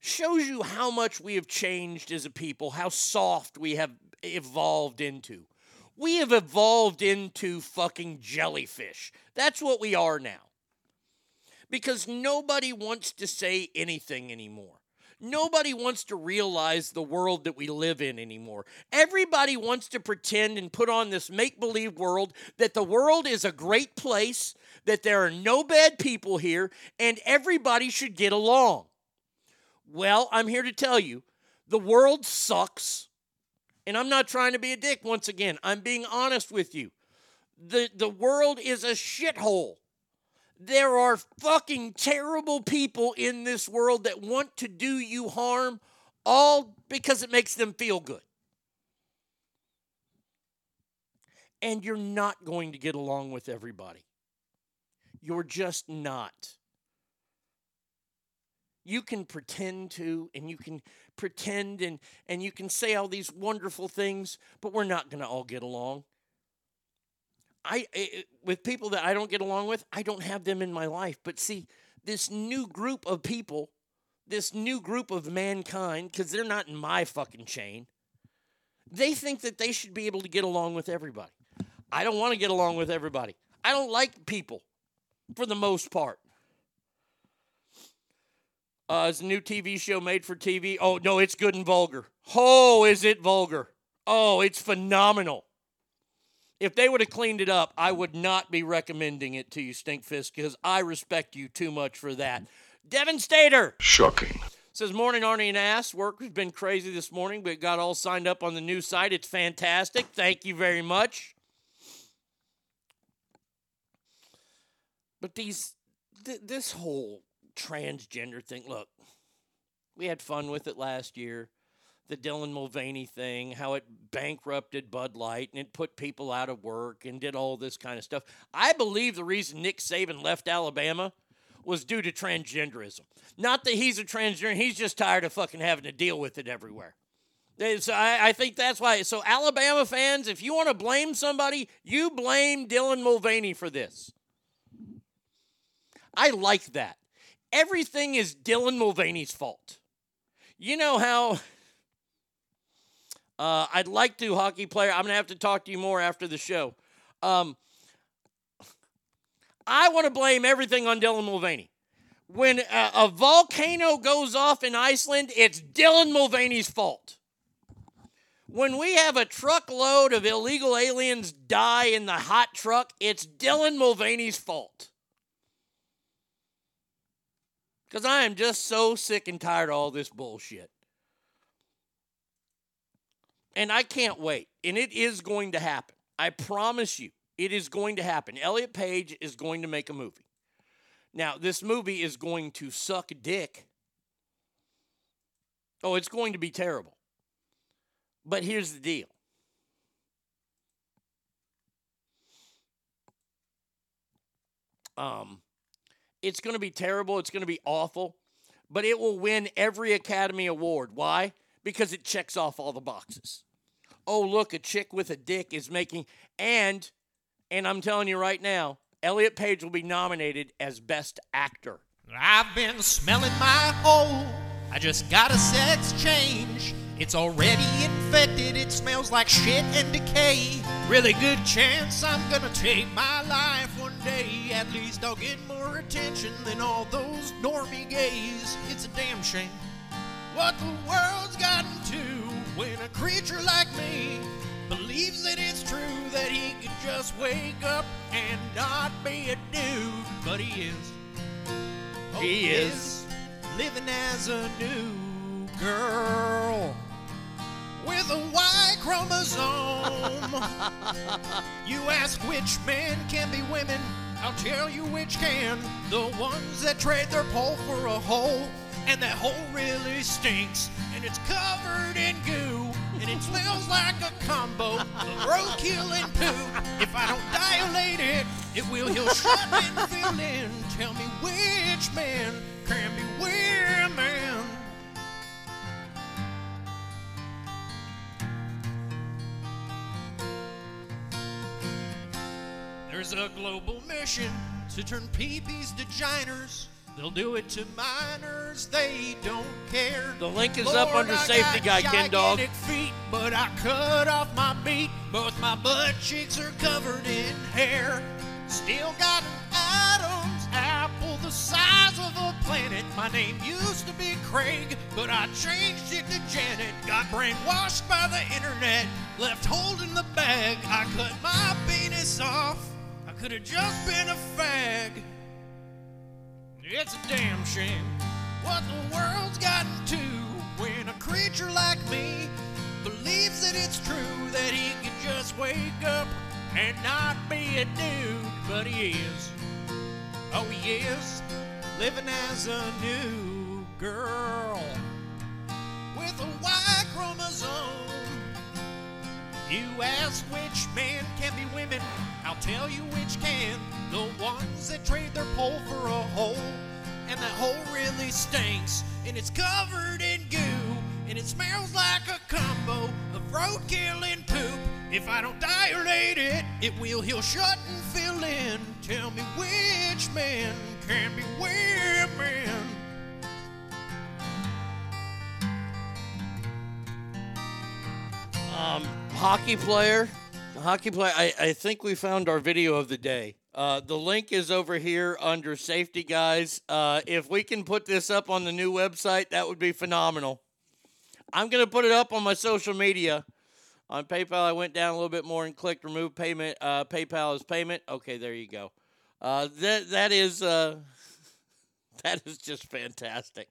shows you how much we have changed as a people, how soft we have evolved into. We have evolved into fucking jellyfish. That's what we are now because nobody wants to say anything anymore. Nobody wants to realize the world that we live in anymore. Everybody wants to pretend and put on this make believe world that the world is a great place, that there are no bad people here, and everybody should get along. Well, I'm here to tell you the world sucks. And I'm not trying to be a dick once again. I'm being honest with you. The, the world is a shithole. There are fucking terrible people in this world that want to do you harm all because it makes them feel good. And you're not going to get along with everybody. You're just not. You can pretend to, and you can pretend and, and you can say all these wonderful things, but we're not going to all get along. I, I with people that I don't get along with, I don't have them in my life. But see, this new group of people, this new group of mankind, because they're not in my fucking chain, they think that they should be able to get along with everybody. I don't want to get along with everybody. I don't like people for the most part. Uh, it's a new TV show made for TV. Oh, no, it's good and vulgar. Oh, is it vulgar? Oh, it's phenomenal. If they would have cleaned it up, I would not be recommending it to you, Stinkfist, because I respect you too much for that. Devin Stater. Shocking. Says, Morning, Arnie and Ass. Work has been crazy this morning, but got all signed up on the new site. It's fantastic. Thank you very much. But these, th- this whole transgender thing, look, we had fun with it last year. The Dylan Mulvaney thing, how it bankrupted Bud Light and it put people out of work and did all this kind of stuff. I believe the reason Nick Saban left Alabama was due to transgenderism. Not that he's a transgender, he's just tired of fucking having to deal with it everywhere. So I, I think that's why. So, Alabama fans, if you want to blame somebody, you blame Dylan Mulvaney for this. I like that. Everything is Dylan Mulvaney's fault. You know how uh, I'd like to, hockey player. I'm going to have to talk to you more after the show. Um, I want to blame everything on Dylan Mulvaney. When a, a volcano goes off in Iceland, it's Dylan Mulvaney's fault. When we have a truckload of illegal aliens die in the hot truck, it's Dylan Mulvaney's fault. Because I am just so sick and tired of all this bullshit. And I can't wait. And it is going to happen. I promise you, it is going to happen. Elliot Page is going to make a movie. Now, this movie is going to suck dick. Oh, it's going to be terrible. But here's the deal. Um, it's going to be terrible. It's going to be awful, but it will win every Academy Award. Why? Because it checks off all the boxes. Oh, look, a chick with a dick is making, and, and I'm telling you right now, Elliot Page will be nominated as Best Actor. I've been smelling my hole. I just got a sex change. It's already infected. It smells like shit and decay. Really good chance I'm gonna take my life one day. At least I'll get more attention than all those normie gays. It's a damn shame what the world's gotten to when a creature like me believes that it's true that he could just wake up and not be a dude, but he is. Oh, He is. living as a new girl with a Y chromosome. (laughs) you ask which men can be women, I'll tell you which can. The ones that trade their pole for a hole, and that hole really stinks, and it's covered in goo, and it smells like a combo of roadkill and poo. If I don't dilate it, it will heal shut and fill in. Tell me which man can be women. There's a global mission to turn peepees to giners. They'll do it to minors, they don't care. The link is up under I Safety Guy, Ken Dog. feet, but I cut off my beat. Both my butt cheeks are covered in hair. Still got an Adam's apple the size of a planet. My name used to be Craig, but I changed it to Janet. Got brainwashed by the internet, left holding the bag. I cut my penis off. I could have just been a fag. It's a damn shame what the world's gotten to when a creature like me believes that it's true that he can just wake up and not be a dude, but he is. Oh, he is living as a new girl with a Y chromosome. You ask which man can be women, I'll tell you which can. The ones that trade their pole for a hole, and that hole really stinks, and it's covered in goo, and it smells like a combo of roadkill and poop. If I don't dilate it, it will heal shut and fill in. Tell me which man can be women. Um, hockey player, hockey player. I, I think we found our video of the day. Uh, the link is over here under safety, guys. Uh, if we can put this up on the new website, that would be phenomenal. I'm gonna put it up on my social media. On PayPal, I went down a little bit more and clicked remove payment. Uh, PayPal is payment. Okay, there you go. Uh, that that is uh, (laughs) that is just fantastic.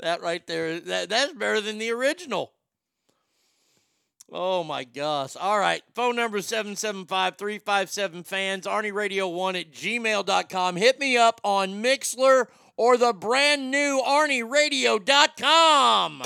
That right there, that that's better than the original. Oh my gosh. All right. Phone number 775 357 fans, Arnie Radio 1 at gmail.com. Hit me up on Mixlr or the brand new ArnieRadio.com.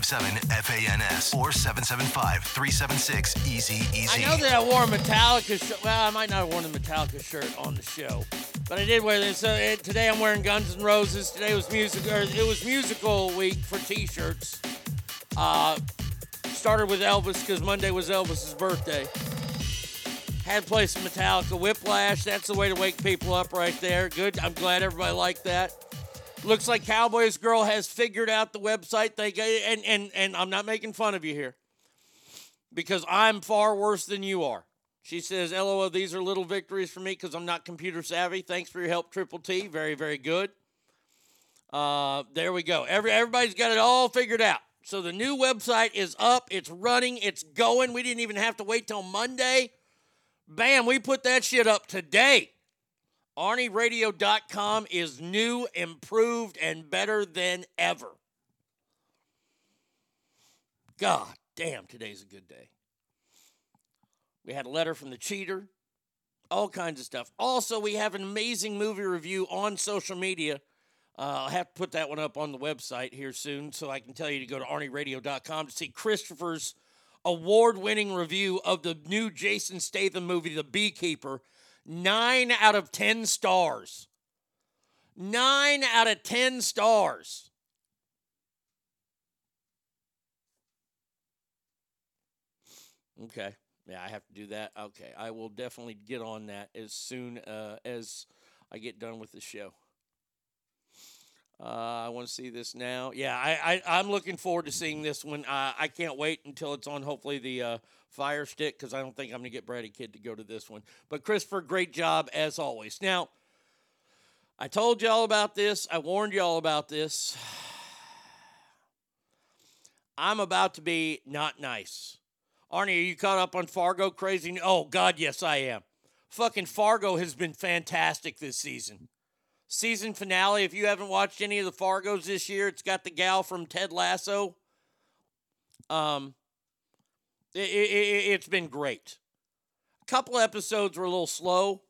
357 FANS or 775 376 Easy Easy. I know that I wore a Metallica shirt. Well, I might not have worn the Metallica shirt on the show, but I did wear this. So it, today I'm wearing Guns N' Roses. Today was music, or it was musical week for T-shirts. Uh, started with Elvis because Monday was Elvis's birthday. Had to play some Metallica, Whiplash. That's the way to wake people up right there. Good. I'm glad everybody liked that. Looks like Cowboys Girl has figured out the website. They and and and I'm not making fun of you here because I'm far worse than you are. She says, "LOL, these are little victories for me because I'm not computer savvy. Thanks for your help, Triple T. Very very good." Uh, there we go. Every everybody's got it all figured out. So the new website is up. It's running. It's going. We didn't even have to wait till Monday. Bam, we put that shit up today. ArnieRadio.com is new, improved, and better than ever. God damn, today's a good day. We had a letter from the cheater, all kinds of stuff. Also, we have an amazing movie review on social media. Uh, I'll have to put that one up on the website here soon so I can tell you to go to ArnieRadio.com to see Christopher's award winning review of the new Jason Statham movie, The Beekeeper. Nine out of 10 stars. Nine out of 10 stars. Okay. Yeah, I have to do that. Okay. I will definitely get on that as soon uh, as I get done with the show. Uh, I want to see this now. Yeah, I, I am looking forward to seeing this one. Uh, I can't wait until it's on. Hopefully the uh, Fire Stick because I don't think I'm gonna get Bratty Kid to go to this one. But Christopher, great job as always. Now, I told y'all about this. I warned y'all about this. (sighs) I'm about to be not nice. Arnie, are you caught up on Fargo crazy? Oh God, yes I am. Fucking Fargo has been fantastic this season season finale. If you haven't watched any of the Fargos this year, it's got the gal from Ted Lasso. Um, it, it, it's been great. A couple episodes were a little slow.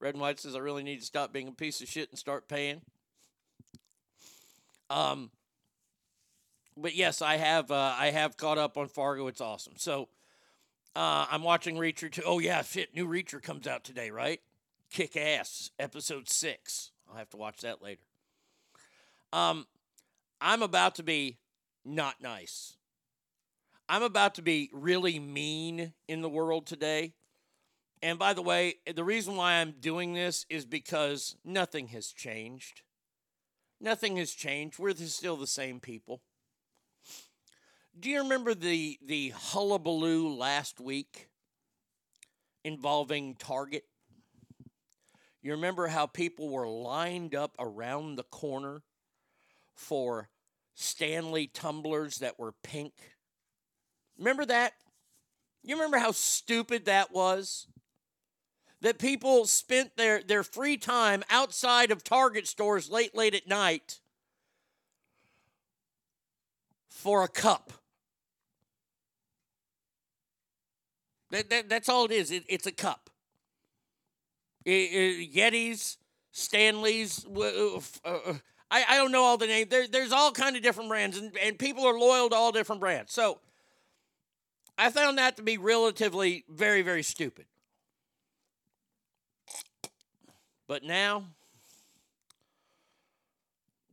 Red and White says, I really need to stop being a piece of shit and start paying. Um, but yes, I have uh, I have caught up on Fargo. It's awesome. So uh, I'm watching Reacher too. Oh yeah, shit, new Reacher comes out today, right? Kick ass, episode six. I'll have to watch that later. Um, I'm about to be not nice. I'm about to be really mean in the world today. And by the way, the reason why I'm doing this is because nothing has changed. Nothing has changed. We're still the same people. Do you remember the the hullabaloo last week involving Target? You remember how people were lined up around the corner for Stanley tumblers that were pink? Remember that? You remember how stupid that was? That people spent their, their free time outside of Target stores late, late at night for a cup. That, that, that's all it is. It, it's a cup. It, it, Yetis, Stanleys. Uh, uh, I, I don't know all the names. There, there's all kind of different brands, and, and people are loyal to all different brands. So I found that to be relatively very, very stupid. But now,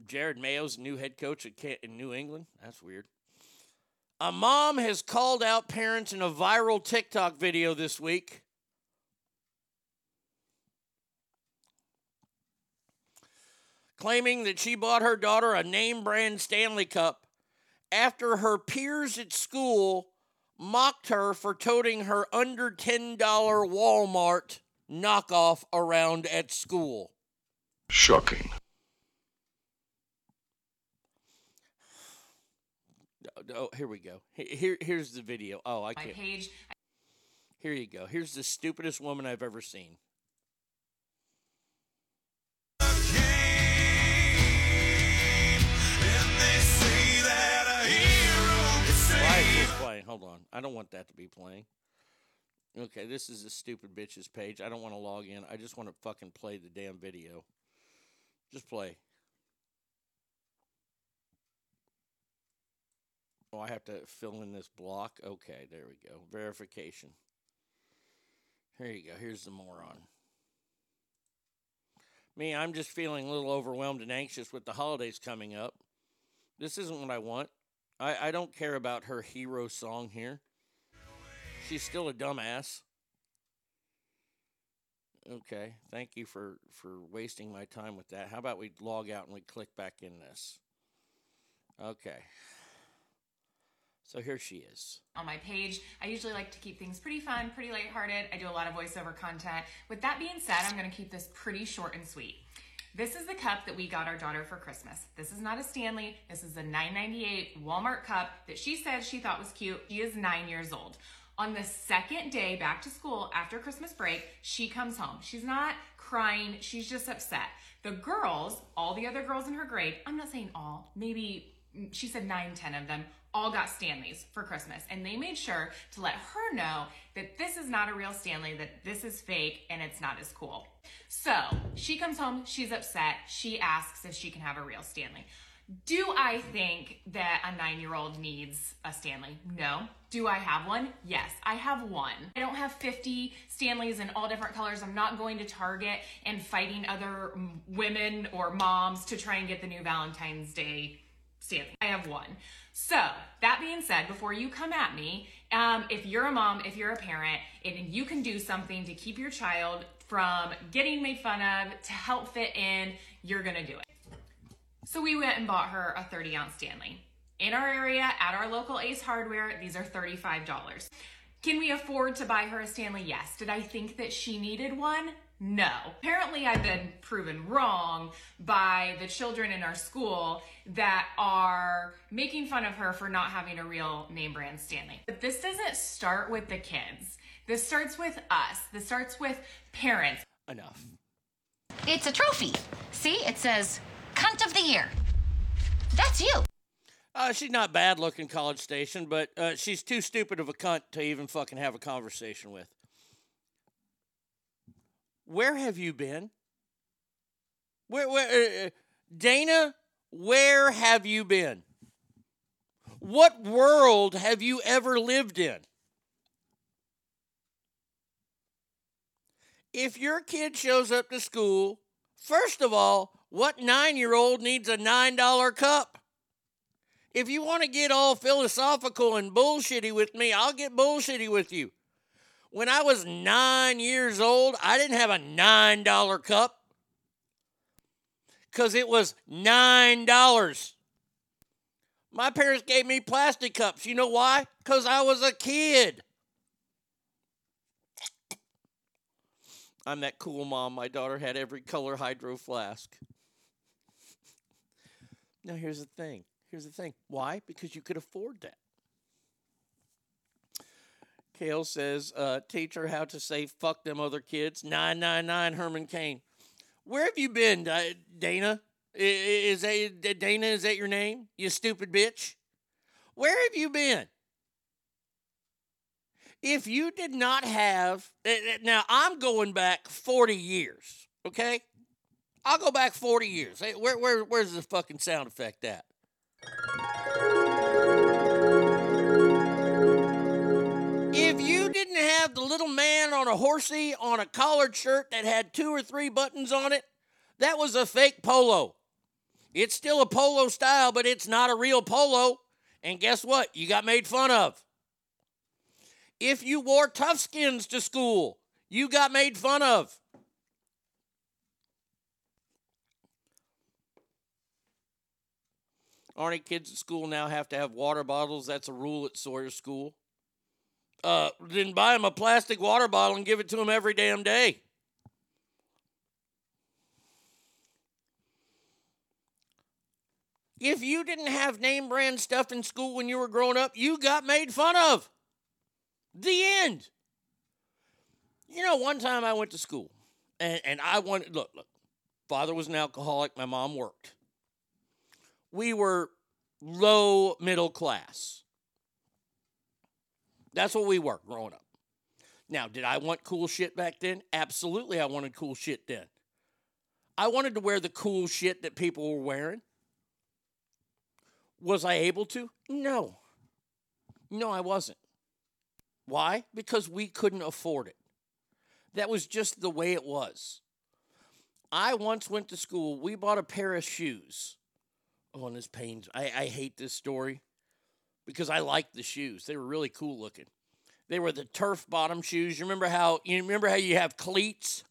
Jerod Mayo's new head coach in New England. That's weird. A mom has called out parents in a viral TikTok video this week. Claiming that she bought her daughter a name brand Stanley Cup after her peers at school mocked her for toting her under $10 Walmart knockoff around at school. Shocking. oh, oh here we go. Here, here's the video. Oh, I can't. page. Here you go. Here's the stupidest woman I've ever seen. hold on. I don't want that to be playing. Okay, this is a stupid bitch's page. I don't want to log in. I just want to fucking play the damn video. Just play. Oh, I have to fill in this block. Okay, there we go. Verification. Here you go. Here's the moron. Me, I'm just feeling a little overwhelmed and anxious with the holidays coming up. This isn't what I want. I, I don't care about her hero song here. She's still a dumbass. Okay, thank you for for wasting my time with that. How about we log out and we click back in this? Okay. So here she is. on my page. I usually like to keep things pretty fun, pretty lighthearted. I do a lot of voiceover content. With that being said, I'm going to keep this pretty short and sweet. This is the cup that we got our daughter for Christmas. This is not a Stanley. This is a 9.98 Walmart cup that she said she thought was cute. She is 9 years old. On the second day back to school after Christmas break, she comes home. She's not crying, she's just upset. The girls, all the other girls in her grade, I'm not saying all, maybe mm, she said nine, ten of them, all got Stanleys for Christmas. And they made sure to let her know that this is not a real Stanley, that this is fake and it's not as cool. So she comes home, she's upset. She asks if she can have a real Stanley. Do I think that a nine year old needs a Stanley? No. Do I have one? Yes, I have one. I don't have 50 Stanleys in all different colors. I'm not going to Target and fighting other women or moms to try and get the new Valentine's Day Stanley. I have one. So, that being said, before you come at me, um, if you're a mom, if you're a parent, and you can do something to keep your child from getting made fun of, to help fit in, you're gonna do it. So we went and bought her a 30 ounce Stanley. In our area, at our local Ace Hardware, these are $35. Can we afford to buy her a Stanley? Yes. Did I think that she needed one? No. Apparently, I've been proven wrong by the children in our school that are making fun of her for not having a real name brand Stanley. But this doesn't start with the kids. This starts with us. This starts with parents. Enough. It's a trophy. See, it says cunt of the year. That's you. Uh, she's not bad looking, College Station, but uh, she's too stupid of a cunt to even fucking have a conversation with. Where have you been? Where, where, uh, uh, Dana? Where have you been? What world have you ever lived in? If your kid shows up to school, first of all, what nine year old needs a $9 cup? If you want to get all philosophical and bullshitty with me, I'll get bullshitty with you. When I was nine years old, I didn't have a $9 cup because it was $9. My parents gave me plastic cups. You know why? Because I was a kid. I'm that cool mom. My daughter had every color hydro flask. Now, here's the thing. Here's the thing. Why? Because you could afford that. Kale says, uh, teach her how to say fuck them other kids. 999 Herman Cain. Where have you been, Dana? Is that, Dana, is that your name? You stupid bitch. Where have you been? If you did not have, uh, uh, now I'm going back 40 years, okay? I'll go back 40 years. Hey, where, where, where's the fucking sound effect at? Didn't have the little man on a horsey on a collared shirt that had two or three buttons on it, that was a fake polo. It's still a polo style, but it's not a real polo. And guess what? You got made fun of. If you wore tough skins to school, you got made fun of. Aren't kids at school now have to have water bottles? That's a rule at Sawyer School. Uh, then buy him a plastic water bottle and give it to him every damn day. If you didn't have name brand stuff in school when you were growing up, you got made fun of. The end. You know, one time I went to school and, and I wanted, look, look, father was an alcoholic, my mom worked. We were low middle class. That's what we were growing up. Now, did I want cool shit back then? Absolutely, I wanted cool shit then. I wanted to wear the cool shit that people were wearing. Was I able to? No. No, I wasn't. Why? Because we couldn't afford it. That was just the way it was. I once went to school, we bought a pair of shoes. Oh, and this pains. I, I hate this story because I liked the shoes. They were really cool looking. They were the turf bottom shoes. You remember how you remember how you have cleats?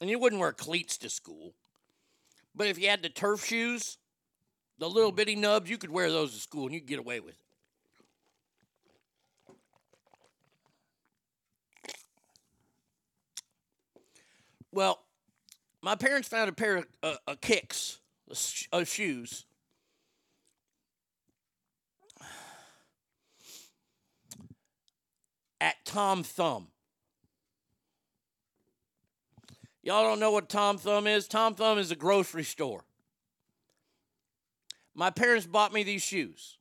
And you wouldn't wear cleats to school. But if you had the turf shoes, the little bitty nubs, you could wear those to school and you could get away with it. Well, my parents found a pair of uh, uh, kicks, sh- of shoes. At Tom Thumb. Y'all don't know what Tom Thumb is? Tom Thumb is a grocery store. My parents bought me these shoes.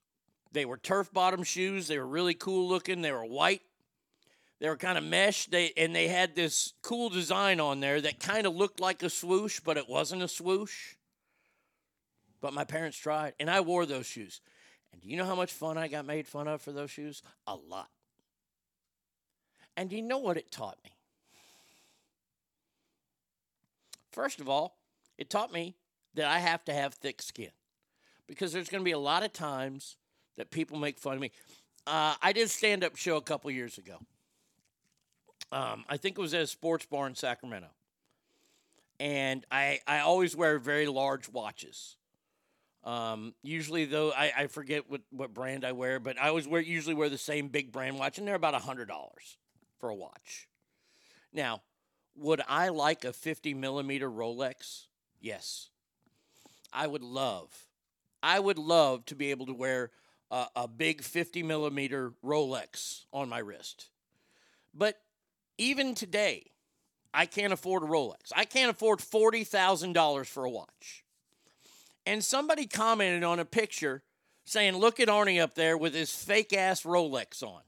They were turf bottom shoes. They were really cool looking. They were white. They were kind of mesh. They and they had this cool design on there that kind of looked like a swoosh, but it wasn't a swoosh. But my parents tried, and I wore those shoes. And do you know how much fun I got made fun of for those shoes? A lot. And you know what it taught me? First of all, it taught me that I have to have thick skin because there's going to be a lot of times that people make fun of me. Uh, I did a stand up show a couple years ago. Um, I think it was at a sports bar in Sacramento. And I, I always wear very large watches. Um, usually, though, I, I forget what, what brand I wear, but I always wear usually wear the same big brand watch, and they're about $100 for a watch. Now, would I like a 50 millimeter Rolex? Yes. I would love, I would love to be able to wear a, a big 50 millimeter Rolex on my wrist. But even today, I can't afford a Rolex. I can't afford $40,000 for a watch. And somebody commented on a picture saying, Look at Arnie up there with his fake ass Rolex on.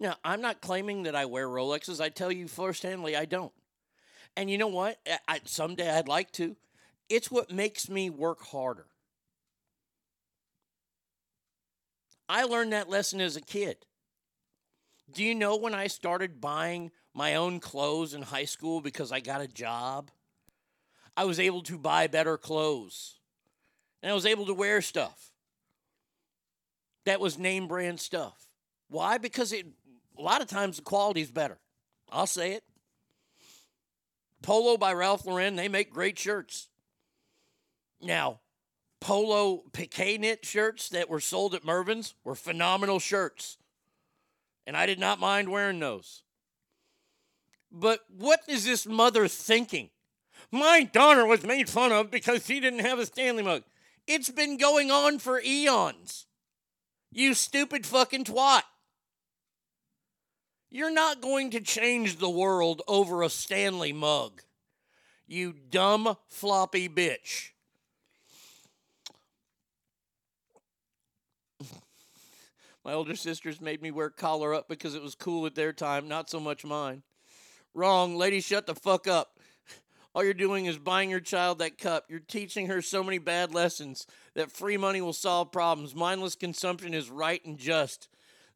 Now, I'm not claiming that I wear Rolexes. I tell you firsthandly, I don't. And you know what? I, someday I'd like to. It's what makes me work harder. I learned that lesson as a kid. Do you know when I started buying my own clothes in high school because I got a job? I was able to buy better clothes. And I was able to wear stuff that was name brand stuff. Why? Because it a lot of times the quality's better. I'll say it. Polo by Ralph Lauren, they make great shirts. Now, polo piqué knit shirts that were sold at Mervyn's were phenomenal shirts. And I did not mind wearing those. But what is this mother thinking? My daughter was made fun of because she didn't have a Stanley mug. It's been going on for eons. You stupid fucking twat. You're not going to change the world over a Stanley mug. You dumb floppy bitch. (laughs) My older sisters made me wear collar up because it was cool at their time, not so much mine. Wrong, lady, shut the fuck up. (laughs) All you're doing is buying your child that cup. You're teaching her so many bad lessons that free money will solve problems. Mindless consumption is right and just.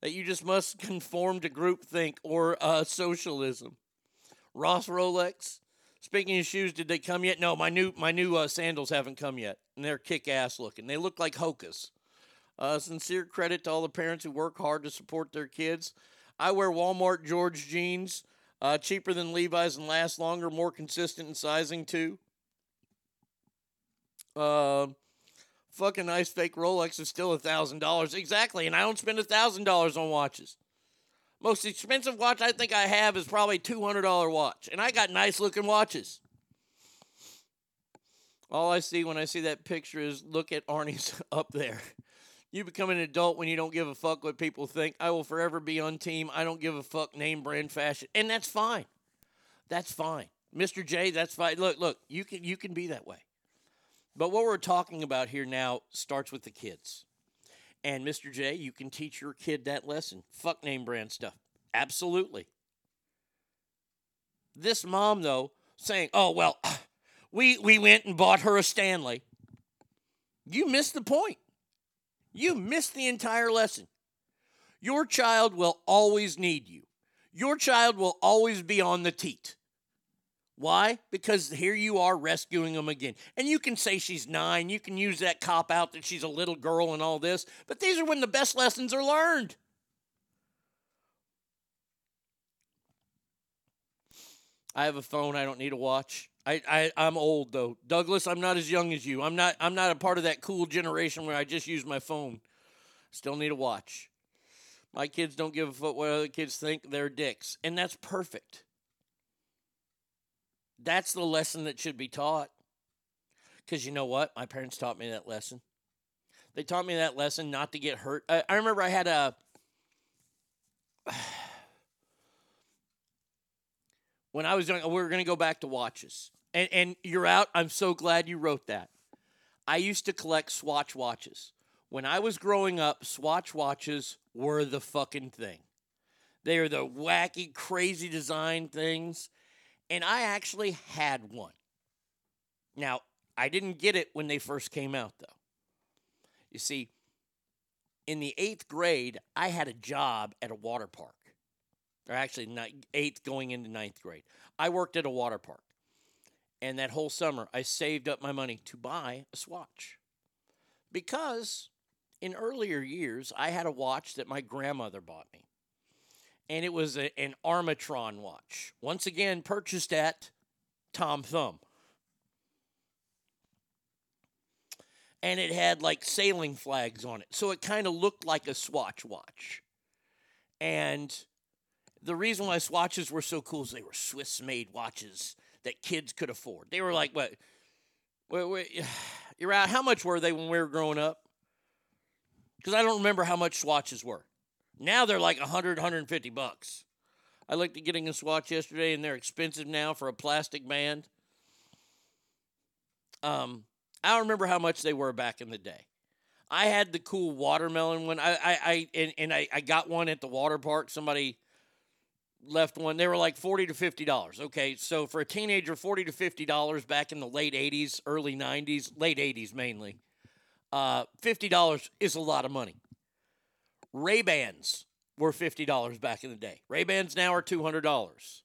That you just must (laughs) conform to groupthink or uh, socialism. Ross Rolex. Speaking of shoes, did they come yet? No, my new my new uh, sandals haven't come yet, and they're kick ass looking. They look like Hokas. Uh, sincere credit to all the parents who work hard to support their kids. I wear Walmart George jeans, uh, cheaper than Levi's and last longer, more consistent in sizing too. Uh, fucking nice fake Rolex is still a thousand dollars exactly, and I don't spend a thousand dollars on watches. Most expensive watch I think I have is probably two hundred dollar watch, and I got nice looking watches. All I see when I see that picture is look at Arnie's (laughs) up there. You become an adult when you don't give a fuck what people think. I will forever be on team. I don't give a fuck name brand fashion. And that's fine. That's fine. Mr. J, that's fine. Look, look, you can you can be that way. But what we're talking about here now starts with the kids. And Mr. J, you can teach your kid that lesson. Fuck name brand stuff. Absolutely. This mom though saying, "Oh, well, (clears throat) we we went and bought her a Stanley." You missed the point. You missed the entire lesson. Your child will always need you. Your child will always be on the teat. Why? Because here you are rescuing them again. And you can say she's nine. You can use that cop out that she's a little girl and all this. But these are when the best lessons are learned. I have a phone. I don't need a watch. I, I I'm old though, Douglas. I'm not as young as you. I'm not I'm not a part of that cool generation where I just use my phone. Still need a watch. My kids don't give a fuck what other kids think. They're dicks, and that's perfect. That's the lesson that should be taught. Because you know what? My parents taught me that lesson. They taught me that lesson not to get hurt. I, I remember I had a. (sighs) when I was young, we were going to go back to watches. And, and you're out. I'm so glad you wrote that. I used to collect Swatch watches. When I was growing up, Swatch watches were the fucking thing. They are the wacky, crazy design things. And I actually had one. Now, I didn't get it when they first came out, though. You see, in the eighth grade, I had a job at a water park. Or actually, ni- eighth going into ninth grade. I worked at a water park. And that whole summer, I saved up my money to buy a Swatch. Because in earlier years, I had a watch that my grandmother bought me. And it was a, an Armatron watch. Once again, purchased at Tom Thumb. And it had like sailing flags on it. So it kind of looked like a Swatch watch. And the reason why Swatches were so cool is they were Swiss made watches that kids could afford. They were like, what? Wait, wait, (sighs) you're out. How much were they when we were growing up? Because I don't remember how much swatches were. Now they're like 100, 150 bucks. I looked at getting a swatch yesterday, and they're expensive now for a plastic band. Um, I don't remember how much they were back in the day. I had the cool watermelon one. I, I, I and, and I, I got one at the water park. Somebody left one. They were like forty to fifty dollars. Okay, so for a teenager, forty to fifty dollars back in the late '80s, early '90s, late '80s mainly. Uh, fifty dollars is a lot of money. Ray Bans were fifty dollars back in the day. Ray Bans now are two hundred dollars.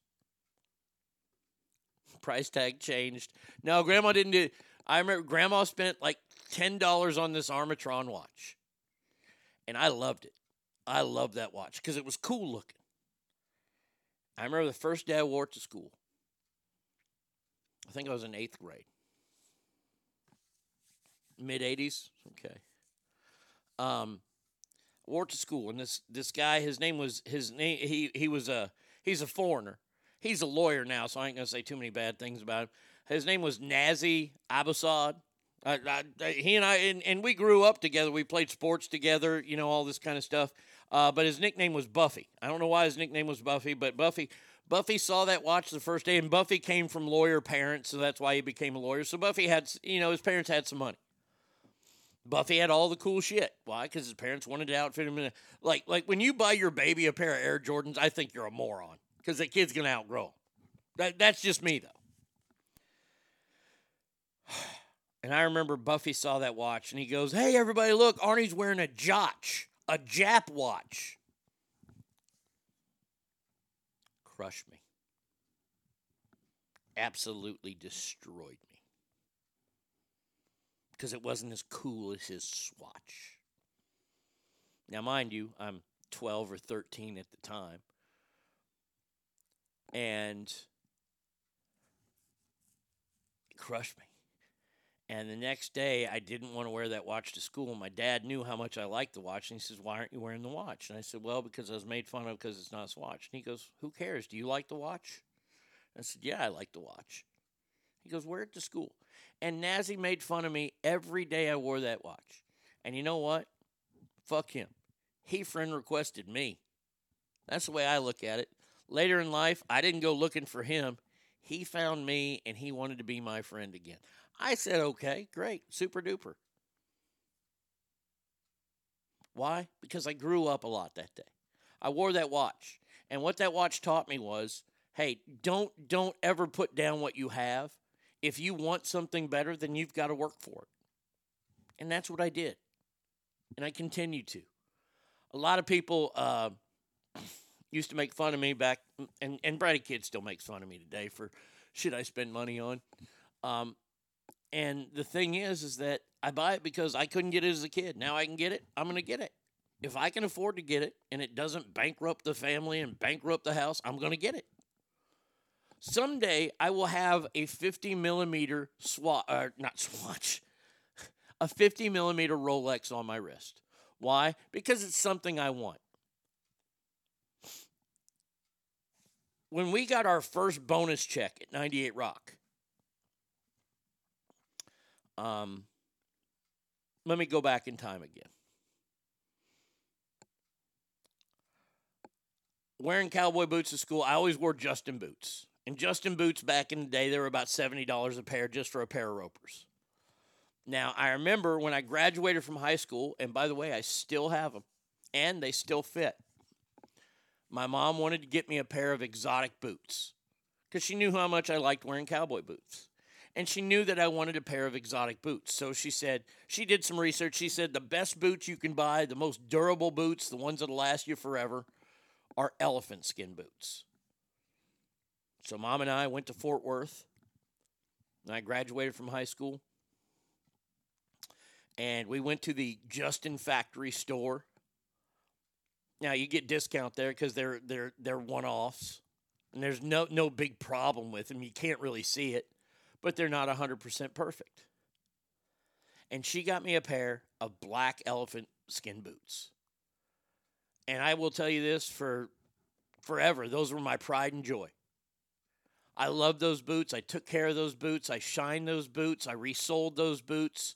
Price tag changed. No, Grandma didn't do. I remember Grandma spent like ten dollars on this Armatron watch, and I loved it. I loved that watch because it was cool looking. I remember the first day I wore it to school. I think I was in eighth grade. Mid 80s? Okay. Um, wore to school, and this this guy, his name was his name. He he was a he's a foreigner. He's a lawyer now, so I ain't gonna say too many bad things about him. His name was Nazi Abasad. I, I, he and I, and, and we grew up together. We played sports together, you know, all this kind of stuff. Uh, but his nickname was Buffy. I don't know why his nickname was Buffy, but Buffy, Buffy saw that watch the first day, and Buffy came from lawyer parents, so that's why he became a lawyer. So Buffy had, you know, his parents had some money. Buffy had all the cool shit. Why? Because his parents wanted to outfit him in a, like like when you buy your baby a pair of Air Jordans, I think you're a moron because that kid's gonna outgrow. That that's just me though. (sighs) And I remember Buffy saw that watch and he goes, Hey, everybody, look, Arnie's wearing a Jotch, a Jap watch. Crushed me. Absolutely destroyed me. Because it wasn't as cool as his Swatch. Now, mind you, I'm 12 or 13 at the time. And it crushed me. And the next day, I didn't want to wear that watch to school. My dad knew how much I liked the watch, and he says, "Why aren't you wearing the watch?" And I said, "Well, because I was made fun of because it's not a Swatch." And he goes, "Who cares? Do you like the watch?" I said, "Yeah, I like the watch." He goes, "Wear it to school." And Nazi made fun of me every day I wore that watch. And you know what? Fuck him. He friend requested me. That's the way I look at it. Later in life, I didn't go looking for him. He found me and he wanted to be my friend again. I said, okay, great, super duper. Why? Because I grew up a lot that day. I wore that watch. And what that watch taught me was, hey, don't don't ever put down what you have. If you want something better, then you've got to work for it. And that's what I did. And I continue to. A lot of people uh, (sniffs) used to make fun of me back, and, and Bratty Kid still makes fun of me today for shit I spend money on. Um, and the thing is, is that I buy it because I couldn't get it as a kid. Now I can get it. I'm going to get it. If I can afford to get it and it doesn't bankrupt the family and bankrupt the house, I'm going to get it. Someday I will have a 50 millimeter swatch, or not swatch, (laughs) a 50 millimeter Rolex on my wrist. Why? Because it's something I want. When we got our first bonus check at 98 Rock, um, let me go back in time again. Wearing cowboy boots to school, I always wore Justin boots. And Justin boots back in the day, they were about $70 a pair just for a pair of ropers. Now, I remember when I graduated from high school, and by the way, I still have them, and they still fit. My mom wanted to get me a pair of exotic boots because she knew how much I liked wearing cowboy boots. And she knew that I wanted a pair of exotic boots. So she said, she did some research. She said, the best boots you can buy, the most durable boots, the ones that'll last you forever, are elephant skin boots. So mom and I went to Fort Worth. And I graduated from high school. And we went to the Justin Factory store. Now you get discount there because they're they're they're one offs. And there's no no big problem with them. You can't really see it, but they're not 100% perfect. And she got me a pair of black elephant skin boots. And I will tell you this for forever, those were my pride and joy. I love those boots. I took care of those boots. I shined those boots. I resold those boots.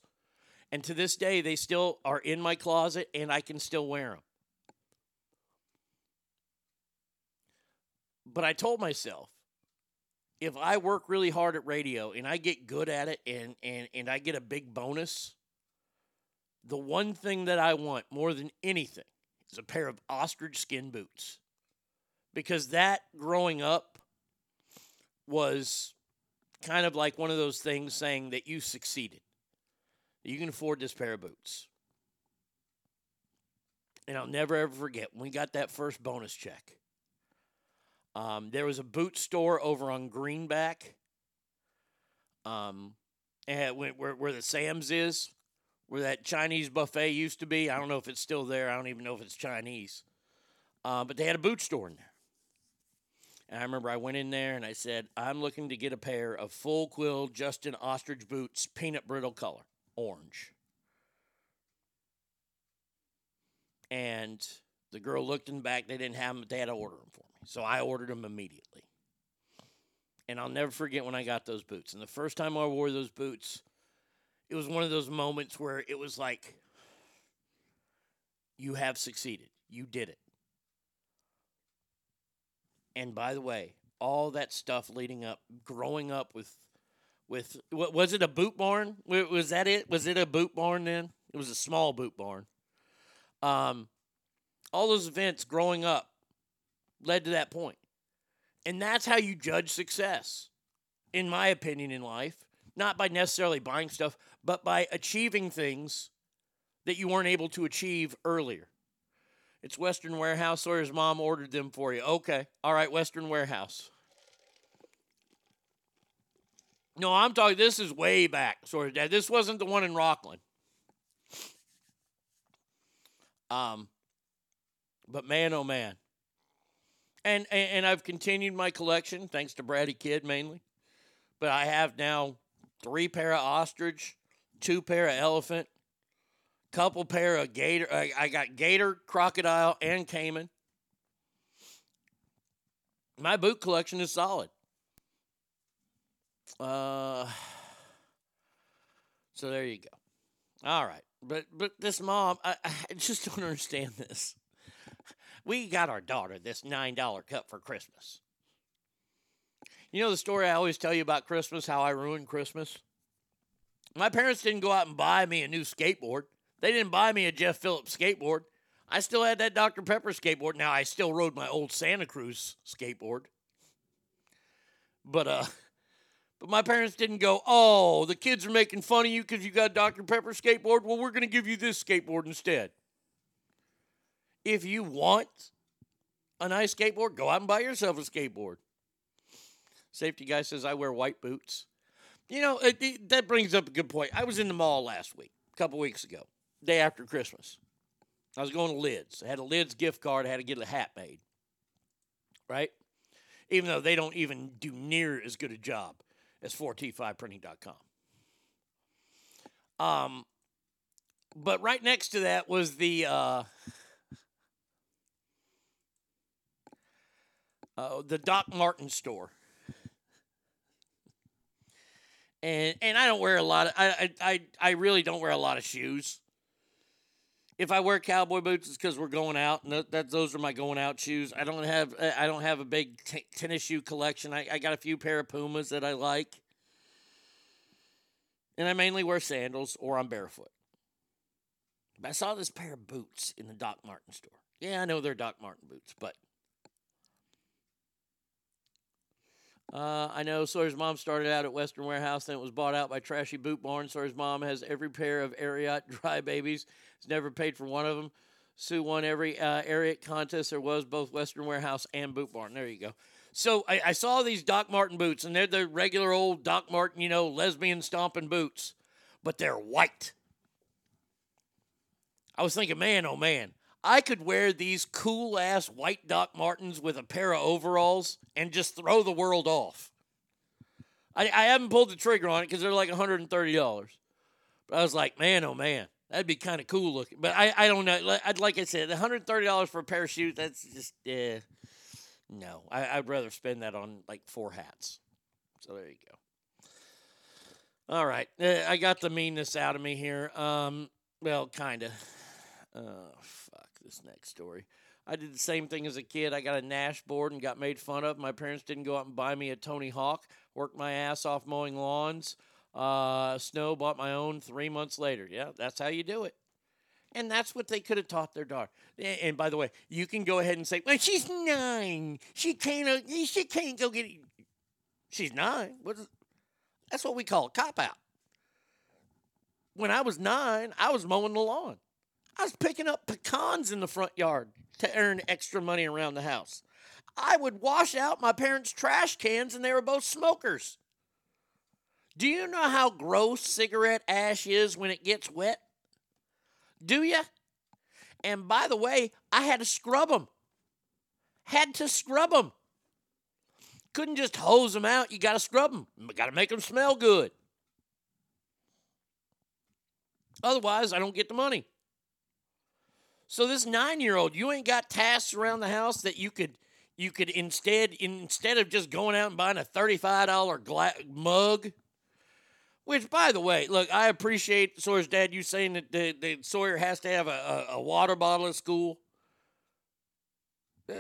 And to this day, they still are in my closet and I can still wear them. But I told myself, if I work really hard at radio and I get good at it and, and, and I get a big bonus, the one thing that I want more than anything is a pair of ostrich skin boots. Because that growing up was kind of like one of those things saying that you succeeded. You can afford this pair of boots. And I'll never ever forget when we got that first bonus check. Um, there was a boot store over on Greenback, um, and where, where the Sam's is, where that Chinese buffet used to be. I don't know if it's still there. I don't even know if it's Chinese. Uh, but they had a boot store in there. And I remember I went in there and I said, I'm looking to get a pair of full quill Justin Ostrich boots, peanut brittle color, orange. And the girl looked in the back. They didn't have them, but they had to order them for me. So I ordered them immediately. And I'll never forget when I got those boots. And the first time I wore those boots, it was one of those moments where it was like, you have succeeded. You did it. And by the way, all that stuff leading up, growing up with, with what was it a boot barn? Was that it? Was it a boot barn then? It was a small boot barn. Um, all those events growing up led to that point, and that's how you judge success, in my opinion, in life. Not by necessarily buying stuff, but by achieving things that you weren't able to achieve earlier. It's Western Warehouse, his mom ordered them for you. Okay. All right, Western Warehouse. No, I'm talking, this is way back, of, Dad. This wasn't the one in Rocklin. Um, but man, oh man. And, and, and I've continued my collection, thanks to Bratty Kid mainly. But I have now three pair of ostrich, two pair of elephant, couple pair of gator. I, I got gator, crocodile, and caiman. My boot collection is solid. Uh, so there you go. All right, but but this mom, I, I just don't understand this. We got our daughter this nine dollar cup for Christmas. You know the story I always tell you about Christmas, how I ruined Christmas? My parents didn't go out and buy me a new skateboard. They didn't buy me a Jeff Phillips skateboard. I still had that Dr. Pepper skateboard. Now I still rode my old Santa Cruz skateboard. But uh But my parents didn't go, oh, the kids are making fun of you because you got a Dr. Pepper skateboard. Well, we're going to give you this skateboard instead. If you want a nice skateboard, go out and buy yourself a skateboard. Safety guy says, I wear white boots. You know, it, it- that brings up a good point. I was in the mall last week, a couple weeks ago, day after Christmas. I was going to Lids. I had a Lids gift card. I had to get a hat made. Right? Even though they don't even do near as good a job as 4t5printing.com. Um, but right next to that was the uh, uh, the Doc Marten store. And and I don't wear a lot of I I I, I really don't wear a lot of shoes. If I wear cowboy boots, it's because we're going out, and that, that those are my going out shoes. I don't have uh, I don't have a big t- tennis shoe collection. I, I got a few pair of Pumas that I like, and I mainly wear sandals or I'm barefoot. But I saw this pair of boots in the Doc Marten store. Yeah, I know they're Doc Marten boots, but Uh, I know Sawyer's mom started out at Western Warehouse, then it was bought out by Trashy Boot Barn. Sawyer's mom has every pair of Ariat (laughs) dry babies. Has never paid for one of them. Sue won every uh, Ariat contest there was, both Western Warehouse and Boot Barn. There you go. So I, I saw these Doc Marten boots, and they're the regular old Doc Marten, you know, lesbian stomping boots, but they're white. I was thinking, man, oh man, I could wear these cool ass white Doc Martens with a pair of overalls and just throw the world off. I, I haven't pulled the trigger on it because they're like $130. But I was like, man, oh man, that'd be kind of cool looking. But I, I don't know. I'd- like I said, $130 for a pair of shoes, that's just, uh, no. I, I'd rather spend that on like four hats. So there you go. All right. Uh, I got the meanness out of me here. Um, well, kind of. Fuck this next story. I did the same thing as a kid. I got a Nash board and got made fun of. My parents didn't go out and buy me a Tony Hawk. Worked my ass off mowing lawns. Uh, snow bought my own three months later. Yeah, that's how you do it. And that's what they could have taught their daughter. And by the way, you can go ahead and say, "Well, she's nine. She can't. uh, She can't go get." She's nine. What that's what we call a cop out. When I was nine, I was mowing the lawn. I was picking up pecans in the front yard to earn extra money around the house. I would wash out my parents' trash cans, and they were both smokers. Do you know how gross cigarette ash is when it gets wet? Do you? And by the way, I had to scrub them. Had to scrub them. Couldn't just hose them out. You got to scrub them. Got to make them smell good. Otherwise, I don't get the money. So this nine-year-old, you ain't got tasks around the house that you could you could instead instead of just going out and buying a thirty-five dollar gla- mug. Which, by the way, look, I appreciate Sawyer's dad. You saying that, that, that Sawyer has to have a, a, a water bottle at school. Uh,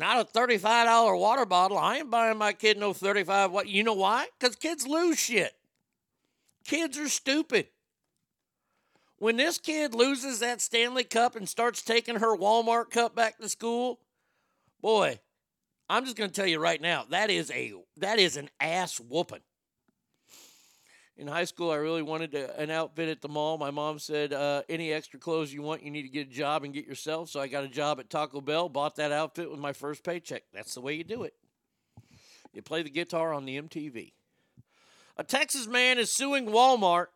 not a thirty-five dollar water bottle. I ain't buying my kid no thirty-five. What you know why? Because kids lose shit. Kids are stupid. When this kid loses that Stanley Cup and starts taking her Walmart cup back to school, boy, I'm just going to tell you right now, that is a that is an ass whooping. In high school, I really wanted to, an outfit at the mall. My mom said, uh, "Any extra clothes you want, you need to get a job and get yourself." So I got a job at Taco Bell, bought that outfit with my first paycheck. That's the way you do it. You play the guitar on the MTV. A Texas man is suing Walmart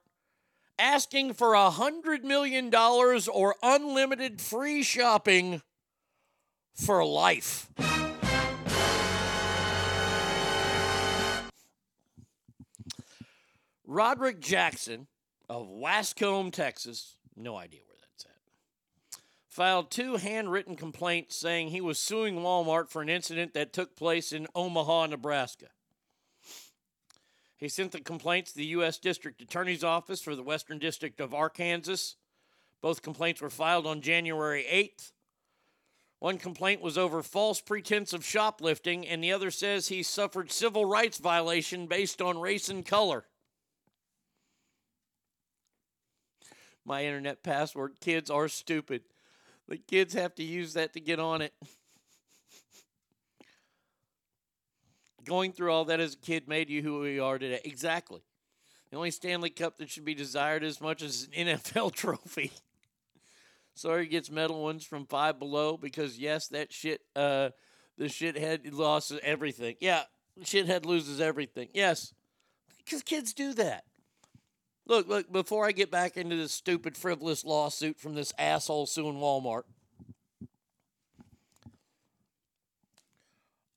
asking for a $100 million or unlimited free shopping for life. Roderick Jackson of Waskom, Texas, no idea where that's at, filed two handwritten complaints saying he was suing Walmart for an incident that took place in Omaha, Nebraska. He sent the complaints to the U.S. District Attorney's Office for the Western District of Arkansas. Both complaints were filed on January 8th. One complaint was over false pretense of shoplifting, and the other says he suffered civil rights violation based on race and color. My internet password kids are stupid. The kids have to use that to get on it. Going through all that as a kid made you who we are today. Exactly. The only Stanley Cup that should be desired as much as an (laughs) NFL trophy. Sorry, gets medal ones from five below because yes, that shit, uh, the shithead lost everything. Yeah, shithead loses everything. Yes, because kids do that. Look, look. Before I get back into this stupid, frivolous lawsuit from this asshole suing Walmart,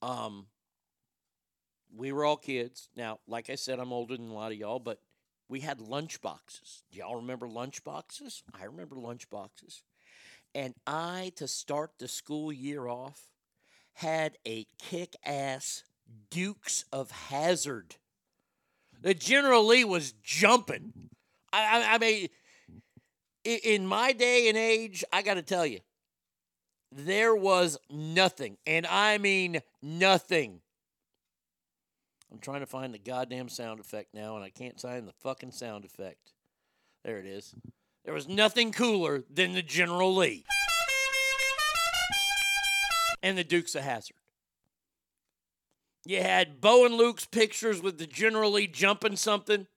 um, we were all kids. Now, like I said, I'm older than a lot of y'all, but we had lunch boxes. Do y'all remember lunch boxes? I remember lunch boxes. And I, to start the school year off, had a kick ass Dukes of Hazzard. The General Lee was jumping. I, I, I mean, in my day and age, I got to tell you, there was nothing, and I mean nothing. I'm trying to find the goddamn sound effect now, and I can't find the fucking sound effect. There it is. There was nothing cooler than the General Lee and the Dukes of Hazzard. You had Bo and Luke's pictures with the General Lee jumping something.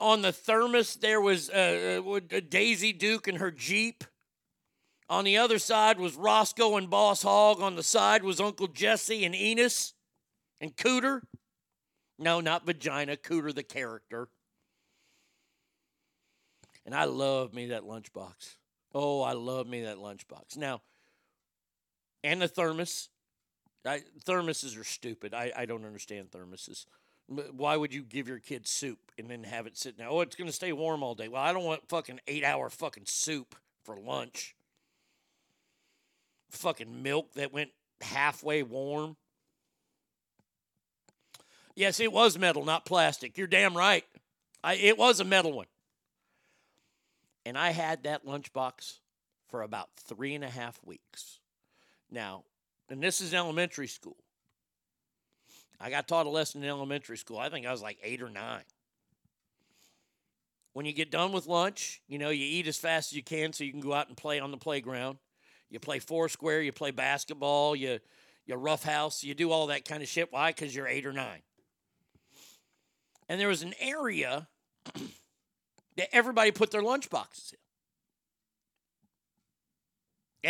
On the thermos, there was uh, uh, Daisy Duke and her Jeep. On the other side was Roscoe and Boss Hog. On the side was Uncle Jesse and Enos and Cooter. No, not vagina. Cooter, the character. And I love me that lunchbox. Oh, I love me that lunchbox. Now, and the thermos. I, thermoses are stupid. I, I don't understand thermoses. Why would you give your kid soup and then have it sit there? Oh, it's going to stay warm all day. Well, I don't want fucking eight hour fucking soup for lunch. Fucking milk that went halfway warm. Yes, it was metal, not plastic. You're damn right. I, it was a metal one. And I had that lunchbox for about three and a half weeks. Now, and this is elementary school. I got taught a lesson in elementary school. I think I was like eight or nine. When you get done with lunch, you know, you eat as fast as you can so you can go out and play on the playground. You play foursquare, you play basketball, you you roughhouse, you do all that kind of shit. Why? Because you're eight or nine. And there was an area (clears throat) that everybody put their lunch boxes in.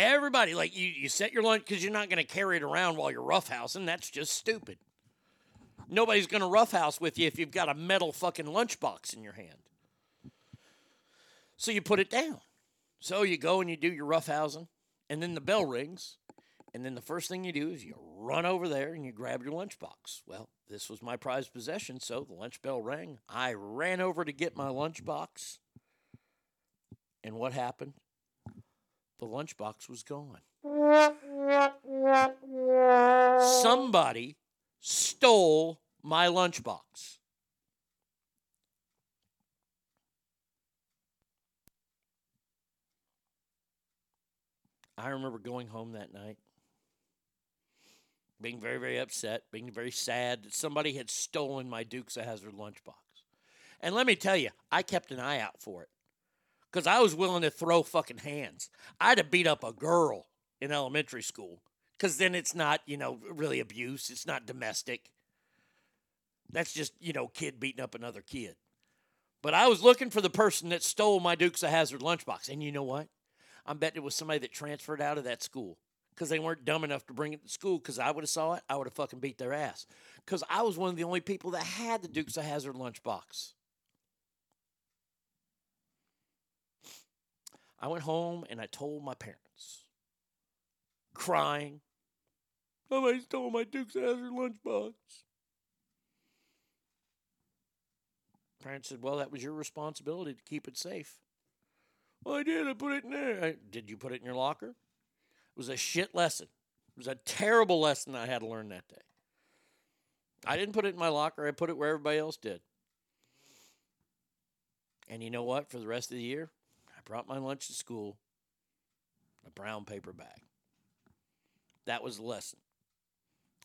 Everybody, like you, you set your lunch because you're not going to carry it around while you're roughhousing. That's just stupid. Nobody's going to roughhouse with you if you've got a metal fucking lunchbox in your hand. So you put it down. So you go and you do your roughhousing, and then the bell rings, and then the first thing you do is you run over there and you grab your lunchbox. Well, this was my prized possession, so the lunch bell rang. I ran over to get my lunchbox, and what happened? The lunchbox was gone. Somebody stole my lunchbox. I remember going home that night, being very, very upset, being very sad that somebody had stolen my Dukes of Hazzard lunchbox. And let me tell you, I kept an eye out for it because I was willing to throw fucking hands. I'd have beat up a girl in elementary school because then it's not, you know, really abuse. It's not domestic. That's just, you know, kid beating up another kid. But I was looking for the person that stole my Dukes of Hazzard lunchbox. And you know what? I'm betting it was somebody that transferred out of that school because they weren't dumb enough to bring it to school. Because I would have saw it, I would have fucking beat their ass. Because I was one of the only people that had the Dukes of Hazzard lunchbox. I went home and I told my parents, crying, somebody stole my Dukes of Hazzard lunchbox. Parents said, well, that was your responsibility to keep it safe. Well, I did. I put it in there. I, did you put it in your locker? Was a shit lesson. It was a terrible lesson I had to learn that day. I didn't put it in my locker. I put it where everybody else did. And you know what? For the rest of the year, I brought my lunch to school, a brown paper bag. That was the lesson.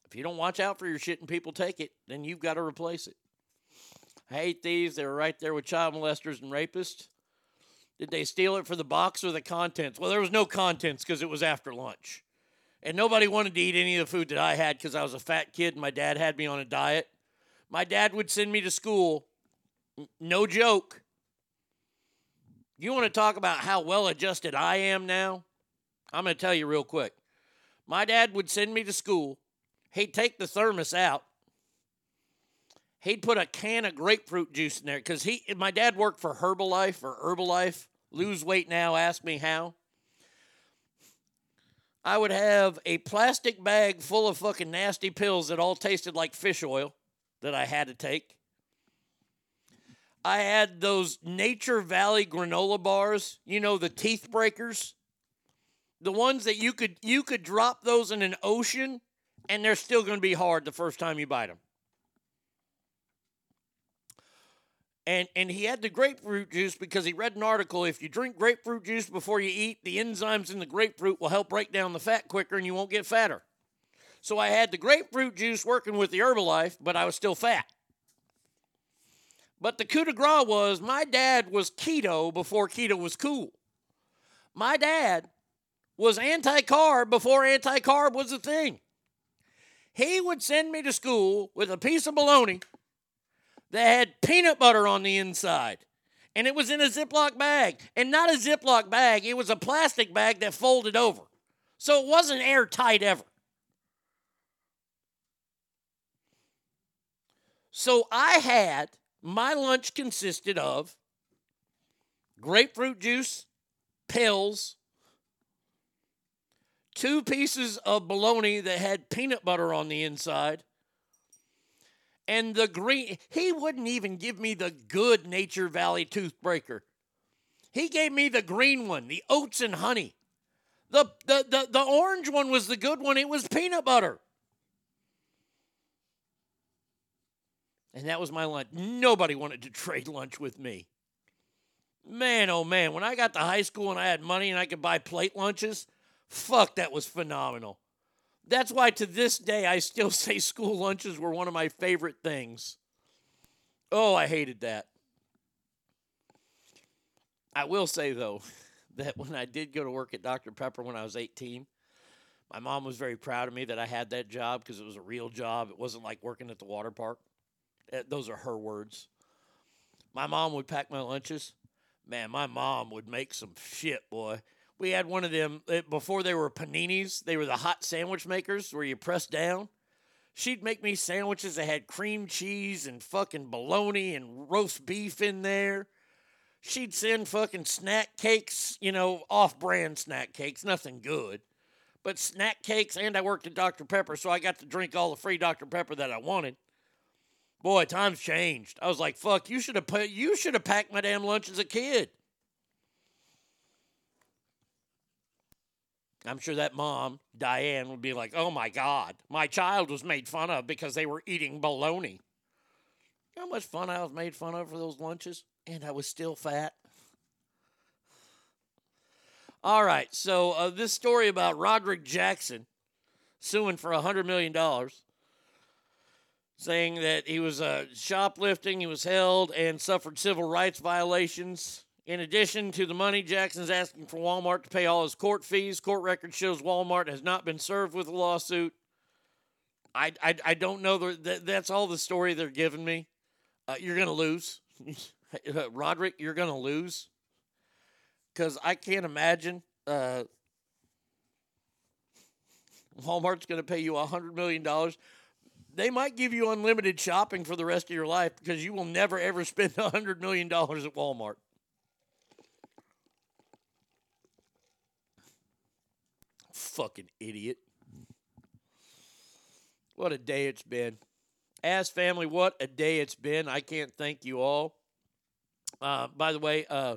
If you don't watch out for your shit and people take it, then you've got to replace it. I hate thieves. They were right there with child molesters and rapists. Did they steal it for the box or the contents? Well, there was no contents because it was after lunch. and nobody wanted to eat any of the food that I had because I was a fat kid and my dad had me on a diet. My dad would send me to school. No joke. You want to talk about how well adjusted I am now? I'm going to tell you real quick. My dad would send me to school. He'd take the thermos out. He'd put a can of grapefruit juice in there because he, my dad worked for Herbalife or Herbalife. Lose weight now. Ask me how. I would have a plastic bag full of fucking nasty pills that all tasted like fish oil that I had to take. I had those Nature Valley granola bars, you know, the teeth breakers. The ones that you could you could drop those in an ocean and they're still going to be hard the first time you bite them. And and he had the grapefruit juice because he read an article if you drink grapefruit juice before you eat, the enzymes in the grapefruit will help break down the fat quicker and you won't get fatter. So I had the grapefruit juice working with the Herbalife, but I was still fat. But the coup de grace was my dad was keto before keto was cool. My dad was anti carb before anti carb was a thing. He would send me to school with a piece of bologna that had peanut butter on the inside. And it was in a Ziploc bag. And not a Ziploc bag, it was a plastic bag that folded over. So it wasn't airtight ever. So I had my lunch consisted of grapefruit juice, pills, two pieces of bologna that had peanut butter on the inside, and the green. He wouldn't even give me the good Nature Valley toothbreaker. He gave me the green one, the oats and honey. The, the, the, the orange one was the good one. It was peanut butter. And that was my lunch. Nobody wanted to (laughs) trade lunch with me. Man, oh man, when I got to high school and I had money and I could buy plate lunches, fuck, that was phenomenal. That's why to this day I still (laughs) say school lunches were one of my favorite things. Oh, I hated that. I will say though (laughs) that when I did go to work at Dr. Pepper when I was 18, my mom was very proud of me that I had that job because it was a real job. It wasn't like working at the water park. Uh, Those are her words. My mom would pack my lunches. Man, my mom would make some shit, boy. We had one of them uh, before they were paninis. They were the hot sandwich makers where you press down. She'd make me sandwiches that had cream cheese and fucking bologna and roast beef in there. She'd send fucking snack cakes, you know, off brand snack cakes, nothing good. But snack cakes, and I worked at Dr. Pepper, so I got to drink all the free Dr. Pepper that I wanted. Boy, times changed. I was like, fuck, you should have put you should have packed my damn lunch as a kid. I'm sure that mom, Diane, would be like, oh my God, my child was made fun of because they were eating bologna. You know how much fun I was made fun of for those lunches? And I was still fat. All right, so uh, this story about Roderick Jackson suing for $100 million, saying that he was uh, shoplifting, he was held, and suffered civil rights violations. In addition to the money, Jackson's asking for Walmart to pay all his court fees. Court record shows Walmart has not been served with a lawsuit. I, I, I don't know. The, that, that's all the story they're giving me. Uh, you're going to lose. (laughs) Roderick, you're going to lose. Because I can't imagine uh, Walmart's going to pay you $100 million. They might give you unlimited shopping for the rest of your life because you will never, ever spend $100 million at Walmart. Fucking idiot. What a day it's been. As family, what a day it's been. I can't thank you all. Uh, by the way, uh,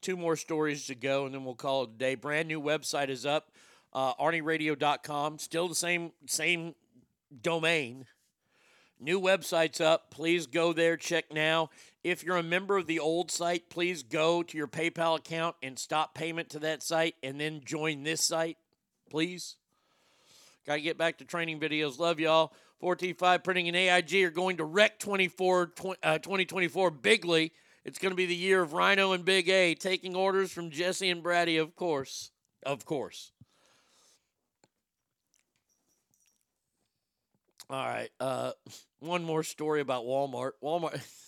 two more stories to go, and then we'll call it a day. Brand new website is up, uh, arnieradio.com. Still the same same domain. New website's up. Please go there, check now. If you're a member of the old site, please go to your PayPal account and stop payment to that site and then join this site, please. Got to get back to training videos. Love y'all. 4T5 Printing and AIG are going to wreck 24, uh, 2024 bigly. It's going to be the year of Rhino and Big A, taking orders from Jesse and Brady, of course. Of course. All right. Uh, one more story about Walmart. Walmart. (laughs)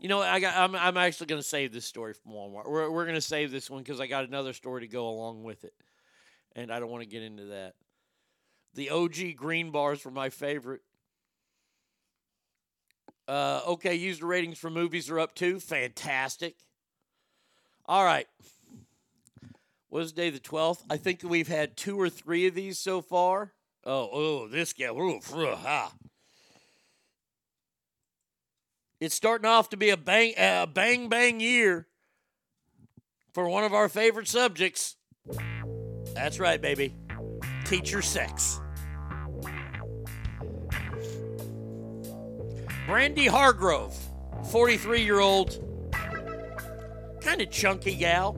you know, I got. I'm. I'm actually going to save this story from Walmart. We're we're going to save this one because I got another story to go along with it, and I don't want to get into that. The OG green bars were my favorite. Uh, okay, user ratings for movies are up too. Fantastic. All right. Was day the 12th? I think we've had two or three of these so far. Oh, oh, this guy. Ah. It's starting off to be a bang, a bang, bang year for one of our favorite subjects. That's right, baby. Teacher sex. Brandy Hargrove, 43 year old, kind of chunky gal.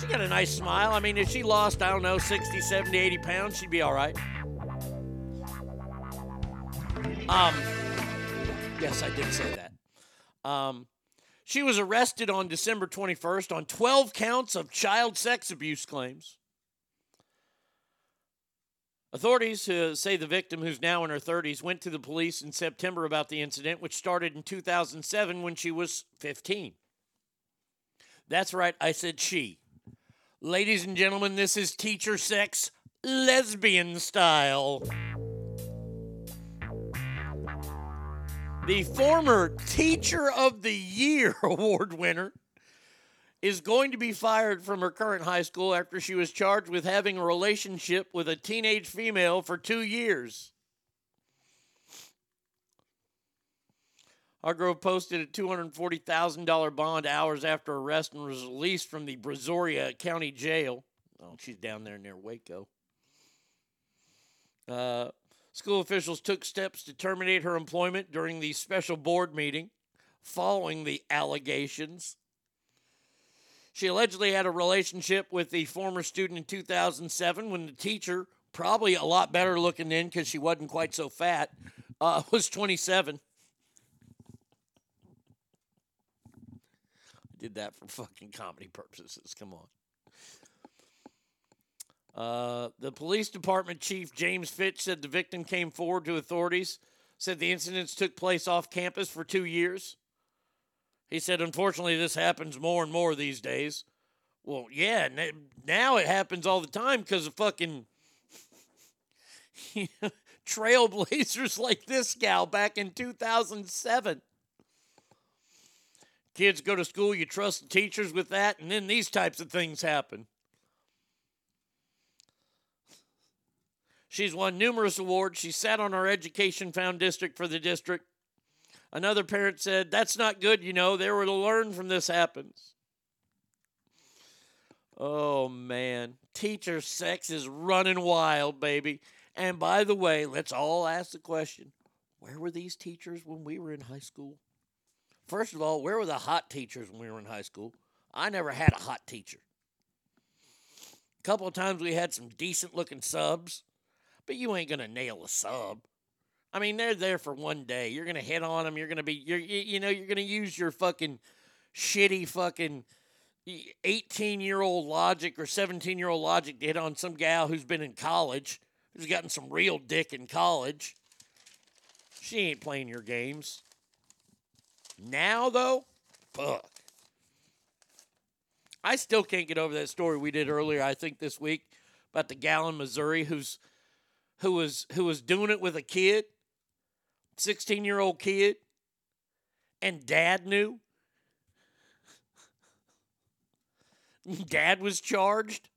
She got a nice smile. I mean, if she lost, I don't know, 60, 70, 80 pounds, she'd be all right. Um, yes, I did say that. Um, she was arrested on December 21st on 12 counts of child sex abuse claims. Authorities uh, say the victim, who's now in her 30s, went to the police in September about the incident, which started in 2007 when she was 15. That's right, I said she. Ladies and gentlemen, this is teacher sex lesbian style. The former Teacher of the Year (laughs) award winner is going to be fired from her current high school after she was charged with having a relationship with a teenage female for two years. Hargrove posted a $240,000 bond hours after arrest and was released from the Brazoria County Jail. Oh, she's down there near Waco. Uh, school officials took steps to terminate her employment during the special board meeting following the allegations. She allegedly had a relationship with the former student in 2007 when the teacher, probably a lot better looking then because she wasn't quite so fat, uh, (laughs) was 27. I Did that for fucking comedy purposes. Come on. Uh, the police department chief, James Fitch, said the victim came forward to authorities, said the incidents took place off campus for two years. He said, unfortunately, this happens more and more these days. Well, yeah, now it happens all the time because of fucking (laughs) trailblazers (laughs) like this gal back in 2007. Kids go to school, you trust the teachers with that, and then these types of things happen. She's won numerous awards. She sat on our Education Found District for the district. Another parent said, That's not good, you know. They were to learn from this happens. Oh, man. Teacher sex is running wild, baby. And by the way, let's all ask the question where were these teachers when we were in high school? First of all, where were the hot teachers when we were in high school? I never had a hot teacher. A couple of times we had some decent looking subs, but you ain't to nail a sub. I mean, they're there for one day. You're gonna hit on them. You're gonna be, you're, you, you know, you're gonna use your fucking shitty fucking 18 year old logic or 17 year old logic to hit on some gal who's been in college, who's gotten some real dick in college. She ain't playing your games. Now though, fuck. I still can't get over that story we did earlier. I think this week about the gal in Missouri who's who was who was doing it with a kid 16 year old kid, and dad knew? (laughs) dad was charged?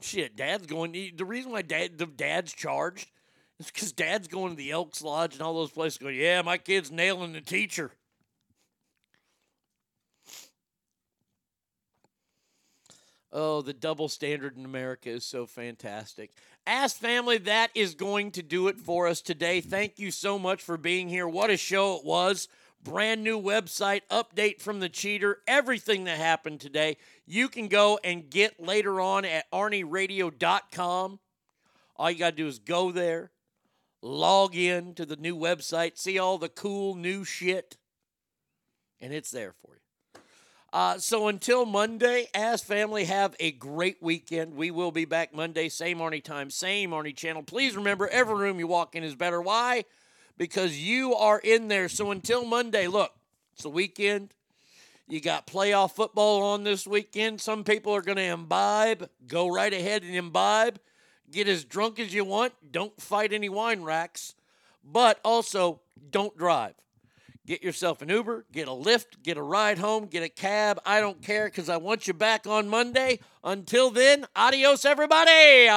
Shit, dad's going. The reason why dad, the dad's charged is because dad's going to the Elks Lodge and all those places going, yeah, my kid's nailing the teacher. Oh, the double standard in America is so fantastic. Ask family, that is going to do it for us today. Thank you so much for being here. What a show it was. Brand new website, update from the cheater, everything that happened today. You can go and get later on at arnieradio.com. All you got to do is go there, log in to the new website, see all the cool new shit, and it's there for you. Uh, so until Monday, as family, have a great weekend. We will be back Monday, same Arnie time, same Arnie channel. Please remember, every room you walk in is better. Why? Because you are in there. So until Monday, look, it's the weekend. You got playoff football on this weekend. Some people are going to imbibe. Go right ahead and imbibe. Get as drunk as you want. Don't fight any wine racks. But also, don't drive. Get yourself an Uber, get a lift, get a ride home, get a cab. I don't care because I want you back on Monday. Until then, adios, everybody.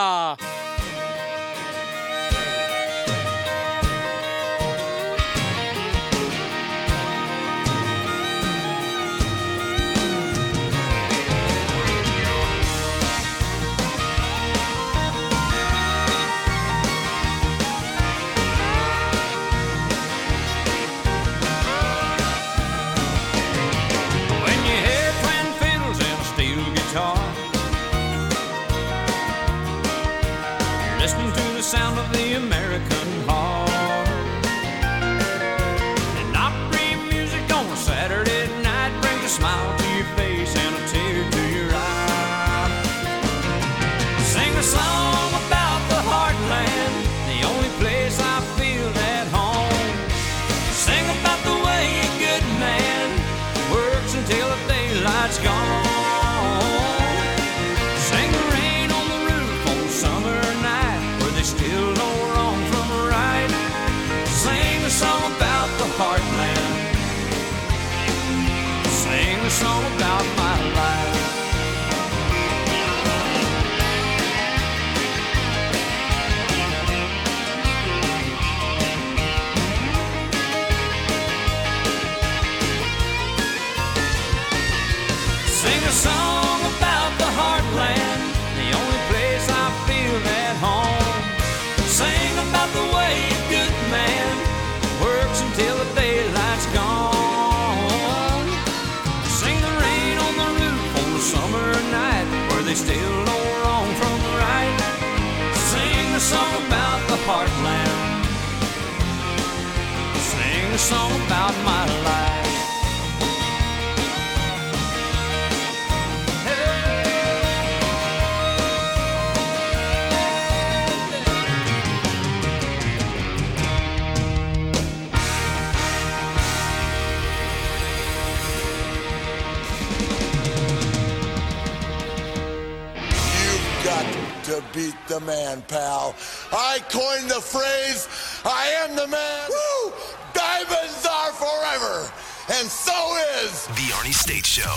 The man, pal. I coined the phrase, I am the man. Woo! Diamonds are forever. And so is. The Arnie State Show.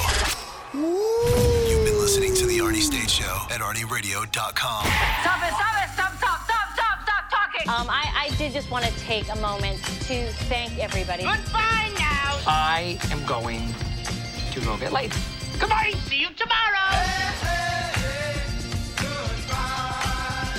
You've been listening to The Arnie State Show at ArnieRadio.com. Stop it, stop it, stop, stop, stop, stop, stop talking. Um, I, I did just want to take a moment to thank everybody. Goodbye now. I am going to go get laid. Goodbye. See you tomorrow.